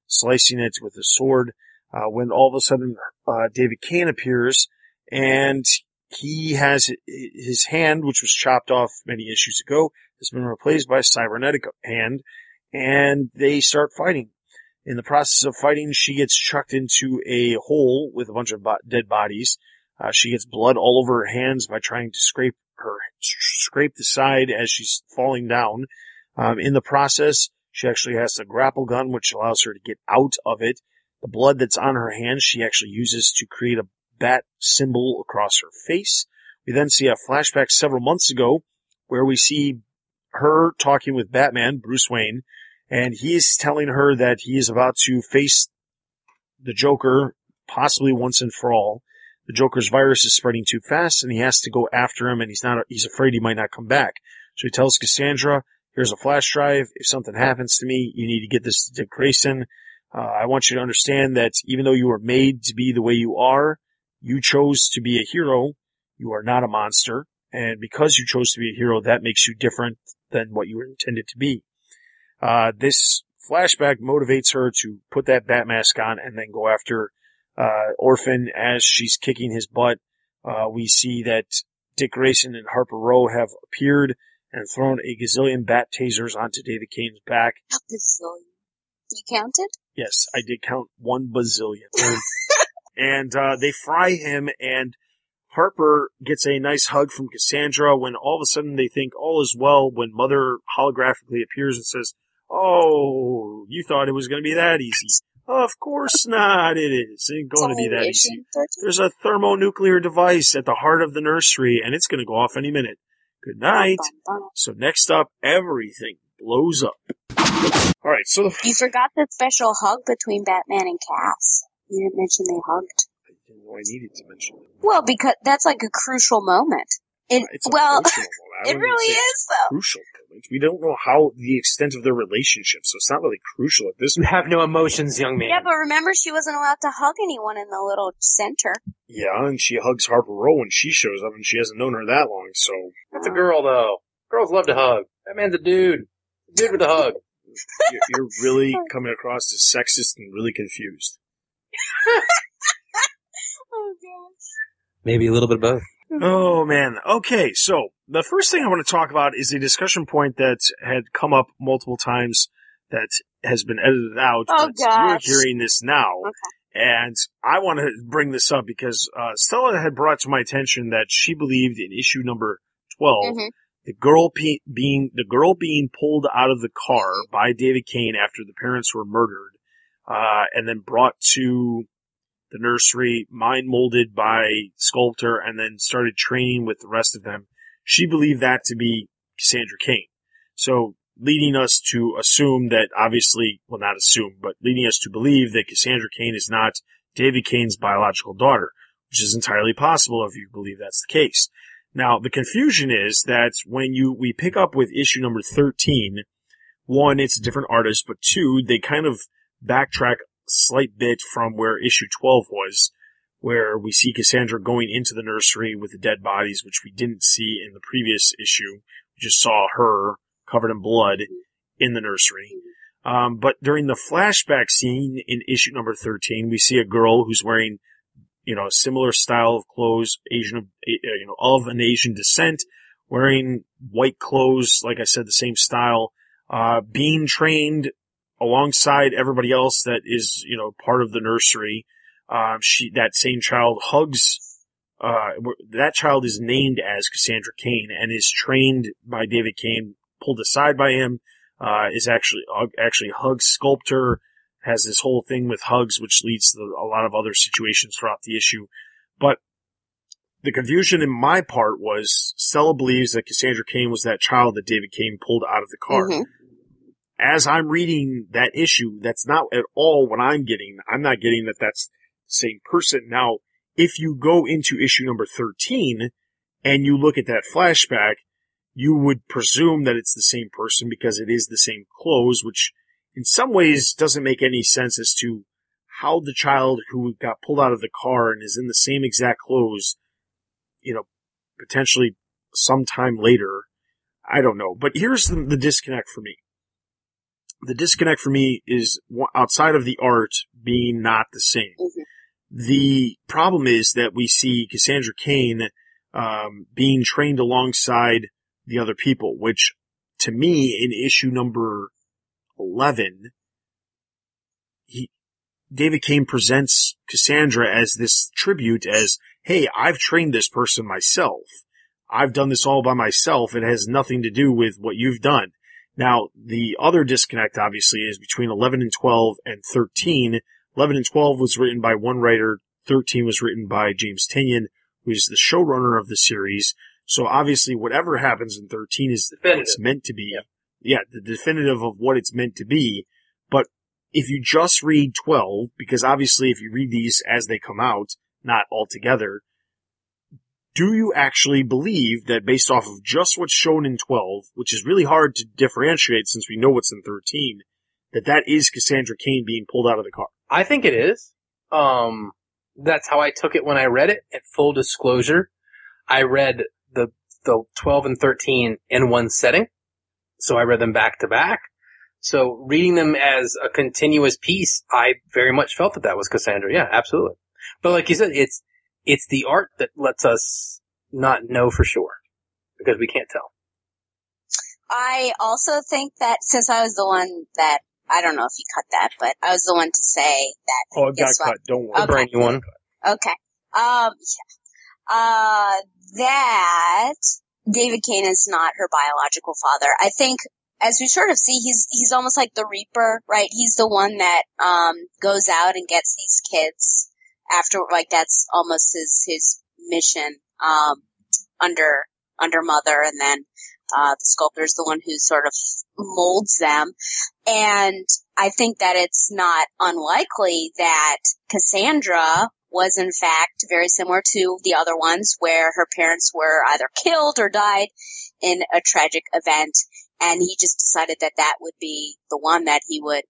slicing it with a sword. Uh, when all of a sudden uh, David Cain appears, and he has his hand, which was chopped off many issues ago, has been replaced by a cybernetic hand, and they start fighting. In the process of fighting, she gets chucked into a hole with a bunch of bo- dead bodies. Uh, she gets blood all over her hands by trying to scrape her scrape the side as she's falling down. Um, in the process, she actually has a grapple gun, which allows her to get out of it. The blood that's on her hands, she actually uses to create a bat symbol across her face. We then see a flashback several months ago where we see her talking with Batman, Bruce Wayne, and he is telling her that he is about to face the Joker possibly once and for all the Joker's virus is spreading too fast and he has to go after him and he's not, he's afraid he might not come back. So he tells Cassandra, here's a flash drive. If something happens to me, you need to get this to Dick Grayson. Uh, I want you to understand that even though you were made to be the way you are, you chose to be a hero. You are not a monster. And because you chose to be a hero, that makes you different than what you were intended to be. Uh, this flashback motivates her to put that bat mask on and then go after uh, Orphan as she's kicking his butt. Uh, we see that Dick Grayson and Harper Row have appeared and thrown a gazillion bat tasers onto David Cain's back. A bazillion. You counted? Yes, I did count one bazillion. and uh, they fry him, and Harper gets a nice hug from Cassandra when all of a sudden they think all is well when Mother holographically appears and says, Oh, you thought it was going to be that easy. Of course not, it is. It ain't going to be that easy. There's a thermonuclear device at the heart of the nursery, and it's going to go off any minute. Good night. So next up, everything blows up. All right, so the You forgot the special hug between Batman and Cass. You didn't mention they hugged. I didn't know I needed to mention it. Well, because that's like a crucial moment. It, It's well, It really is though. crucial points. We don't know how the extent of their relationship, so it's not really crucial at this You point. have no emotions, young man. Yeah, but remember she wasn't allowed to hug anyone in the little center. Yeah, and she hugs Harper Row when she shows up, and she hasn't known her that long. So That's a girl, though. Girls love to hug. That man's a dude. Dude with a hug. you're, you're really coming across as sexist and really confused. Oh gosh. Maybe a little bit of both. Oh man. Okay, so the first thing I want to talk about is a discussion point that had come up multiple times that has been edited out. Oh, but gosh. You're hearing this now. Okay. And I want to bring this up because uh, Stella had brought to my attention that she believed in issue number 12 Mhm. the girl pe- being the girl being pulled out of the car by David Cain after the parents were murdered, uh, and then brought to the nursery, mind molded by sculptor, and then started training with the rest of them. She believed that to be Cassandra Cain. So leading us to assume that obviously, well not assume, but leading us to believe that Cassandra Cain is not David Cain's biological daughter, which is entirely possible if you believe that's the case. Now, the confusion is that when you, we pick up with issue number 13, one, it's a different artist, but two, they kind of backtrack slight bit from where issue 12 was, where we see Cassandra going into the nursery with the dead bodies, which we didn't see in the previous issue. We just saw her covered in blood in the nursery. Um, but during the flashback scene in issue number 13, we see a girl who's wearing you know, a similar style of clothes, Asian, uh, you know, of an Asian descent, wearing white clothes, like I said, the same style, uh, being trained alongside everybody else that is, you know, part of the nursery. Um, she, that same child hugs, uh, that child is named as Cassandra Cain and is trained by David Cain, pulled aside by him, uh, is actually, uh, actually hugs sculptor, has this whole thing with hugs, which leads to a lot of other situations throughout the issue. But the confusion in my part was Stella believes that Cassandra Cain was that child that David Cain pulled out of the car. Mhm. As I'm reading that issue, that's not at all what I'm getting. I'm not getting that that's the same person. Now, if you go into issue number 13 and you look at that flashback, you would presume that it's the same person because it is the same clothes, which in some ways doesn't make any sense as to how the child who got pulled out of the car and is in the same exact clothes, you know, potentially sometime later, I don't know. But here's the, the disconnect for me. The disconnect for me is outside of the art being not the same. Mhm. The problem is that we see Cassandra Cain um, being trained alongside the other people, which to me in issue number 11, he, David Cain presents Cassandra as this tribute as, hey, I've trained this person myself. I've done this all by myself. It has nothing to do with what you've done. Now, the other disconnect obviously is between 11 and 12 and 13. 11 and 12 was written by one writer. 13 was written by James Tynion, who is the showrunner of the series. So obviously whatever happens in 13 is what it's meant to be. Yeah, the definitive of what it's meant to be. But if you just read 12, because obviously if you read these as they come out, not all together, do you actually believe that based off of just what's shown in 12, which is really hard to differentiate since we know what's in 13, that that is Cassandra Cain being pulled out of the car? I think it is. Um, that's how I took it when I read it. At full disclosure, I read the the 12 and 13 in one setting, so I read them back to back. So reading them as a continuous piece, I very much felt that that was Cassandra. Yeah, absolutely. But like you said, it's it's the art that lets us not know for sure because we can't tell. I also think that since I was the one that I don't know if you cut that, but I was the one to say that. Oh, it got Guess what? cut. Don't worry. The Okay. brainy one. Okay. Um, yeah. uh, that David Cain is not her biological father. I think, as we sort of see, he's he's almost like the Reaper, right? He's the one that um goes out and gets these kids after, like that's almost his his mission um under under Mother, and then Uh, the sculptor is the one who sort of molds them. And I think that it's not unlikely that Cassandra was in fact very similar to the other ones where her parents were either killed or died in a tragic event. And he just decided that that would be the one that he would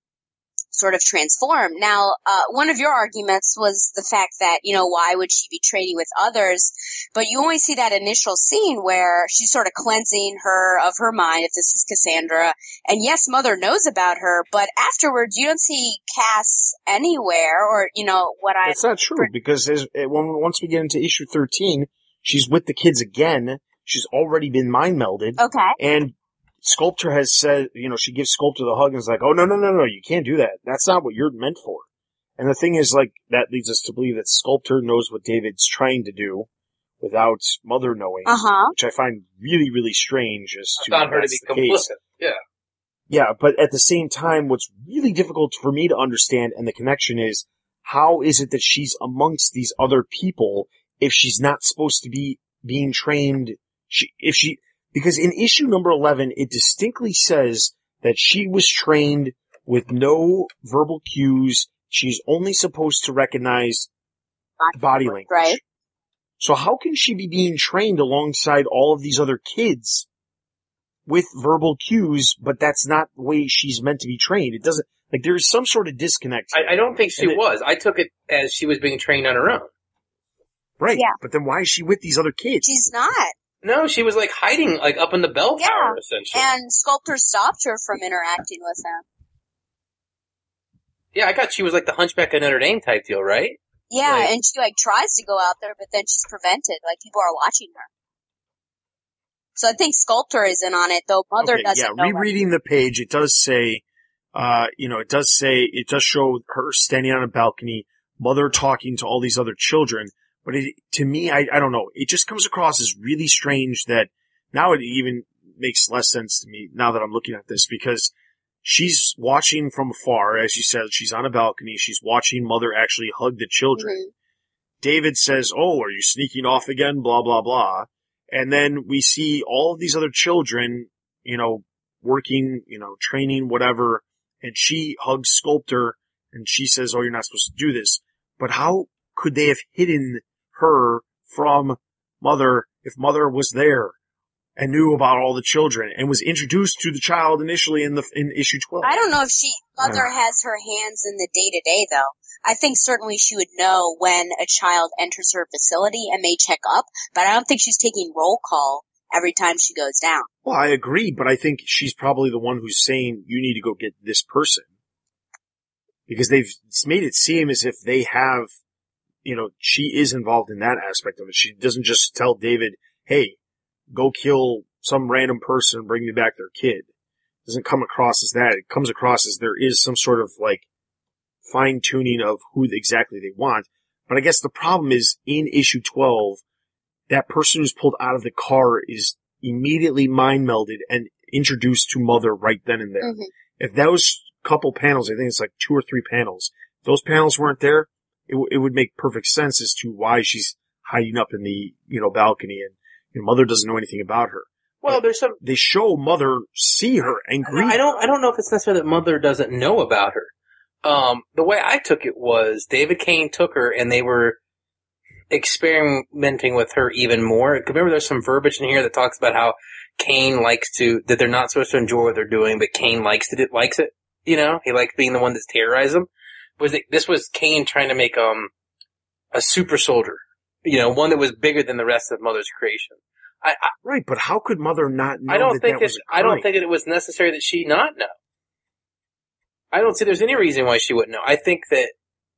sort of transform. Now, uh, one of your arguments was the fact that, you know, why would she be trading with others? But you only see that initial scene where she's sort of cleansing her of her mind, if this is Cassandra. And yes, mother knows about her, but afterwards you don't see Cass anywhere or, you know, what I. That's not true because as, eh, when, once we get into issue 13, she's with the kids again. She's already been mind melded. Okay. And Sculptor has said, you know, she gives Sculptor the hug and is like, oh, no, no, no, no, you can't do that. That's not what you're meant for. And the thing is, like, that leads us to believe that Sculptor knows what David's trying to do without Mother knowing, Uh-huh. which I find really, really strange as I to found her to be the case. Yeah. Yeah, but at the same time, what's really difficult for me to understand and the connection is, how is it that she's amongst these other people if she's not supposed to be being trained? She, if she, because in issue number 11, it distinctly says that she was trained with no verbal cues. She's only supposed to recognize body language. Right. So how can she be being trained alongside all of these other kids with verbal cues, but that's not the way she's meant to be trained? It doesn't, like there's some sort of disconnect. here. I, I don't think she And it- was. I took it as she was being trained on her own. Right. Yeah. But then why is she with these other kids? She's not. No, she was like hiding, like up in the bell Yeah. tower, essentially. And Sculptor stopped her from interacting with him. yeah, I got she was like the Hunchback of Notre Dame type deal, right? Yeah, Like- and she like tries to go out there, but then she's prevented. Like people are watching her. So I think Sculptor is in on it, though Mother Okay, doesn't yeah, know. her. rereading the page, it does say, uh, you know, it does say, it does show her standing on a balcony, mother talking to all these other children. But it, to me, I, I don't know. It just comes across as really strange that now it even makes less sense to me now that I'm looking at this because she's watching from afar, as you said, she's on a balcony, she's watching mother actually hug the children. Mhm. David says, Oh, are you sneaking off again? Blah, blah, blah. And then we see all of these other children, you know, working, you know, training, whatever. And she hugs Sculptor and she says, Oh, you're not supposed to do this. But how could they have hidden her from mother if mother was there and knew about all the children and was introduced to the child initially in the, in issue 12? I don't know if she Mother has her hands in the day to day though. I think certainly she would know when a child enters her facility and may check up, but I don't think she's taking roll call every time she goes down. Well, I agree, but I think she's probably the one who's saying you need to go get this person. Because they've made it seem as if they have, you know, she is involved in that aspect of it. She doesn't just tell David, hey, go kill some random person and bring me back their kid. It doesn't come across as that. It comes across as there is some sort of like fine tuning of who exactly they want. But I guess the problem is in issue 12, that person who's pulled out of the car is immediately mind melded and introduced to mother right then and there. Mhm. If those couple panels, I think it's like two or three panels, those panels weren't there, it, w- it would make perfect sense as to why she's hiding up in the, you know, balcony and, you know, mother doesn't know anything about her. Well, there's some. They show mother see her and greet I don't. I don't know if it's necessarily that mother doesn't know about her. Um, the way I took it was David Cain took her and they were experimenting with her even more. Remember, there's some verbiage in here that talks about how Cain likes to that they're not supposed to enjoy what they're doing, but Cain likes it. Likes it. You know, he likes being the one that's terrorizing them. Was it, this was Cain trying to make um a super soldier? You know, one that was bigger than the rest of Mother's creation. I, I Right, but how could mother not know I don't that think that was I don't think that it was necessary that she not know. I don't see there's any reason why she wouldn't know. I think that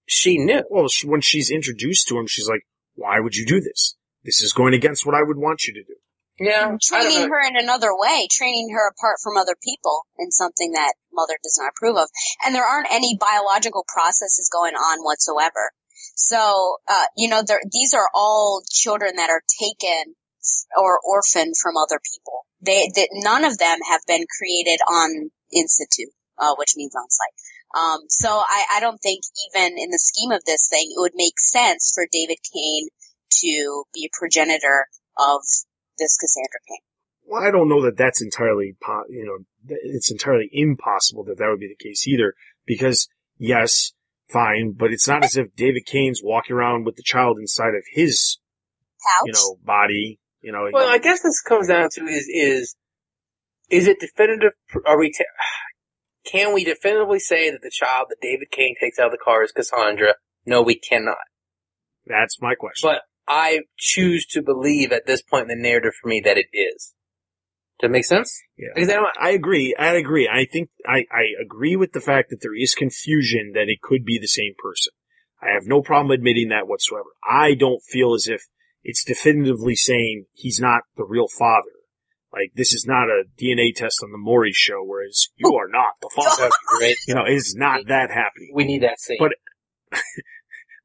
she knew. Well, she, when she's introduced to him, she's like, why would you do this? This is going against what I would want you to do. Yeah, training her in another way, training her apart from other people in something that mother does not approve of. And there aren't any biological processes going on whatsoever. So, uh, you know, there, these are all children that are taken or orphaned from other people. They, that none of them have been created on institute, uh, which means on site. Um, so I, I don't think even in the scheme of this thing, it would make sense for David Cain to be a progenitor of this Cassandra Cain. Well, I don't know that that's entirely, po- you know, it's entirely impossible that that would be the case either. Because yes, fine, but it's not as if David Cain's walking around with the child inside of his, Pouch. you know, body. You know, Well, I guess this comes down to is is is it definitive? Are we? ta can we definitively say that the child that David Cain takes out of the car is Cassandra? No, we cannot. that's my question. But I choose to believe at this point in the narrative for me that it is. Does that make sense? Yeah. Because I don't- I agree. I agree. I think I, I agree with the fact that there is confusion that it could be the same person. I have no problem admitting that whatsoever. I don't feel as if it's definitively saying he's not the real father. Like this is not a DNA test on the Maury show, whereas you oh. are not the that father. great. You know, it's not that happening. We need that scene. But-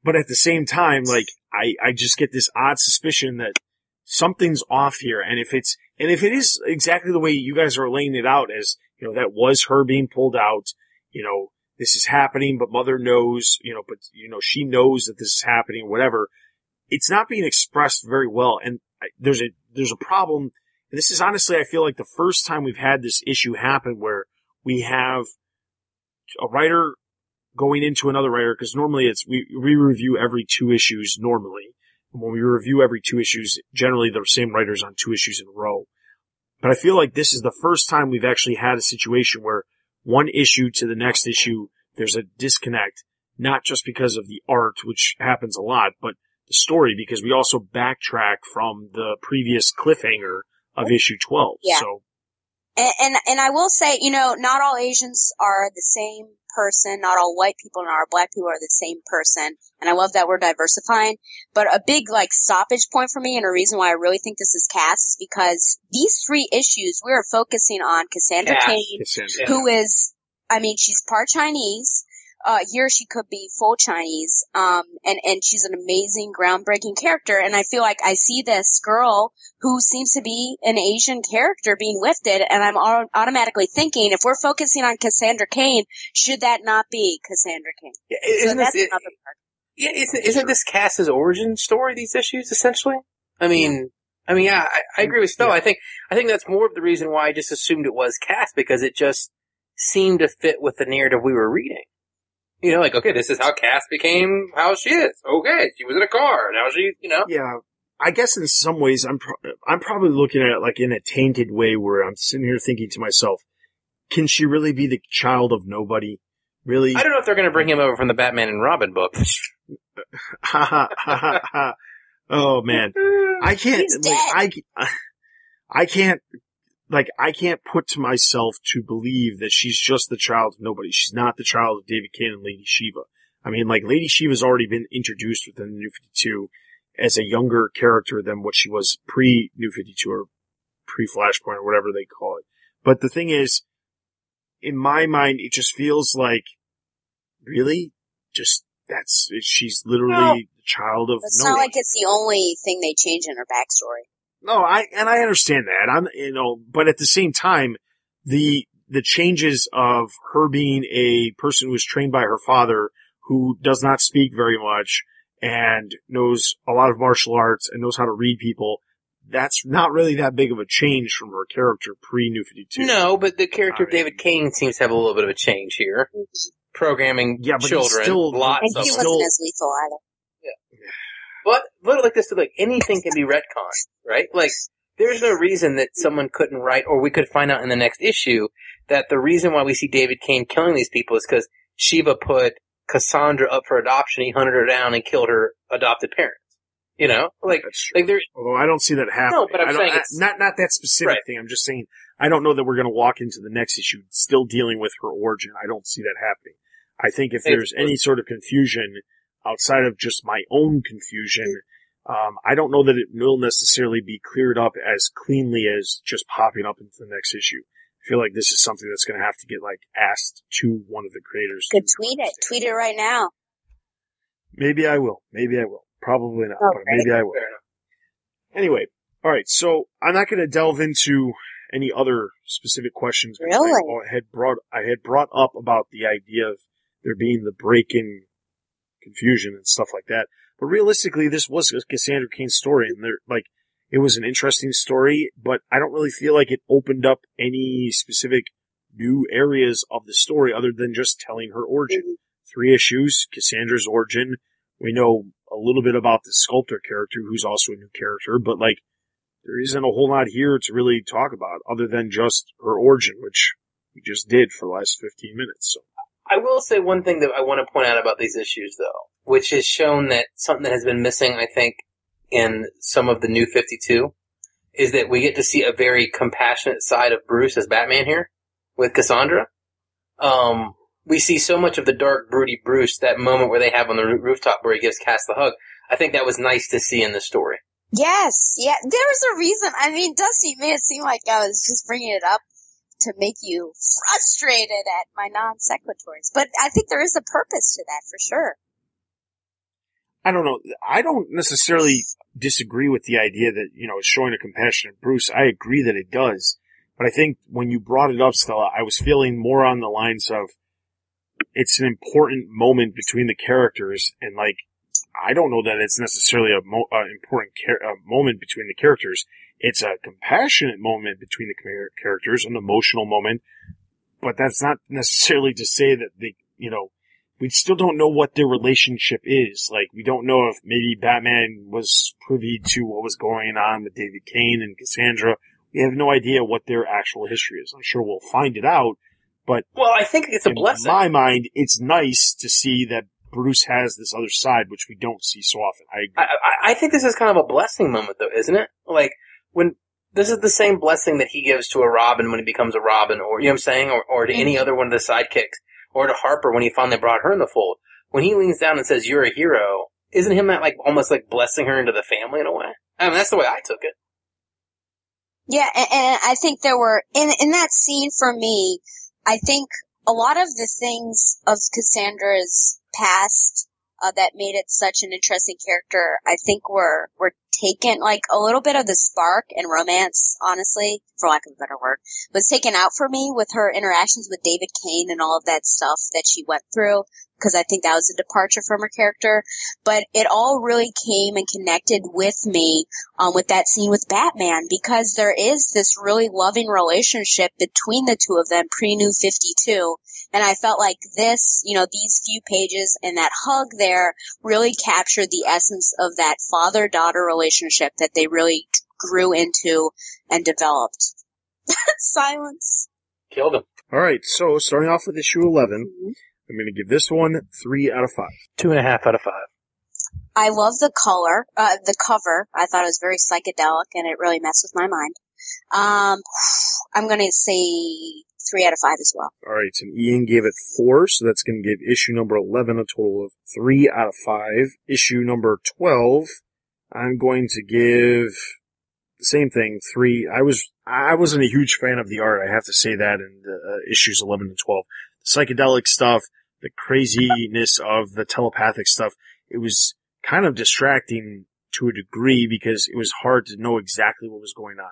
But at the same time, like, I, I just get this odd suspicion that something's off here. And if it's, and if it is exactly the way you guys are laying it out as, you know, that was her being pulled out, you know, this is happening, but mother knows, you know, but, you know, she knows that this is happening, whatever. It's not being expressed very well. And I, there's a, there's a problem. And this is honestly, I feel like the first time we've had this issue happen where we have a writer going into another writer because normally it's we we review every two issues normally. And when we review every two issues, generally the same writers on two issues in a row. But I feel like this is the first time we've actually had a situation where one issue to the next issue there's a disconnect, not just because of the art, which happens a lot, but the story because we also backtrack from the previous cliffhanger of issue 12. Yeah. So And, and and I will say, you know, not all Asians are the same person. Not all white people and our black people are the same person. And I love that we're diversifying. But a big like stoppage point for me, and a reason why I really think this is cast, is because these three issues we are focusing on Cassandra Cass. Cain, Cassandra. who is, I mean, she's part Chinese. Uh, here she could be full Chinese. Um, and, and she's an amazing, groundbreaking character. And I feel like I see this girl who seems to be an Asian character being lifted. And I'm au- automatically thinking, if we're focusing on Cassandra Cain, should that not be Cassandra Cain? Yeah, isn't that's this, it, yeah, isn't, isn't this Cass's origin story? These issues, essentially. I mean, I mean, yeah, I, I agree with Stowe. Yeah. I think I think that's more of the reason why I just assumed it was Cass because it just seemed to fit with the narrative we were reading. You know, like okay, this is how Cass became how she is. Okay, she was in a car. Now she, you know, Yeah, I guess in some ways I'm pro- I'm probably looking at it like in a tainted way where I'm sitting here thinking to myself, can she really be the child of nobody? Really? I don't know if they're going to bring him over from the Batman and Robin book. Ha ha ha ha ha. Oh man, I can't. Like, I I can't. Like I can't put to myself to believe that she's just the child of nobody. She's not the child of David Cain and Lady Shiva. I mean, like Lady Shiva's already been introduced within the New Fifty Two as a younger character than what she was pre New Fifty Two or pre Flashpoint or whatever they call it. But the thing is, in my mind, it just feels like, really, just that's she's literally No. the child of It's no not one. like it's the only thing they change in her backstory. No, I and I understand that. I'm you know, but at the same time, the the changes of her being a person who was trained by her father, who does not speak very much and knows a lot of martial arts and knows how to read people. That's not really that big of a change from her character pre New Fifty Two. No, but the character of I mean- David Cain seems to have a little bit of a change here. Programming Yeah, but he's children, still- lots And of he them. still- wasn't as lethal either. But little like this, like anything can be retconned, right? Like there's no reason that someone couldn't write, or we could find out in the next issue that the reason why we see David Cain killing these people is because Shiva put Cassandra up for adoption. He hunted her down and killed her adopted parents. You know, like like there. Although I don't see that happening. No, but I'm saying I- it's- not not that specific Right. thing. I'm just saying I don't know that we're going to walk into the next issue still dealing with her origin. I don't see that happening. I think if there's any sort of confusion outside of just my own confusion, um, I don't know that it will necessarily be cleared up as cleanly as just popping up into the next issue. I feel like this is something that's going to have to get like asked to one of the creators. Could tweet it. Tweet it right now. Maybe I will. Maybe I will. Probably not, Oh, but maybe I will. Anyway, all right. So I'm not going to delve into any other specific questions. Really? I had brought I had brought up about the idea of there being the break-in confusion and stuff like that. But realistically, this was Cassandra Cain's story, and there like It was an interesting story, but I don't really feel like it opened up any specific new areas of the story other than just telling her origin. Mm-hmm. Three issues, Cassandra's origin. We know a little bit about the sculptor character, who's also a new character, but like, there isn't a whole lot here to really talk about other than just her origin, which we just did for the last 15 minutes. So. I will say one thing that I want to point out about these issues, though, which has shown that something that has been missing, I think, in some of the new 52, is that we get to see a very compassionate side of Bruce as Batman here with Cassandra. Um, we see so much of the dark, broody Bruce, that moment where they have on the rooftop where he gives Cass the hug. I think that was nice to see in the story. Yes, yeah. There was a reason. I mean, Dusty made it seem like I was just bringing it up to make you frustrated at my non sequiturs, but I think there is a purpose to that for sure. I don't know. I don't necessarily disagree with the idea that, you know, showing a compassionate Bruce. I agree that it does. But I think when you brought it up, Stella, I was feeling more on the lines of it's an important moment between the characters and like, I don't know that it's necessarily a mo- uh, important uh, moment between the characters. It's a compassionate moment between the characters, an emotional moment, but that's not necessarily to say that they, you know, we still don't know what their relationship is. Like, we don't know if maybe Batman was privy to what was going on with David Cain and Cassandra. We have no idea what their actual history is. I'm sure we'll find it out, but Well, I think it's a blessing. in my mind, it's nice to see that Bruce has this other side, which we don't see so often. I agree. I, I, I think this is kind of a blessing moment, though, isn't it? Like when this is the same blessing that he gives to a Robin when he becomes a Robin, or you know what I'm saying, or, or to any mm-hmm. other one of the sidekicks, or to Harper when he finally brought her in the fold. When he leans down and says, "You're a hero," isn't him that like almost like blessing her into the family in a way? I mean, that's the way I took it. Yeah, and, and I think there were in in that scene for me. I think a lot of the things of Cassandra's past uh, that made it such an interesting character, I think we were were taken like a little bit of the spark and romance, honestly, for lack of a better word, was taken out for me with her interactions with David Cain and all of that stuff that she went through. Because I think that was a departure from her character, but it all really came and connected with me um, with that scene with Batman because there is this really loving relationship between the two of them pre New 52. And I felt like this, you know, these few pages and that hug there really captured the essence of that father daughter relationship that they really grew into and developed. Silence. Killed him. All right, so starting off with issue 11, I'm going to give this one three out of five. Two and a half out of five. I love the color, uh, the cover. I thought it was very psychedelic and it really messed with my mind. Um, I'm gonna say three out of five as well. All right, and Ian gave it four, so that's going to give issue number 11 a total of three out of five. Issue number 12, I'm going to give the same thing, three. I was, I wasn't a huge fan of the art, I have to say that in the, uh, issues 11 and 12. The psychedelic stuff, the craziness of the telepathic stuff, it was kind of distracting to a degree because it was hard to know exactly what was going on.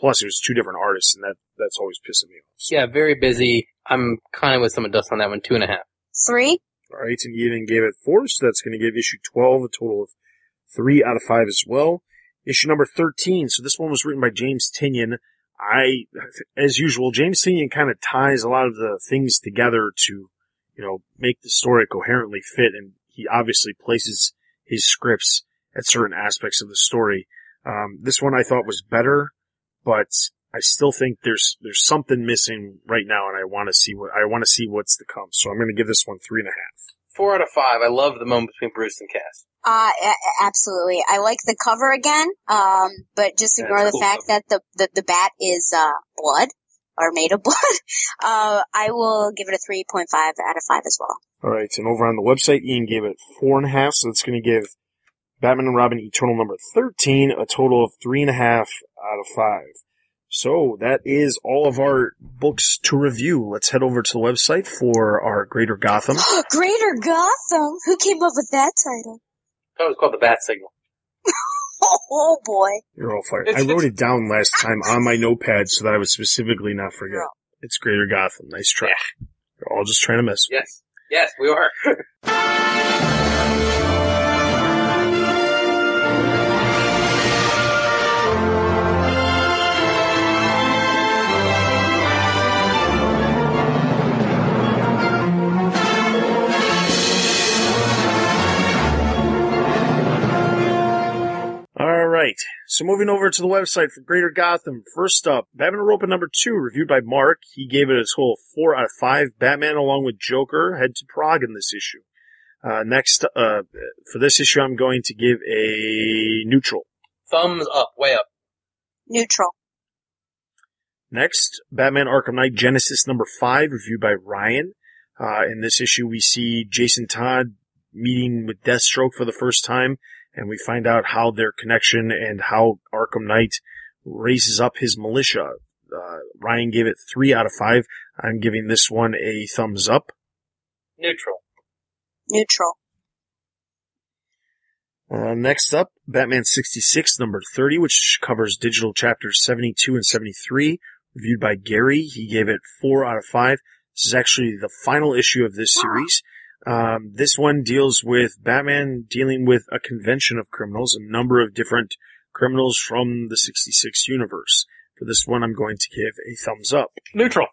Plus, it was two different artists, and that that's always pissing me off. So- Yeah, very busy. I'm kind of with some of Dustin that one. Two and a half. Three? All right, and Ian gave it four, so that's going to give issue 12 a total of three out of five as well. Issue number 13, so this one was written by James Tynion. I, as usual, James Tynion kind of ties a lot of the things together to, you know, make the story coherently fit, and he obviously places his scripts at certain aspects of the story. Um, this one I thought was better, but I still think there's there's something missing right now, and I want to see what I want to see what's to come. So I'm going to give this one three and a half. Four out of five. I love the moment between Bruce and Cass. Uh, a- a- absolutely. I like the cover again, um, but just ignore it's the cool fact that the, the, the bat is, uh, blood, or made of blood. Uh, I will give it a 3.5 out of 5 as well. All right, and over on the website, Ian gave it four and a half, so it's going to give Batman and Robin Eternal number 13 a total of three and a half out of five. So that is all of our books to review. Let's head over to the website for our Greater Gotham. Greater Gotham? Who came up with that title? That was called the Bat Signal. Oh, oh boy. You're all fired. I wrote it down last time on my notepad so that I would specifically not forget. It's Greater Gotham. Nice try. You're all just trying to mess with me. Yes. Yes, we are. So moving over to the website for Greater Gotham. First up, Batman Europa number two, reviewed by Mark. He gave it a total of four out of five. Batman along with Joker head to Prague in this issue. Uh, next, uh, for this issue, I'm going to give a neutral. Thumbs up, way up. Neutral. Next, Batman Arkham Knight Genesis number five, reviewed by Ryan. Uh, in this issue, we see Jason Todd meeting with Deathstroke for the first time, and we find out how their connection and how Arkham Knight raises up his militia. Uh, Ryan gave it three out of five. I'm giving this one a thumbs up. Neutral. Neutral. Uh, next up, Batman 66 number 30, which covers digital chapters 72 and 73, reviewed by Gary. He gave it four out of five. This is actually the final issue of this series. Um, this one deals with Batman dealing with a convention of criminals, a number of different criminals from the 66 universe. For this one, I'm going to give a thumbs up. Neutral.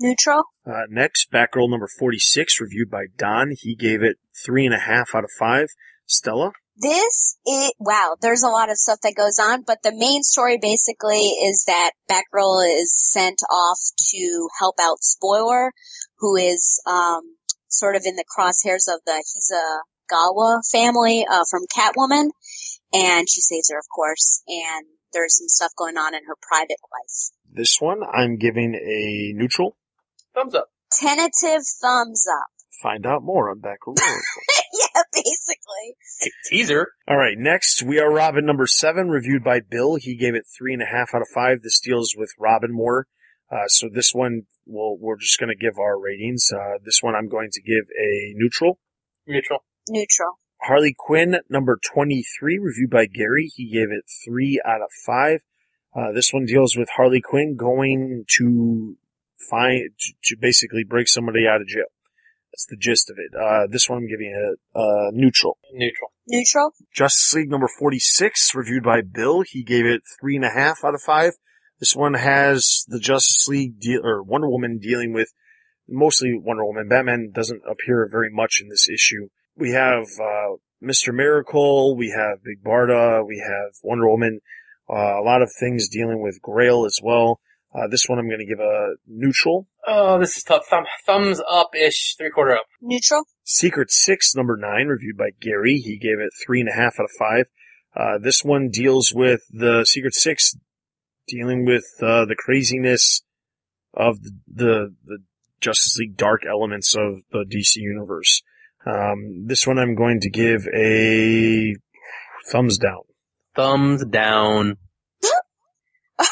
Neutral. Uh, next, Batgirl number 46, reviewed by Don. He gave it three and a half out of five. Stella? This is, wow, there's a lot of stuff that goes on, but the main story basically is that Batgirl is sent off to help out Spoiler, who is, um, sort of in the crosshairs of the Hasegawa family, uh, from Catwoman, and she saves her, of course, and there's some stuff going on in her private life. This one, I'm giving a neutral. Thumbs up. Tentative thumbs up. Find out more on Batgirl Oracle. yeah, basically. Te- teaser. All right, next we are Robin number seven, reviewed by Bill. He gave it three and a half out of five. This deals with Robin more. Uh, so this one, we'll, we're just going to give our ratings. Uh, this one I'm going to give a neutral. Neutral. Neutral. Harley Quinn number 23, reviewed by Gary. He gave it three out of five. Uh, this one deals with Harley Quinn going to find, to, to basically break somebody out of jail. That's the gist of it. Uh, this one I'm giving a, a neutral. Neutral. Neutral. Justice League number 46, reviewed by Bill. He gave it three and a half out of five. This one has the Justice League deal, or Wonder Woman dealing with mostly Wonder Woman. Batman doesn't appear very much in this issue. We have, uh, Mr. Miracle, we have Big Barda, we have Wonder Woman, uh, a lot of things dealing with Grail as well. Uh, this one I'm going to give a neutral. Oh, this is tough. Thumb, thumbs up-ish, three quarter up. Neutral. Secret Six, number nine, reviewed by Gary. He gave it three and a half out of five. Uh, this one deals with the Secret Six dealing with uh, the craziness of the, the, the Justice League dark elements of the DC universe. Um, this one I'm going to give a thumbs down. Thumbs down.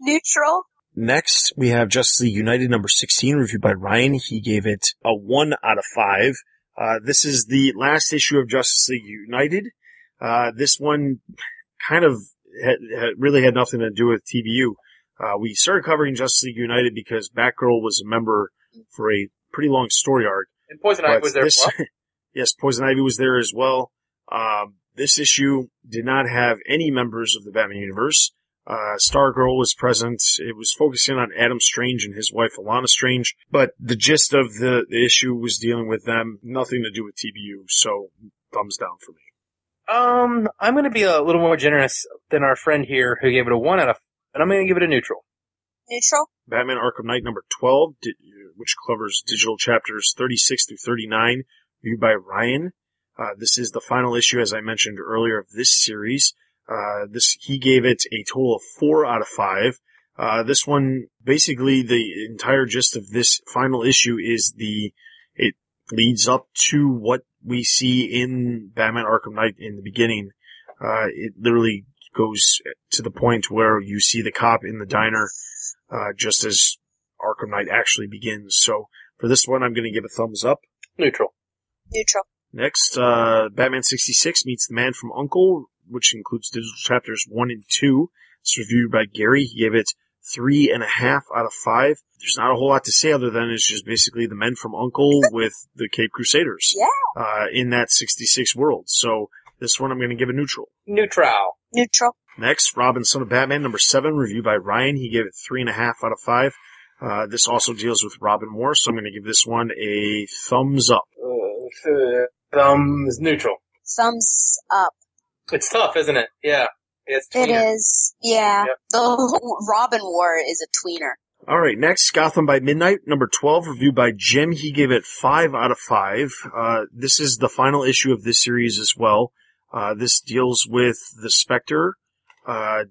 Neutral. Next, we have Justice League United number 16, reviewed by Ryan. He gave it a 1 out of 5. Uh, this is the last issue of Justice League United. Uh, this one kind of had, had, really had nothing to do with TBU. Uh, we started covering Justice League United because Batgirl was a member for a pretty long story arc. And Poison Ivy was there this- as well. yes, Poison Ivy was there as well. Um, this issue did not have any members of the Batman universe. Uh, Stargirl was present. It was focusing on Adam Strange and his wife Alana Strange, but the gist of the, the issue was dealing with them, nothing to do with TBU. So thumbs down for me. Um, I'm going to be a little more generous than our friend here who gave it a one out of, and I'm going to give it a neutral. Neutral. Batman Arkham Knight number 12, di- which covers digital chapters 36 through 39, viewed by Ryan. Uh, this is the final issue, as I mentioned earlier, of this series. Uh, this, he gave it a total of four out of five. Uh, this one, basically the entire gist of this final issue is the, it leads up to what we see in Batman Arkham Knight in the beginning. Uh, it literally goes to the point where you see the cop in the diner uh, just as Arkham Knight actually begins. So for this one, I'm going to give a thumbs up. Neutral. Neutral. Next, uh, Batman 66 meets the Man from Uncle, which includes digital chapters one and two. It's reviewed by Gary. He gave it three and a half out of five. There's not a whole lot to say other than it's just basically the Men from Uncle with the Cape Crusaders. Yeah. Uh, in that 66 world. So this one I'm going to give a neutral. Neutral. Neutral. Next, Robin, Son of Batman, number seven, review by Ryan. He gave it three and a half out of five. Uh, this also deals with Robin War, so I'm going to give this one a thumbs up. Uh, thumbs neutral. Thumbs up. It's tough, isn't it? Yeah. It's It tweener. is. Yeah. Yep. The Robin War is a tweener. All right, next, Gotham by Midnight, number 12, reviewed by Jim. He gave it 5 out of 5. Uh, this is the final issue of this series as well. Uh, this deals with the Spectre, uh,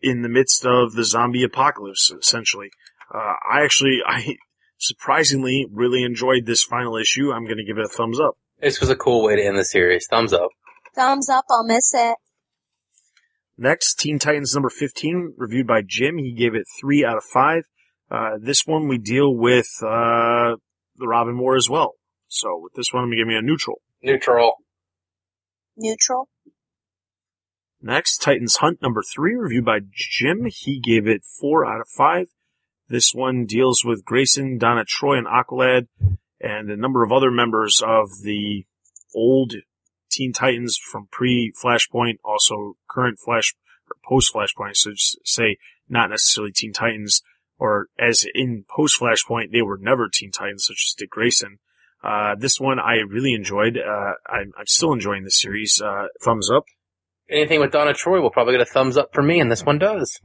in the midst of the zombie apocalypse, essentially. Uh, I actually, I surprisingly really enjoyed this final issue. I'm gonna give it a thumbs up. This was a cool way to end the series. Thumbs up. Thumbs up, I'll miss it. Next, Teen Titans number 15, reviewed by Jim. He gave it 3 out of 5. Uh, this one we deal with, uh, the Robin War as well. So with this one, I'm gonna give me a neutral. Neutral. Neutral. Next, Titans Hunt number 3, reviewed by Jim. He gave it 4 out of 5. This one deals with Grayson, Donna Troy, and Aqualad, and a number of other members of the old Teen Titans from pre-Flashpoint, also current Flash, or post-Flashpoint, so just say not necessarily Teen Titans, or as in post-Flashpoint, they were never Teen Titans, such as Dick Grayson. Uh, this one I really enjoyed. Uh, I'm, I'm still enjoying the series. Uh, thumbs up. Anything with Donna Troy will probably get a thumbs up for me, and this one does.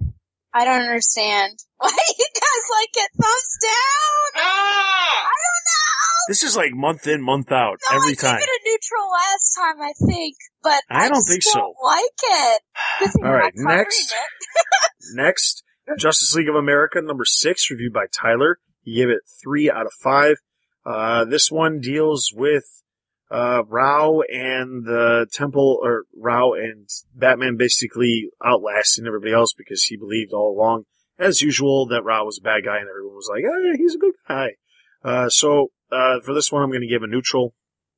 I don't understand. Why you guys like it thumbs down? I don't know. This is like month in, month out, No, every I time. gave it a neutral last time, I think, but I don't just think don't so. Like it. Good thing All you're right, not covering next. it. Next, Justice League of America number six, reviewed by Tyler. He gave it three out of five. Uh, this one deals with, uh, Rao and the Temple, or Rao and Batman basically outlasting everybody else because he believed all along, as usual, that Rao was a bad guy and everyone was like, hey, he's a good guy. Uh, so, uh, for this one, I'm going to give a neutral.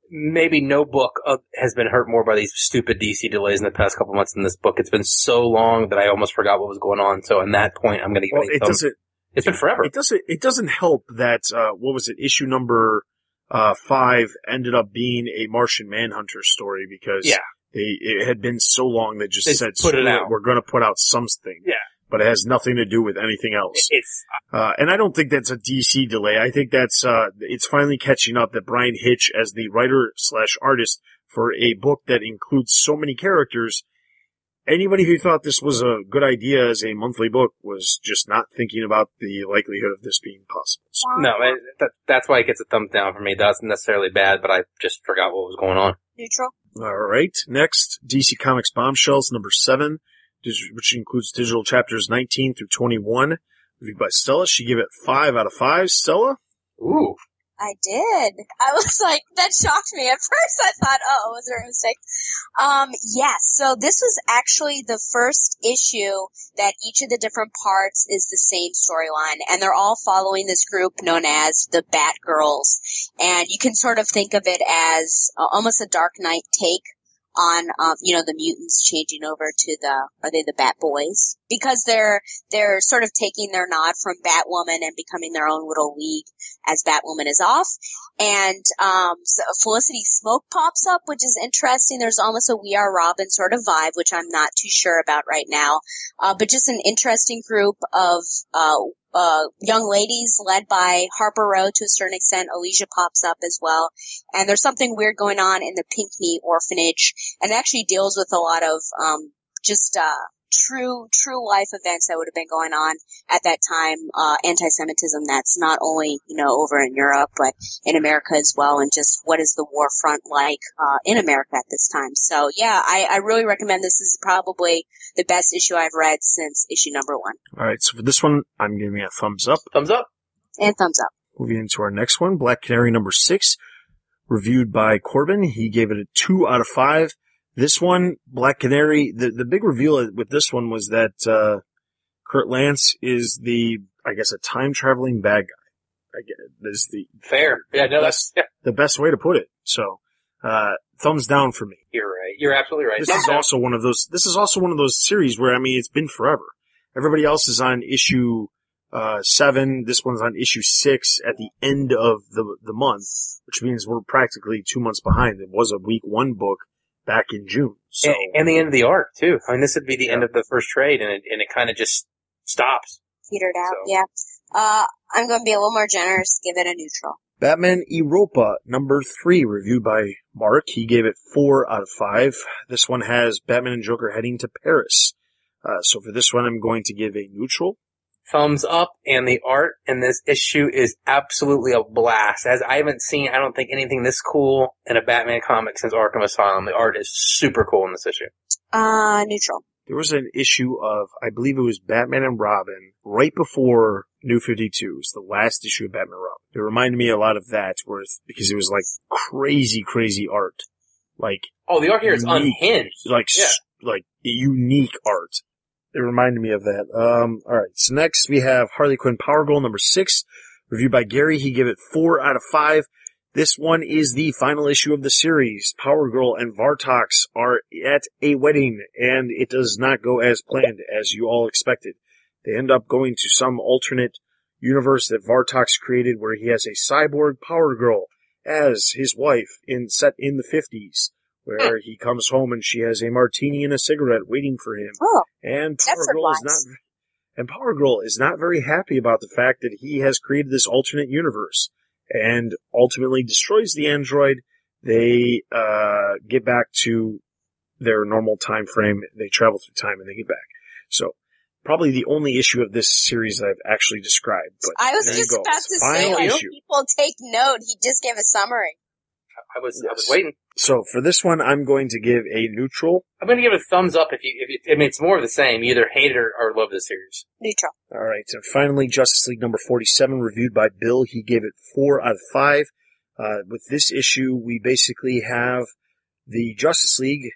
Maybe no book uh, has been hurt more by these stupid DC delays in the past couple months than this book. It's been so long that I almost forgot what was going on. So, on that point, I'm going to give Well, it thumbs. doesn't, It's been forever. It doesn't. It doesn't help that uh, what was it? Issue number uh, five ended up being a Martian Manhunter story because Yeah. they it had been so long they just They said put it "Screw out." We're going to put out something. Yeah. But it has nothing to do with anything else. Uh, and I don't think that's a DC delay. I think that's uh, it's finally catching up that Bryan Hitch, as the writer slash artist for a book that includes so many characters, anybody who thought this was a good idea as a monthly book was just not thinking about the likelihood of this being possible. So, no, it, that, that's why it gets a thumbs down for me. That's necessarily bad, but I just forgot what was going on. Neutral. all right, next DC Comics Bombshells number seven, dis- which includes digital chapters 19 through 21. Reviewed by Stella. She gave it five out of five. Stella. Ooh. I did. I was like, that shocked me. At first I thought, oh, was there a mistake? Um, yes. So this was actually the first issue that each of the different parts is the same storyline and they're all following this group known as the Batgirls. And you can sort of think of it as uh, almost a Dark Knight take on, um, you know, the mutants changing over to the, are they the Bat Boys? Because they're, they're sort of taking their nod from Batwoman and becoming their own little league as Batwoman is off. And um, so Felicity Smoak pops up, which is interesting. There's almost a We Are Robin sort of vibe, which I'm not too sure about right now. Uh, but just an interesting group of uh, uh, young ladies led by Harper Row to a certain extent. Alicia pops up as well. And there's something weird going on in the Pinkney orphanage, and actually deals with a lot of um, just uh, true true life events that would have been going on at that time, uh, anti-Semitism that's not only, you know, over in Europe, but in America as well, and just what is the war front like, uh, in America at this time. So yeah, I, I really recommend this. This is probably the best issue I've read since issue number one. All right. So for this one, I'm giving it a thumbs up. Thumbs up. And thumbs up. Moving into our next one, Black Canary number six, reviewed by Corbin. He gave it a two out of five. This one, Black Canary, the, the big reveal with this one was that, uh, Kurt Lance is the, I guess, a time traveling bad guy. I get is the, Fair. Yeah, no, that's, yeah, the best way to put it. So, uh, thumbs down for me. you're right. You're absolutely right. This Thumbs is down. also one of those, this is also one of those series where, I mean, it's been forever. Everybody else is on issue, uh, seven. This one's on issue six at the end of the, the month, which means we're practically two months behind. It was a week one book back in June. So, and, and the end of the arc too. I mean, this would be the end of the first trade, and it, and it kind of just stops. Petered out. So- Yeah. Uh, I'm going to be a little more generous. Give it a neutral. Batman Europa number three, reviewed by Mark. He gave it four out of five. This one has Batman and Joker heading to Paris. Uh, so for this one, I'm going to give a neutral. Thumbs up, and the art in this issue is absolutely a blast. As I haven't seen, I don't think anything this cool in a Batman comic since Arkham Asylum. The art is super cool in this issue. Uh, neutral. There was an issue of, I believe it was Batman and Robin, right before New 52. It was the last issue of Batman and Robin. It reminded me a lot of that, where because it was like crazy, crazy art. Like, Oh, the art here is Unique. unhinged. like, Yeah. like unique art. It reminded me of that. Um, alright. So next we have Harley Quinn Power Girl number six, reviewed by Gary. He gave it four out of five. This one is the final issue of the series. Power Girl and Vartox are at a wedding and it does not go as planned as you all expected. They end up going to some alternate universe that Vartox created where he has a cyborg Power Girl as his wife in set in the 50s where he comes home and she has a martini and a cigarette waiting for him. Oh, And Power Girl is not, and Power Girl is not very happy about the fact that he has created this alternate universe and ultimately destroys the android. They, uh, get back to their normal time frame. They travel through time and they get back. So, probably the only issue of this series that I've actually described. But I was just about to say, final issue. people take note. He just gave a summary. I was, I was waiting. So for this one, I'm going to give a neutral. I'm going to give it a thumbs up if you, if it, I mean, it's more of the same. You either hate it or, or love the series. Neutral. All right, and finally, Justice League number 47, reviewed by Bill. He gave it four out of five. Uh, with this issue, we basically have the Justice League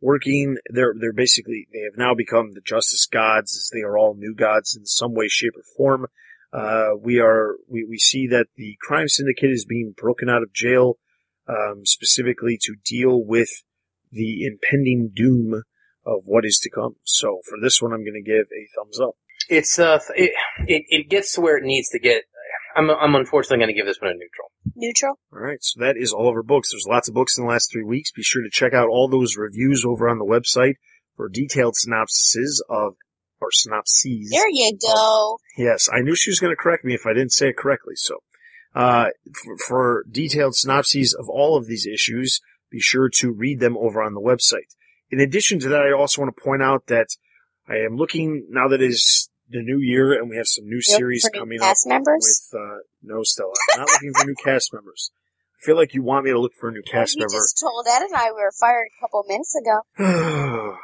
working. They're they're basically they have now become the Justice Gods, as they are all new gods in some way, shape, or form. Uh, we are we we see that the crime syndicate is being broken out of jail, um, specifically to deal with the impending doom of what is to come. So for this one, I'm going to give a thumbs up. It's, uh, it, it, it gets to where it needs to get. I'm, I'm unfortunately going to give this one a neutral. Neutral. All right, so that is all of our books. There's lots of books in the last three weeks. Be sure to check out all those reviews over on the website for detailed synopsises of, or synopses. There you go. Yes, I knew she was going to correct me if I didn't say it correctly. So, uh, for, for detailed synopses of all of these issues, be sure to read them over on the website. In addition to that, I also want to point out that I am looking now that it is the new year and we have some new You're series coming up members? with uh, no Stella. I'm not looking for new cast members. I feel like you want me to look for a new cast you member. just told Ed and I we were fired a couple minutes ago.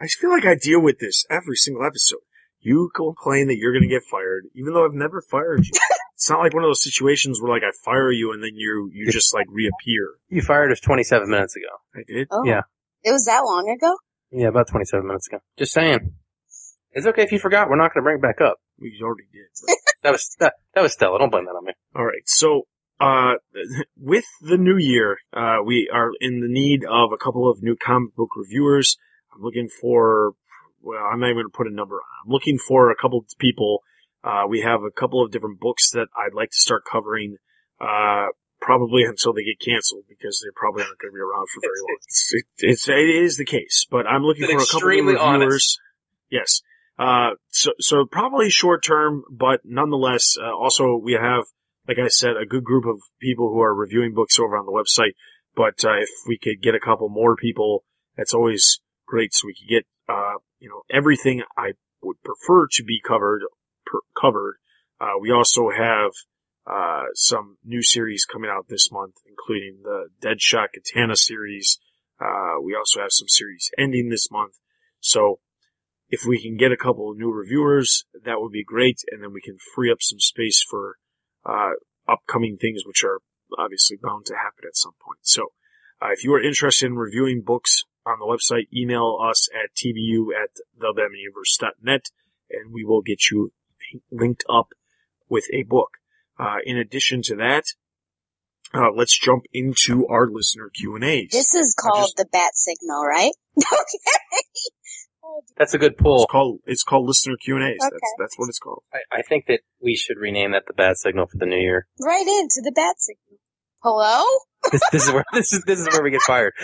I feel like I deal with this every single episode. You complain that you're going to get fired, even though I've never fired you. it's not like one of those situations where like I fire you and then you you just like reappear. You fired us 27 minutes ago. I did. Oh. Yeah. It was that long ago? Yeah, about 27 minutes ago. Just saying. It's okay if you forgot. We're not going to bring it back up. We already did. but- That was, that, that was Stella. Don't blame that on me. All right. So, uh, with the new year, uh, we are in the need of a couple of new comic book reviewers. I'm looking for, well, I'm not even going to put a number on. I'm looking for a couple of people. Uh, we have a couple of different books that I'd like to start covering, uh, probably until they get canceled because they probably aren't going to be around for very long. It's, it, it's, it is the case, but I'm looking for a couple of reviewers. honest. Yes. Uh, so, so probably short term, but nonetheless, uh, also we have, like I said, a good group of people who are reviewing books over on the website. But, uh, if we could get a couple more people, that's always great. So we could get, uh, you know, everything I would prefer to be covered, per, covered. Uh, we also have, uh, some new series coming out this month, including the Deadshot Katana series. Uh, we also have some series ending this month. So, if we can get a couple of new reviewers, that would be great, and then we can free up some space for uh, upcoming things, which are obviously bound to happen at some point. So, uh, if you are interested in reviewing books on the website, email us at tbu at thebatmanuniverse.net, and we will get you linked up with a book. Uh, in addition to that, uh, let's jump into our listener Q and A's. This is called just- the bat signal, right? okay. That's a good pull. It's called it's called listener Q and A's. Okay. That's that's what it's called. I, I think that we should rename that the bat signal for the new year. Right into the bat signal. Hello? This, this is where this is this is where we get fired.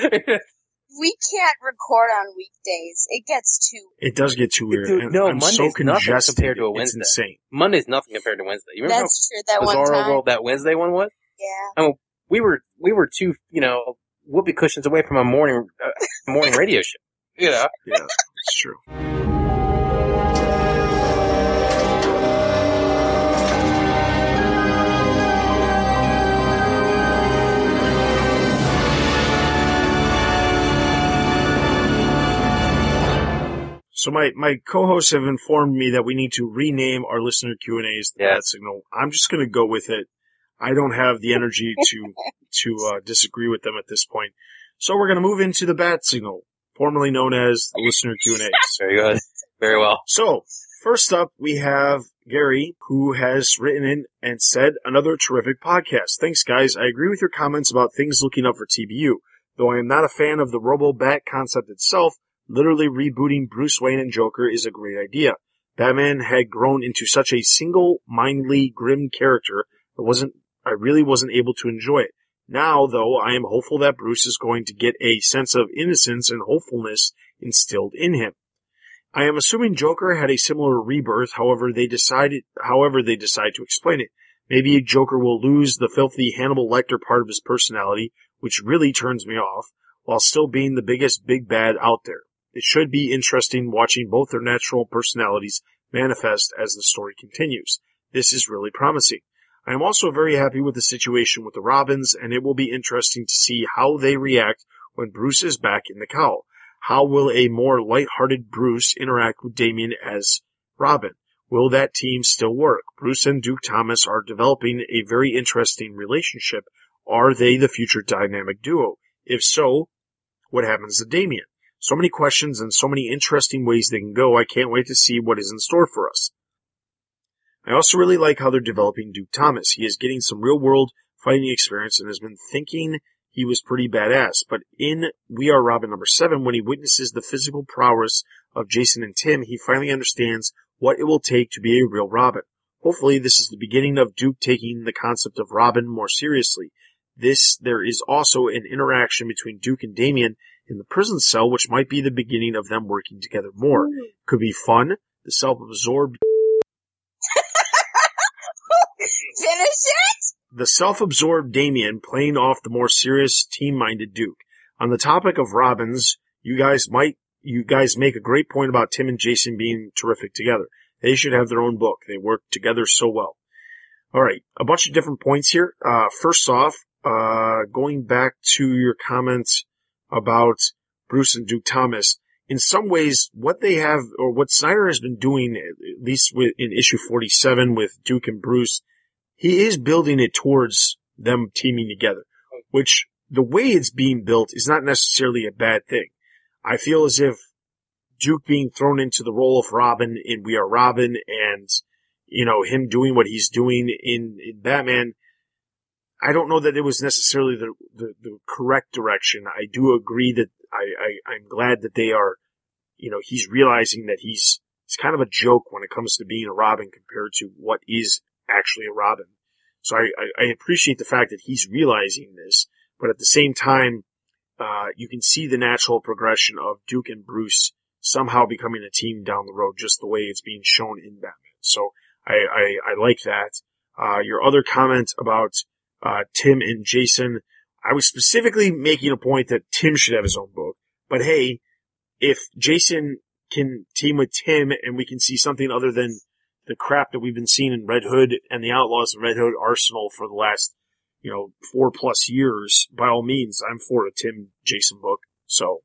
We can't record on weekdays. It gets too. It does get too weird. Dude, no, I'm Monday's nothing congested. compared to a It's Wednesday. insane. Monday's nothing compared to Wednesday. You remember That's true. That how one bizarre time. world that Wednesday one was? Yeah. We were we were two you know whoopee cushions away from a morning uh, morning radio show. You know, Yeah, it's true. So my, my co-hosts have informed me that we need to rename our listener Q and A's the Yes. Bat Signal. I'm just going to go with it. I don't have the energy to to uh, disagree with them at this point. So we're going to move into the Bat Signal, formerly known as the listener Q and A's. Very good. Very well. So, first up, we have Gary, who has written in and said, another terrific podcast. Thanks, guys. I agree with your comments about things looking up for TBU. Though I am not a fan of the Robo-Bat concept itself, literally rebooting Bruce Wayne and Joker is a great idea. Batman had grown into such a single-mindedly grim character, I wasn't, I really wasn't able to enjoy it. Now, though, I am hopeful that Bruce is going to get a sense of innocence and hopefulness instilled in him. I am assuming Joker had a similar rebirth, however they decided, however they decide to explain it. Maybe Joker will lose the filthy Hannibal Lecter part of his personality, which really turns me off, while still being the biggest big bad out there. It should be interesting watching both their natural personalities manifest as the story continues. This is really promising. I am also very happy with the situation with the Robins, and it will be interesting to see how they react when Bruce is back in the cowl. How will a more light-hearted Bruce interact with Damian as Robin? Will that team still work? Bruce and Duke Thomas are developing a very interesting relationship. Are they the future dynamic duo? If so, what happens to Damian? So many questions and so many interesting ways they can go. I can't wait to see what is in store for us. I also really like how they're developing Duke Thomas. He is getting some real world fighting experience and has been thinking he was pretty badass. But in We Are Robin number seven, when he witnesses the physical prowess of Jason and Tim, he finally understands what it will take to be a real Robin. Hopefully this is the beginning of Duke taking the concept of Robin more seriously. This, there is also an interaction between Duke and Damian in the prison cell, which might be the beginning of them working together more. Could be fun. The self-absorbed Finish it. the self-absorbed Damian playing off the more serious team-minded Duke. On the topic of Robins, you guys might, you guys make a great point about Tim and Jason being terrific together. They should have their own book. They work together so well. Alright, a bunch of different points here. Uh, first off, uh, going back to your comment about Bruce and Duke Thomas, in some ways, what they have, or what Snyder has been doing, at least with, in issue 47 with Duke and Bruce, he is building it towards them teaming together, which the way it's being built is not necessarily a bad thing. I feel as if Duke being thrown into the role of Robin in We Are Robin and, you know, him doing what he's doing in, in Batman, I don't know that it was necessarily the, the, the correct direction. I do agree that I, I, I'm glad that they are, you know, he's realizing that he's, he's kind of a joke when it comes to being a Robin compared to what is actually a Robin. So I, I, I appreciate the fact that he's realizing this, but at the same time, uh, you can see the natural progression of Duke and Bruce somehow becoming a team down the road, just the way it's being shown in Batman. So I, I, I like that. Uh, your other comment about, uh, Tim and Jason, I was specifically making a point that Tim should have his own book, but hey, if Jason can team with Tim and we can see something other than the crap that we've been seeing in Red Hood and the Outlaws and Red Hood Arsenal for the last, you know, four plus years, by all means, I'm for a Tim Jason book. So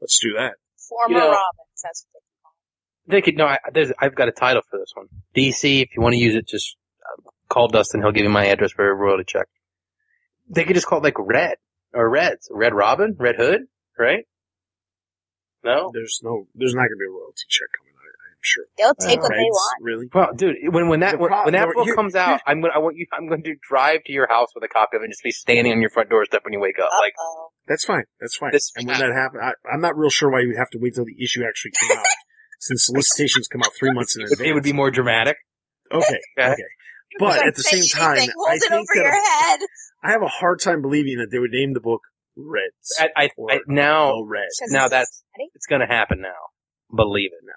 let's do that. Former You know- Robins. That's what They call. They could no. I, there's, I've got a title for this one. DC. If you want to use it, just call Dustin. He'll give you my address for a royalty check. They could just call it like Red or Reds. Red Robin, Red Hood, right? No. There's no, there's not going to be a royalty check coming out, I'm sure. they- They'll take Uh, what they want. Really? Well, dude, when when that when, pro- when that book comes out, I'm gonna I want you I'm going to drive to your house with a copy of it and just be standing on your front doorstep when you wake up. Like Uh-oh. That's fine. That's fine. This- and when that happens, I, I'm not real sure why you would have to wait till the issue actually came out, since solicitations come out three months in advance. it would be more dramatic. okay. Okay. Okay. But Don't at the same time, anything. Hold I it think over that your head. I have a hard time believing that they would name the book Reds. I, I, or I now Red. now that's Ready? it's going to happen now. Believe it now.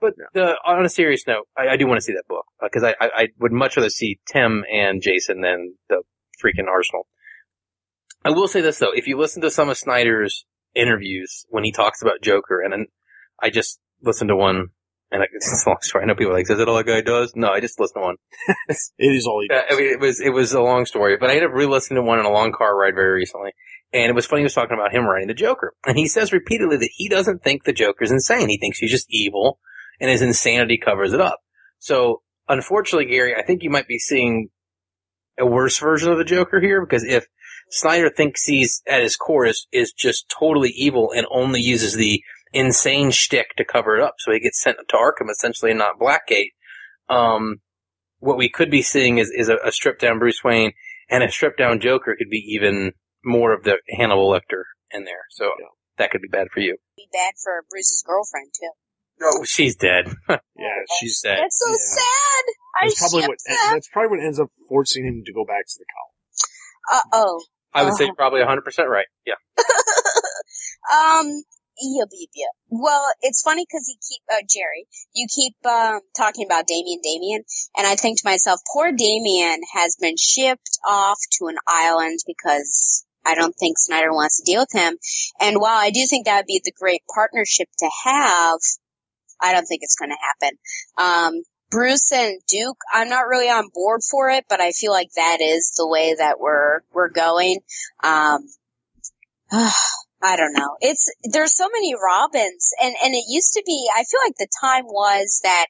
But No. the, on a serious note, I, I do want to see that book uh, because I, I I would much rather see Tim and Jason than the freaking Arsenal. I will say this though, if you listen to some of Snyder's interviews when he talks about Joker, and then I just listened to one, and it's a long story. I know people are like, "Is that all that guy does?" No, I just listened to one. It is all he Uh, does. I mean, it was it was a long story, but I ended up re-listening to one in a long car ride very recently, And it was funny he was talking about him writing the Joker. And he says repeatedly that he doesn't think the Joker's insane. He thinks he's just evil and his insanity covers it up. So unfortunately, Gary, I think you might be seeing a worse version of the Joker here because if Snyder thinks he's at his core is, is just totally evil and only uses the insane shtick to cover it up. So he gets sent to Arkham essentially and not Blackgate. Um, what we could be seeing is, is a, a stripped down Bruce Wayne and a stripped down Joker could be even more of the Hannibal Lecter in there. So Yeah. that could be bad for you. Be bad for Bruce's girlfriend too. Oh, she's dead. Yeah, she's dead. That's so Yeah. sad. I that's probably what that. that's probably what ends up forcing him to go back to the cowl. Uh oh. I would say Uh-huh. probably 100% right. Yeah. um. Well, it's funny because you keep uh, Jerry. You keep um, talking about Damian, Damian, and I think to myself, poor Damian has been shipped off to an island because I don't think Snyder wants to deal with him. And while I do think that would be the great partnership to have, I don't think it's going to happen. Um, Bruce and Duke, I'm not really on board for it, but I feel like that is the way that we're we're going. Um, I don't know. It's there's so many Robins, and and it used to be. I feel like the time was that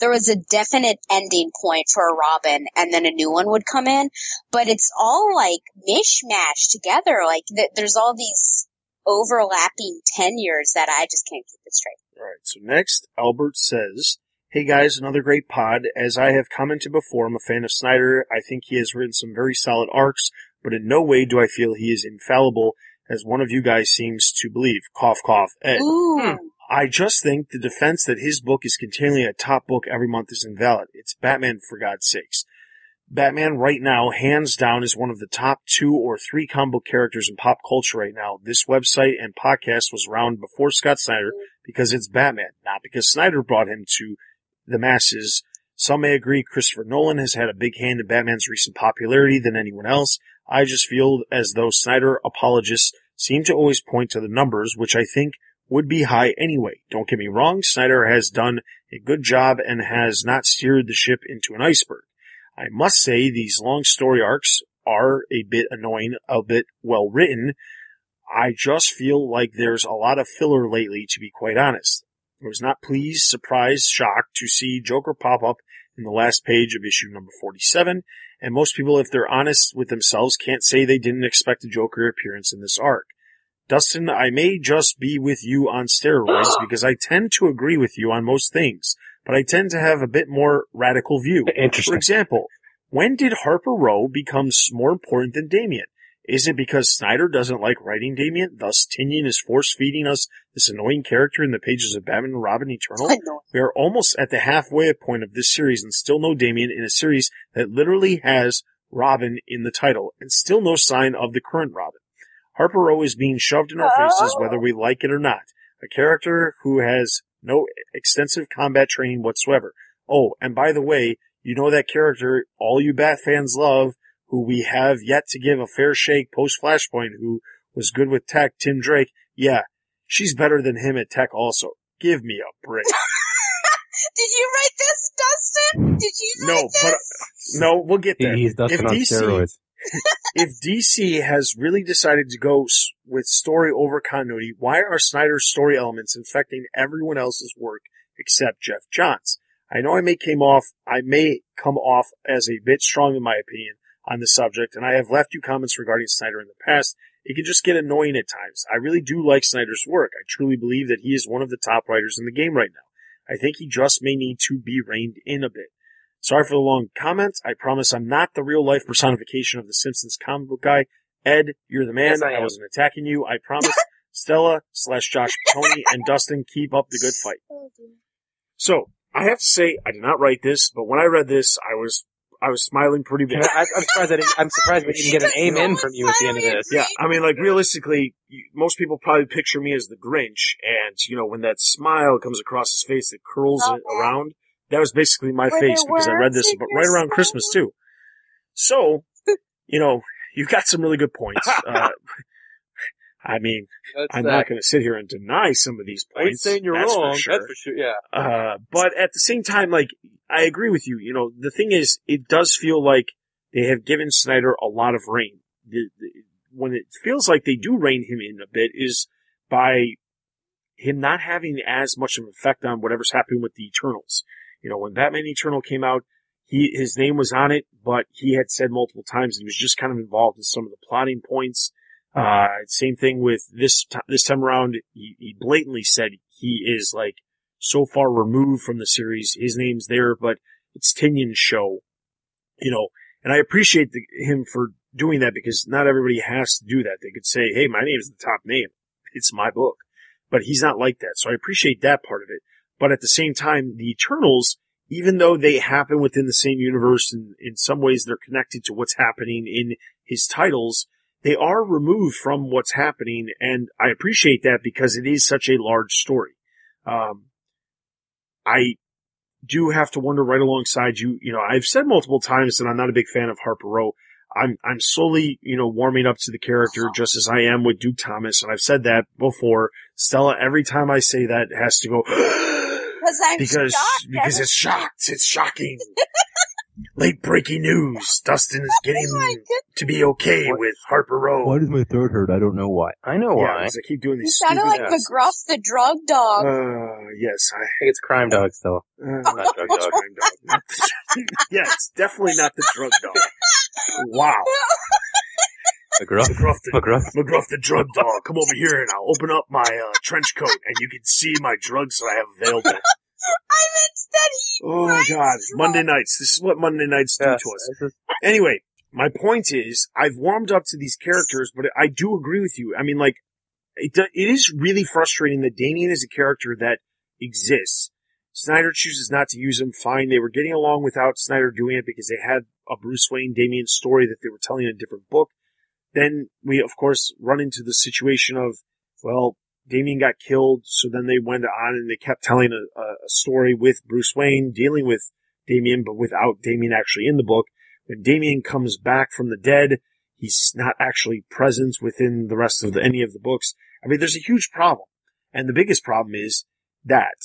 there was a definite ending point for a Robin, and then a new one would come in. But it's all like mishmash together. Like th- there's all these overlapping tenures that I just can't keep it straight. All right. So next, Albert says, "Hey guys, another great pod. As I have commented before, I'm a fan of Snyder. I think he has written some very solid arcs, but in no way do I feel he is infallible, as one of you guys seems to believe. Cough, cough. Ed. Hmm. I just think the defense that his book is continually a top book every month is invalid. It's Batman for God's sakes. Batman right now, hands down, is one of the top two or three comic book characters in pop culture right now. This website and podcast was around before Scott Snyder because it's Batman, not because Snyder brought him to the masses. Some may agree Christopher Nolan has had a big hand in Batman's recent popularity than anyone else. I just feel as though Snyder apologists seem to always point to the numbers, which I think would be high anyway. Don't get me wrong, Snyder has done a good job and has not steered the ship into an iceberg. I must say these long story arcs are a bit annoying, a bit well written. I just feel like there's a lot of filler lately, to be quite honest. I was not pleased, surprised, shocked to see Joker pop up in the last page of issue number 47, and most people, if they're honest with themselves, can't say they didn't expect a Joker appearance in this arc. Dustin, I may just be with you on steroids because I tend to agree with you on most things, but I tend to have a bit more radical view. Interesting. For example, when did Harper Row become more important than Damian? Is it because Snyder doesn't like writing Damian, thus Tynion is force feeding us this annoying character in the pages of Batman and Robin Eternal? We are almost at the halfway point of this series and still no Damian in a series that literally has Robin in the title and still no sign of the current Robin. Harper Row is being shoved in our faces oh. whether we like it or not. A character who has no extensive combat training whatsoever. Oh, and by the way, you know that character all you Bat fans love, who we have yet to give a fair shake post Flashpoint, who was good with tech, Tim Drake. Yeah, she's better than him at tech also. Give me a break. Did you write this, Dustin? Did you write No, this? but no, we'll get there. He's Dustin If on DC steroids. if DC has really decided to go s- with story over continuity, why are Snyder's story elements infecting everyone else's work except Geoff Johns? I know I may came off, I may come off as a bit strong in my opinion on the subject, and I have left you comments regarding Snyder in the past. It can just get annoying at times. I really do like Snyder's work. I truly believe that he is one of the top writers in the game right now. I think he just may need to be reined in a bit. Sorry for the long comment. I promise I'm not the real life personification of the Simpsons comic book guy. Ed, you're the man. Yes, I I, wasn't attacking you. I promise. Stella slash Josh Tony and Dustin keep up the good fight. Oh. So I have to say I did not write this, but when I read this, I was I was smiling pretty big. I, I'm surprised I didn't, I'm surprised we didn't get an amen from you at the end of this. Yeah, I mean, like realistically, most people probably picture me as the Grinch, and you know when that smile comes across his face that curls Love it around, that was basically my Were face because I read this in but right around? Christmas too. So, you know, you got some really good points. Uh, I mean, That's, I'm uh, not going to sit here and deny some of these I ain't points. saying you're that's for wrong. sure. That's for sure. Yeah. Uh, but at the same time, like, I agree with you. You know, the thing is, it does feel like they have given Snyder a lot of reign. The, the, when it feels like they do rein him in a bit is by him not having as much of an effect on whatever's happening with the Eternals. You know, when Batman Eternal came out, he his name was on it, but he had said multiple times he was just kind of involved in some of the plotting points. Uh, same thing with this t- this time around. He, he blatantly said he is like so far removed from the series. His name's there, but it's Tynion's show. You know, and I appreciate the, him for doing that because not everybody has to do that. They could say, "Hey, my name is the top name. It's my book," but he's not like that. So I appreciate that part of it. But at the same time, the Eternals, even though they happen within the same universe and in some ways they're connected to what's happening in his titles, they are removed from what's happening. And I appreciate that because it is such a large story. Um, I do have to wonder right alongside you, you know, I've said multiple times that I'm not a big fan of Harper Row. I'm, I'm slowly, you know, warming up to the character just as I am with Duke Thomas. And I've said that before. Stella, every time I say that has to go, Because I'm because, shocked. because it's shocked. It's shocking. Late breaking news. Dustin is getting my goodness. to be okay with Harper Row. Why does my throat hurt? I don't know why. I know Yeah, why. 'cause I keep doing You these sounded stupid like asses. McGruff the drug dog. Uh, yes, I, I think it's Crime Dog still. Uh, Not drug dog. crime dog. Not the- yeah, it's definitely not the drug dog. Wow. McGruff. McGruff the, McGruff. McGruff the drug dog. Come over here and I'll open up my uh, trench coat and you can see my drugs that I have available. I meant that he Oh writes God, drugs. Monday nights. This is what Monday nights do Yes. to us. Anyway, my point is, I've warmed up to these characters, but I do agree with you. I mean, like, it, it is really frustrating that Damian is a character that exists. Snyder chooses not to use him. Fine. They were getting along without Snyder doing it because they had a Bruce Wayne Damian story that they were telling in a different book. Then we, of course, run into the situation of, well, Damian got killed, so then they went on and they kept telling a, a, story with Bruce Wayne dealing with Damian, but without Damian actually in the book. When Damian comes back from the dead, he's not actually present within the rest of the, any of the books. I mean, there's a huge problem. And the biggest problem is that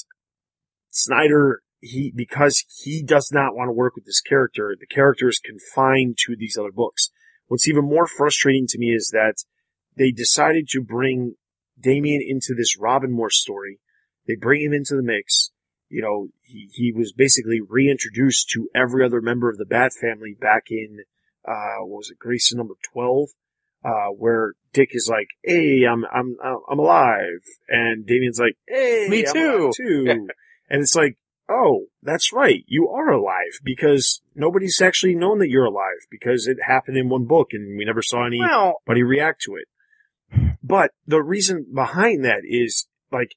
Snyder, he, because he does not want to work with this character, the character is confined to these other books. What's even more frustrating to me is that they decided to bring Damian into this Robin War story. They bring him into the mix. You know, he, he was basically reintroduced to every other member of the Bat family back in, uh, what was it, Grayson number 12, uh, where Dick is like, hey, I'm, I'm, I'm alive. And Damian's like, hey, Me I'm too." alive too. and it's like, oh, that's right. You are alive because nobody's actually known that you're alive because it happened in one book and we never saw any Well, react to it. But the reason behind that is like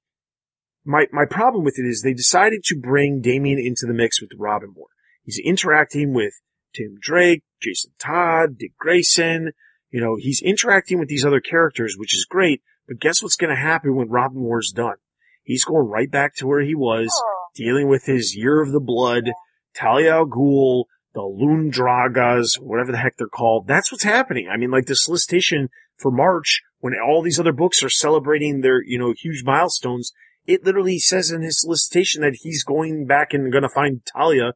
my my problem with it is they decided to bring Damian into the mix with Robin War. He's interacting with Tim Drake, Jason Todd, Dick Grayson. You know, he's interacting with these other characters, which is great. But guess what's going to happen when Robin War's done? He's going right back to where he was, dealing with his Year of the Blood, Talia al Ghul, the Loon Dragas, whatever the heck they're called. That's what's happening. I mean, like the solicitation for March, when all these other books are celebrating their, you know, huge milestones, it literally says in his solicitation that he's going back and going to find Talia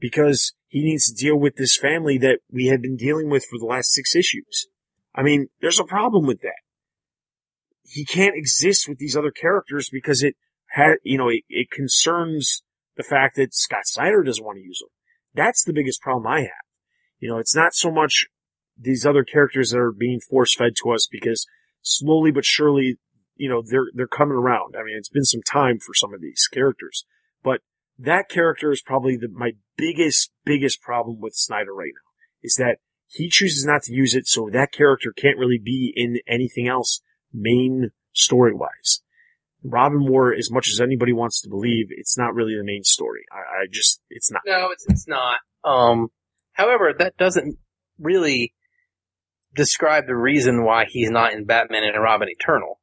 because he needs to deal with this family that we had been dealing with for the last six issues. I mean, there's a problem with that. He can't exist with these other characters because it had, you know, it, it concerns the fact that Scott Snyder doesn't want to use them. That's the biggest problem I have. You know, it's not so much these other characters that are being force fed to us because slowly but surely, you know, they're, they're coming around. I mean, it's been some time for some of these characters, but that character is probably the, my biggest, biggest problem with Snyder right now is that he chooses not to use it. So that character can't really be in anything else main story wise. Robin War, as much as anybody wants to believe, it's not really the main story. I, I just, it's not. No, it's it's not. Um, however, that doesn't really describe the reason why he's not in Batman and Robin Eternal.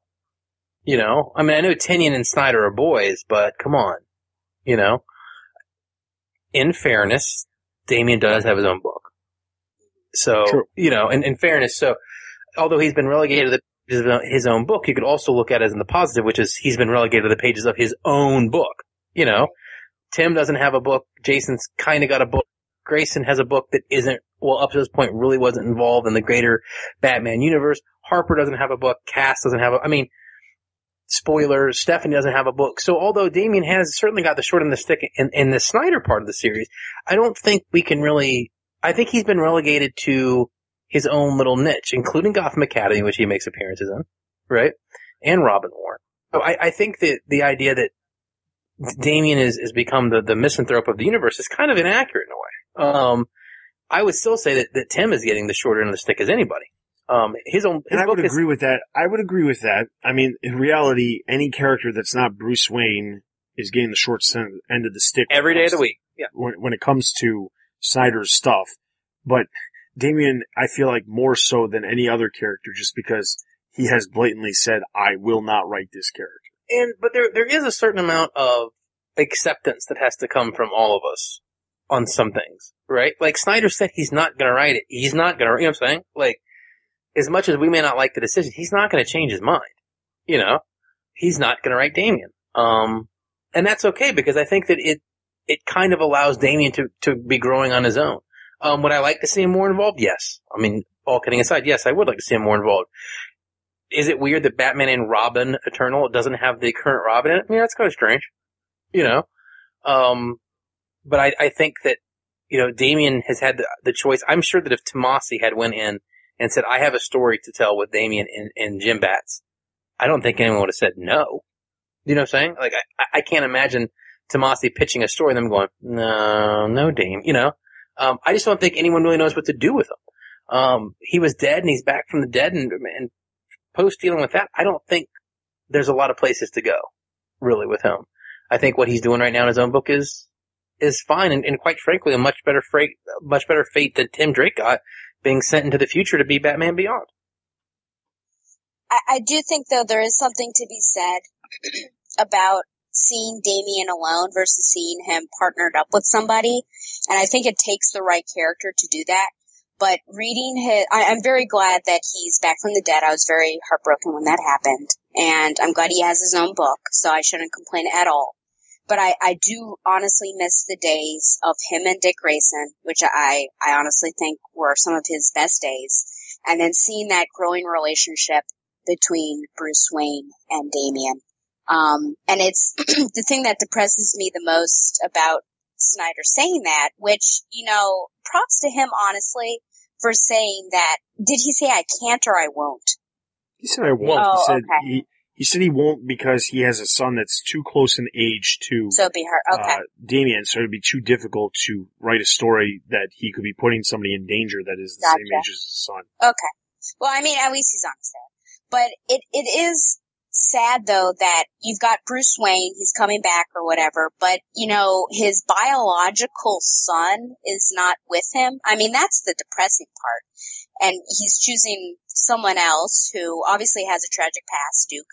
You know, I mean, I know Tynion and Snyder are boys, but come on, you know. In fairness, Damian does have his own book, so True. you know, in, in fairness, so although he's been relegated to the pages of his own book, you could also look at it as in the positive, which is he's been relegated to the pages of his own book. You know, Tim doesn't have a book. Jason's kind of got a book. Grayson has a book that isn't, well, up to this point really wasn't involved in the greater Batman universe. Harper doesn't have a book. Cass doesn't have a, I mean, spoilers, Stephanie doesn't have a book. So although Damian has certainly got the short end of the stick in, in the Snyder part of the series, I don't think we can really, I think he's been relegated to his own little niche, including Gotham Academy, which he makes appearances in, right? And Robin War. So I, I think that the idea that Damian is, is become the, the misanthrope of the universe is kind of inaccurate in a way. Um, I would still say that, that Tim is getting the shorter end of the stick as anybody. Um, his own, his And I would is- agree with that. I would agree with that. I mean, in reality, any character that's not Bruce Wayne is getting the short end of the stick every day of the to- week. Yeah. When, when it comes to Snyder's stuff. But Damian, I feel like more so than any other character just because he has blatantly said, I will not write this character. And, but there, there is a certain amount of acceptance that has to come from all of us on some things, right? Like Snyder said he's not gonna write it. He's not gonna, you know what I'm saying? Like, as much as we may not like the decision, he's not gonna change his mind. You know? He's not gonna write Damian. Um, and that's okay because I think that it, it kind of allows Damian to, to be growing on his own. Um, would I like to see him more involved? Yes. I mean, all kidding aside, yes, I would like to see him more involved. Is it weird that Batman and Robin Eternal doesn't have the current Robin in it? Yeah, that's kind of strange. You know? Um, but I, I think that, you know, Damian has had the, the choice. I'm sure that if Tomasi had went in and said, I have a story to tell with Damian and, and Jim Bats, I don't think anyone would have said no. You know what I'm saying? Like, I, I can't imagine Tomasi pitching a story and them going, no, no, Dame, you know? Um, I just don't think anyone really knows what to do with him. Um, he was dead and he's back from the dead and, and post dealing with that, I don't think there's a lot of places to go, really, with him. I think what he's doing right now in his own book is, is fine and, and quite frankly a much better freight, much better fate than Tim Drake got being sent into the future to be Batman Beyond. I, I do think though there is something to be said about seeing Damian alone versus seeing him partnered up with somebody. And I think it takes the right character to do that. But reading his, I, I'm very glad that he's back from the dead. I was very heartbroken when that happened. And I'm glad he has his own book, so I shouldn't complain at all. But I, I do honestly miss the days of him and Dick Grayson, which I, I honestly think were some of his best days. And then seeing that growing relationship between Bruce Wayne and Damian. Um, and it's the thing that depresses me the most about Snyder saying that, which, you know, props to him honestly for saying that. Did he say I can't or I won't? He said I won't. Oh, he said okay. he, he said he won't because he has a son that's too close in age to So it'd be her. Okay. uh, Damian, so it'd be too difficult to write a story that he could be putting somebody in danger that is the same age as his son. Okay. Well, I mean, at least he's honest there. But it, it is sad though that you've got Bruce Wayne, he's coming back or whatever, but you know, his biological son is not with him. I mean, that's the depressing part. And he's choosing someone else who obviously has a tragic past, Duke.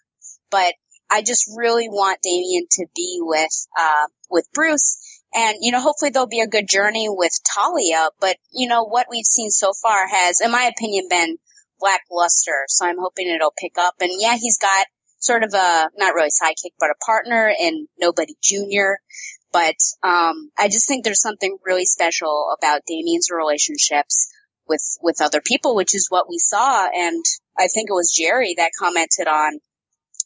But I just really want Damian to be with, uh, with Bruce. And, you know, hopefully there'll be a good journey with Talia, but, you know, what we've seen so far has, in my opinion, been lackluster. So I'm hoping it'll pick up. And yeah, he's got sort of a, not really sidekick, but a partner in Nobody Jr. But, um, I just think there's something really special about Damian's relationships with, with other people, which is what we saw. And I think it was Jerry that commented on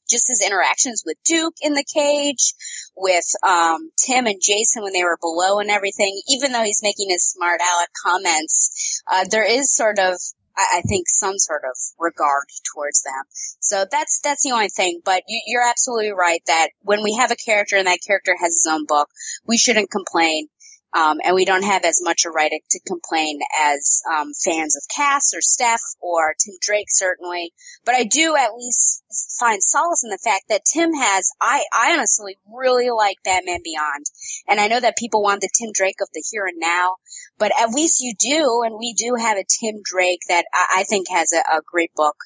just his interactions with Duke in the cage, with um, Tim and Jason when they were below and everything. Even though he's making his smart aleck comments, uh, there is sort of, I, I think, some sort of regard towards them. So that's that's the only thing. But you, you're absolutely right that when we have a character and that character has his own book, we shouldn't complain. Um, and we don't have as much a right to complain as um, fans of Cass or Steph or Tim Drake, certainly. But I do at least find solace in the fact that Tim has. I, I honestly really like Batman Beyond, and I know that people want the Tim Drake of the here and now, but at least you do, and we do have a Tim Drake that I, I think has a, a great book,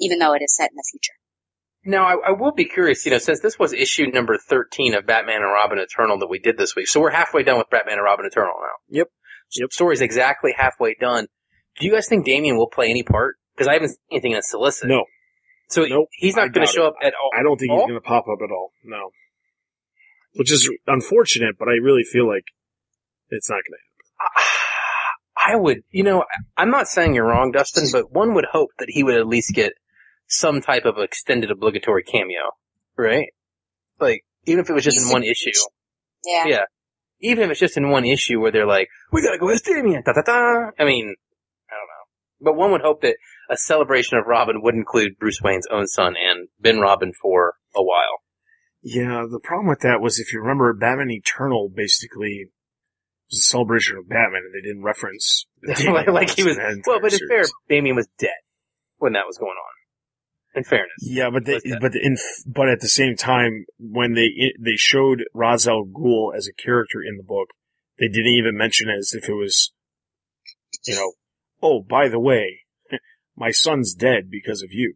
even though it is set in the future. Now, I, I will be curious, you know, since this was issue number 13 of Batman and Robin Eternal that we did this week, so we're halfway done with Batman and Robin Eternal now. Yep. Yep. Story's exactly halfway done. Do you guys think Damian will play any part? Because I haven't seen anything in Solicit. No, So Nope, he's not going to show it. up at all. I don't think he's going to pop up at all. No. Which is unfortunate, but I really feel like it's not going to happen. I would, you know, I'm not saying you're wrong, Dustin, but one would hope that he would at least get some type of extended obligatory cameo, right? Like, even if it was just in one issue. Yeah. Yeah. Even if it's just in one issue where they're like, we gotta go as Damian, da da da. I mean, I don't know. But one would hope that a celebration of Robin would include Bruce Wayne's own son and Ben Robin for a while. Yeah, the problem with that was if you remember, Batman Eternal basically was a celebration of Batman, and they didn't reference like, like he was, well, but entire in fair, series. Damian was dead when that was going on. In fairness. Yeah, but they, was dead. but in, but at the same time, when they they showed Ra's al Ghul as a character in the book, they didn't even mention it as if it was, you know, oh, by the way, my son's dead because of you.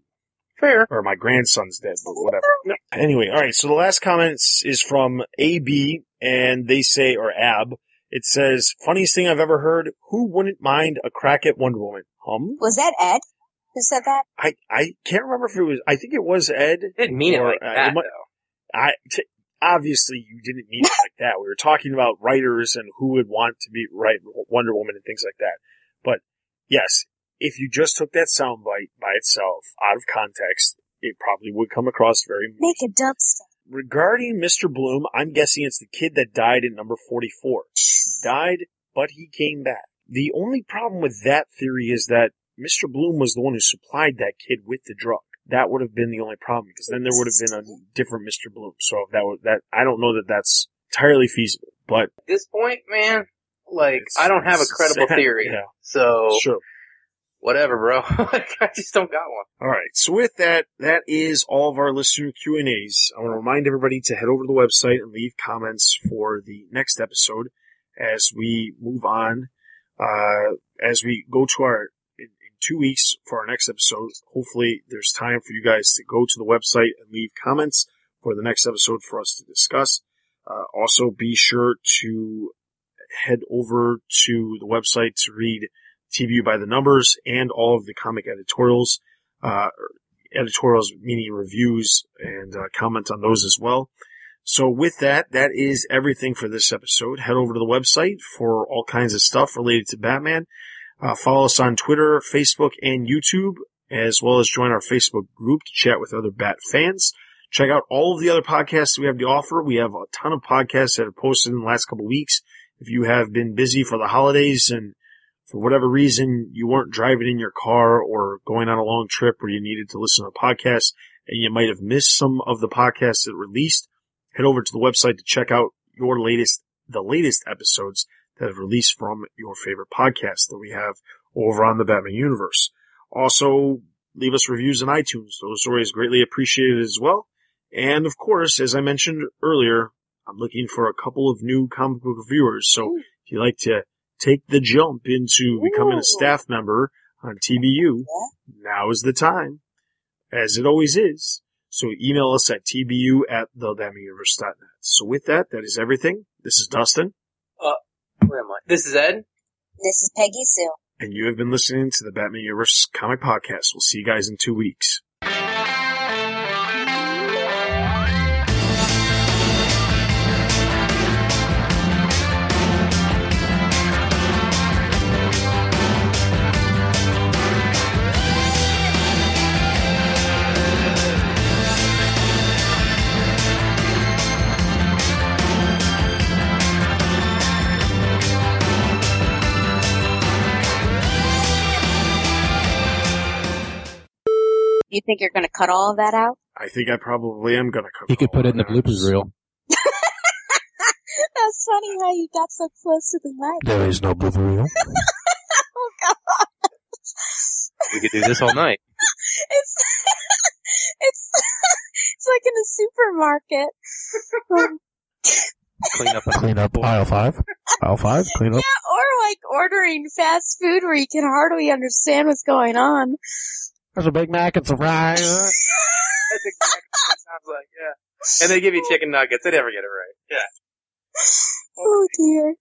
Fair. or my grandson's dead, but whatever. Anyway, all right. So the last comment is from AB, and they say, or Ab. It says, "Funniest thing I've ever heard. Who wouldn't mind a crack at Wonder Woman?" Hum. Was that Ed who said that? I I can't remember if it was. I think it was Ed. Didn't mean it Or, like uh, that, it might- though. I t- obviously you didn't mean it like that. We were talking about writers and who would want to be write Wonder Woman and things like that. But yes, if you just took that soundbite by itself out of context, it probably would come across very Make a dubstep. regarding Mr. Bloom, I'm guessing it's the kid that died in number 44. He died, but he came back. The only problem with that theory is that Mr. Bloom was the one who supplied that kid with the drug. That would have been the only problem because then there would have been a different Mr. Bloom. So that would, that, I don't know that that's entirely feasible, but At this point, man, like, I don't have a credible sad, theory. yeah. So, sure. whatever, bro. like, I just don't got one. All right. So with that, that is all of our listener Q and A's. I want to remind everybody to head over to the website and leave comments for the next episode as we move on. Uh, as we go to our two weeks for our next episode. Hopefully, there's time for you guys to go to the website and leave comments for the next episode for us to discuss. Uh, also, be sure to head over to the website to read TBU by the numbers and all of the comic editorials, uh, editorials meaning reviews and uh, comment on those as well. So with that, that is everything for this episode. Head over to the website for all kinds of stuff related to Batman. Uh, follow us on Twitter, Facebook, and YouTube, as well as join our Facebook group to chat with other Bat fans. Check out all of the other podcasts we have to offer. We have a ton of podcasts that have posted in the last couple weeks. If you have been busy for the holidays and for whatever reason you weren't driving in your car or going on a long trip where you needed to listen to a podcast and you might have missed some of the podcasts that released, head over to the website to check out your latest, the latest episodes that have released from your favorite podcast that we have over on the Batman universe. Also, leave us reviews on iTunes. Those are always greatly appreciated as well. And of course, as I mentioned earlier, I'm looking for a couple of new comic book reviewers. So if you'd like to take the jump into becoming a staff member on TBU, now is the time, as it always is. So email us at tbu at thebatmanuniverse.net. So with that, that is everything. This is Dustin, uh, Where am I? This is Ed. This is Peggy Sue. and you have been listening to the Batman Universe Comic Podcast. We'll see you guys in two weeks. You think you're going to cut all of that out? I think I probably am gonna cut. You could put it in the that. bloopers reel. That's funny how you got so close to the mic. There is no blooper reel. Oh god. We could do this all night. It's it's it's like in a supermarket. Um, Clean up. Clean up aisle five. Aisle five. Clean up. yeah, or like ordering fast food where you can hardly understand what's going on. There's a Big Mac and some fries. That's exactly what it sounds like, yeah. And they give you chicken nuggets. They never get it right. Yeah. Oh dear.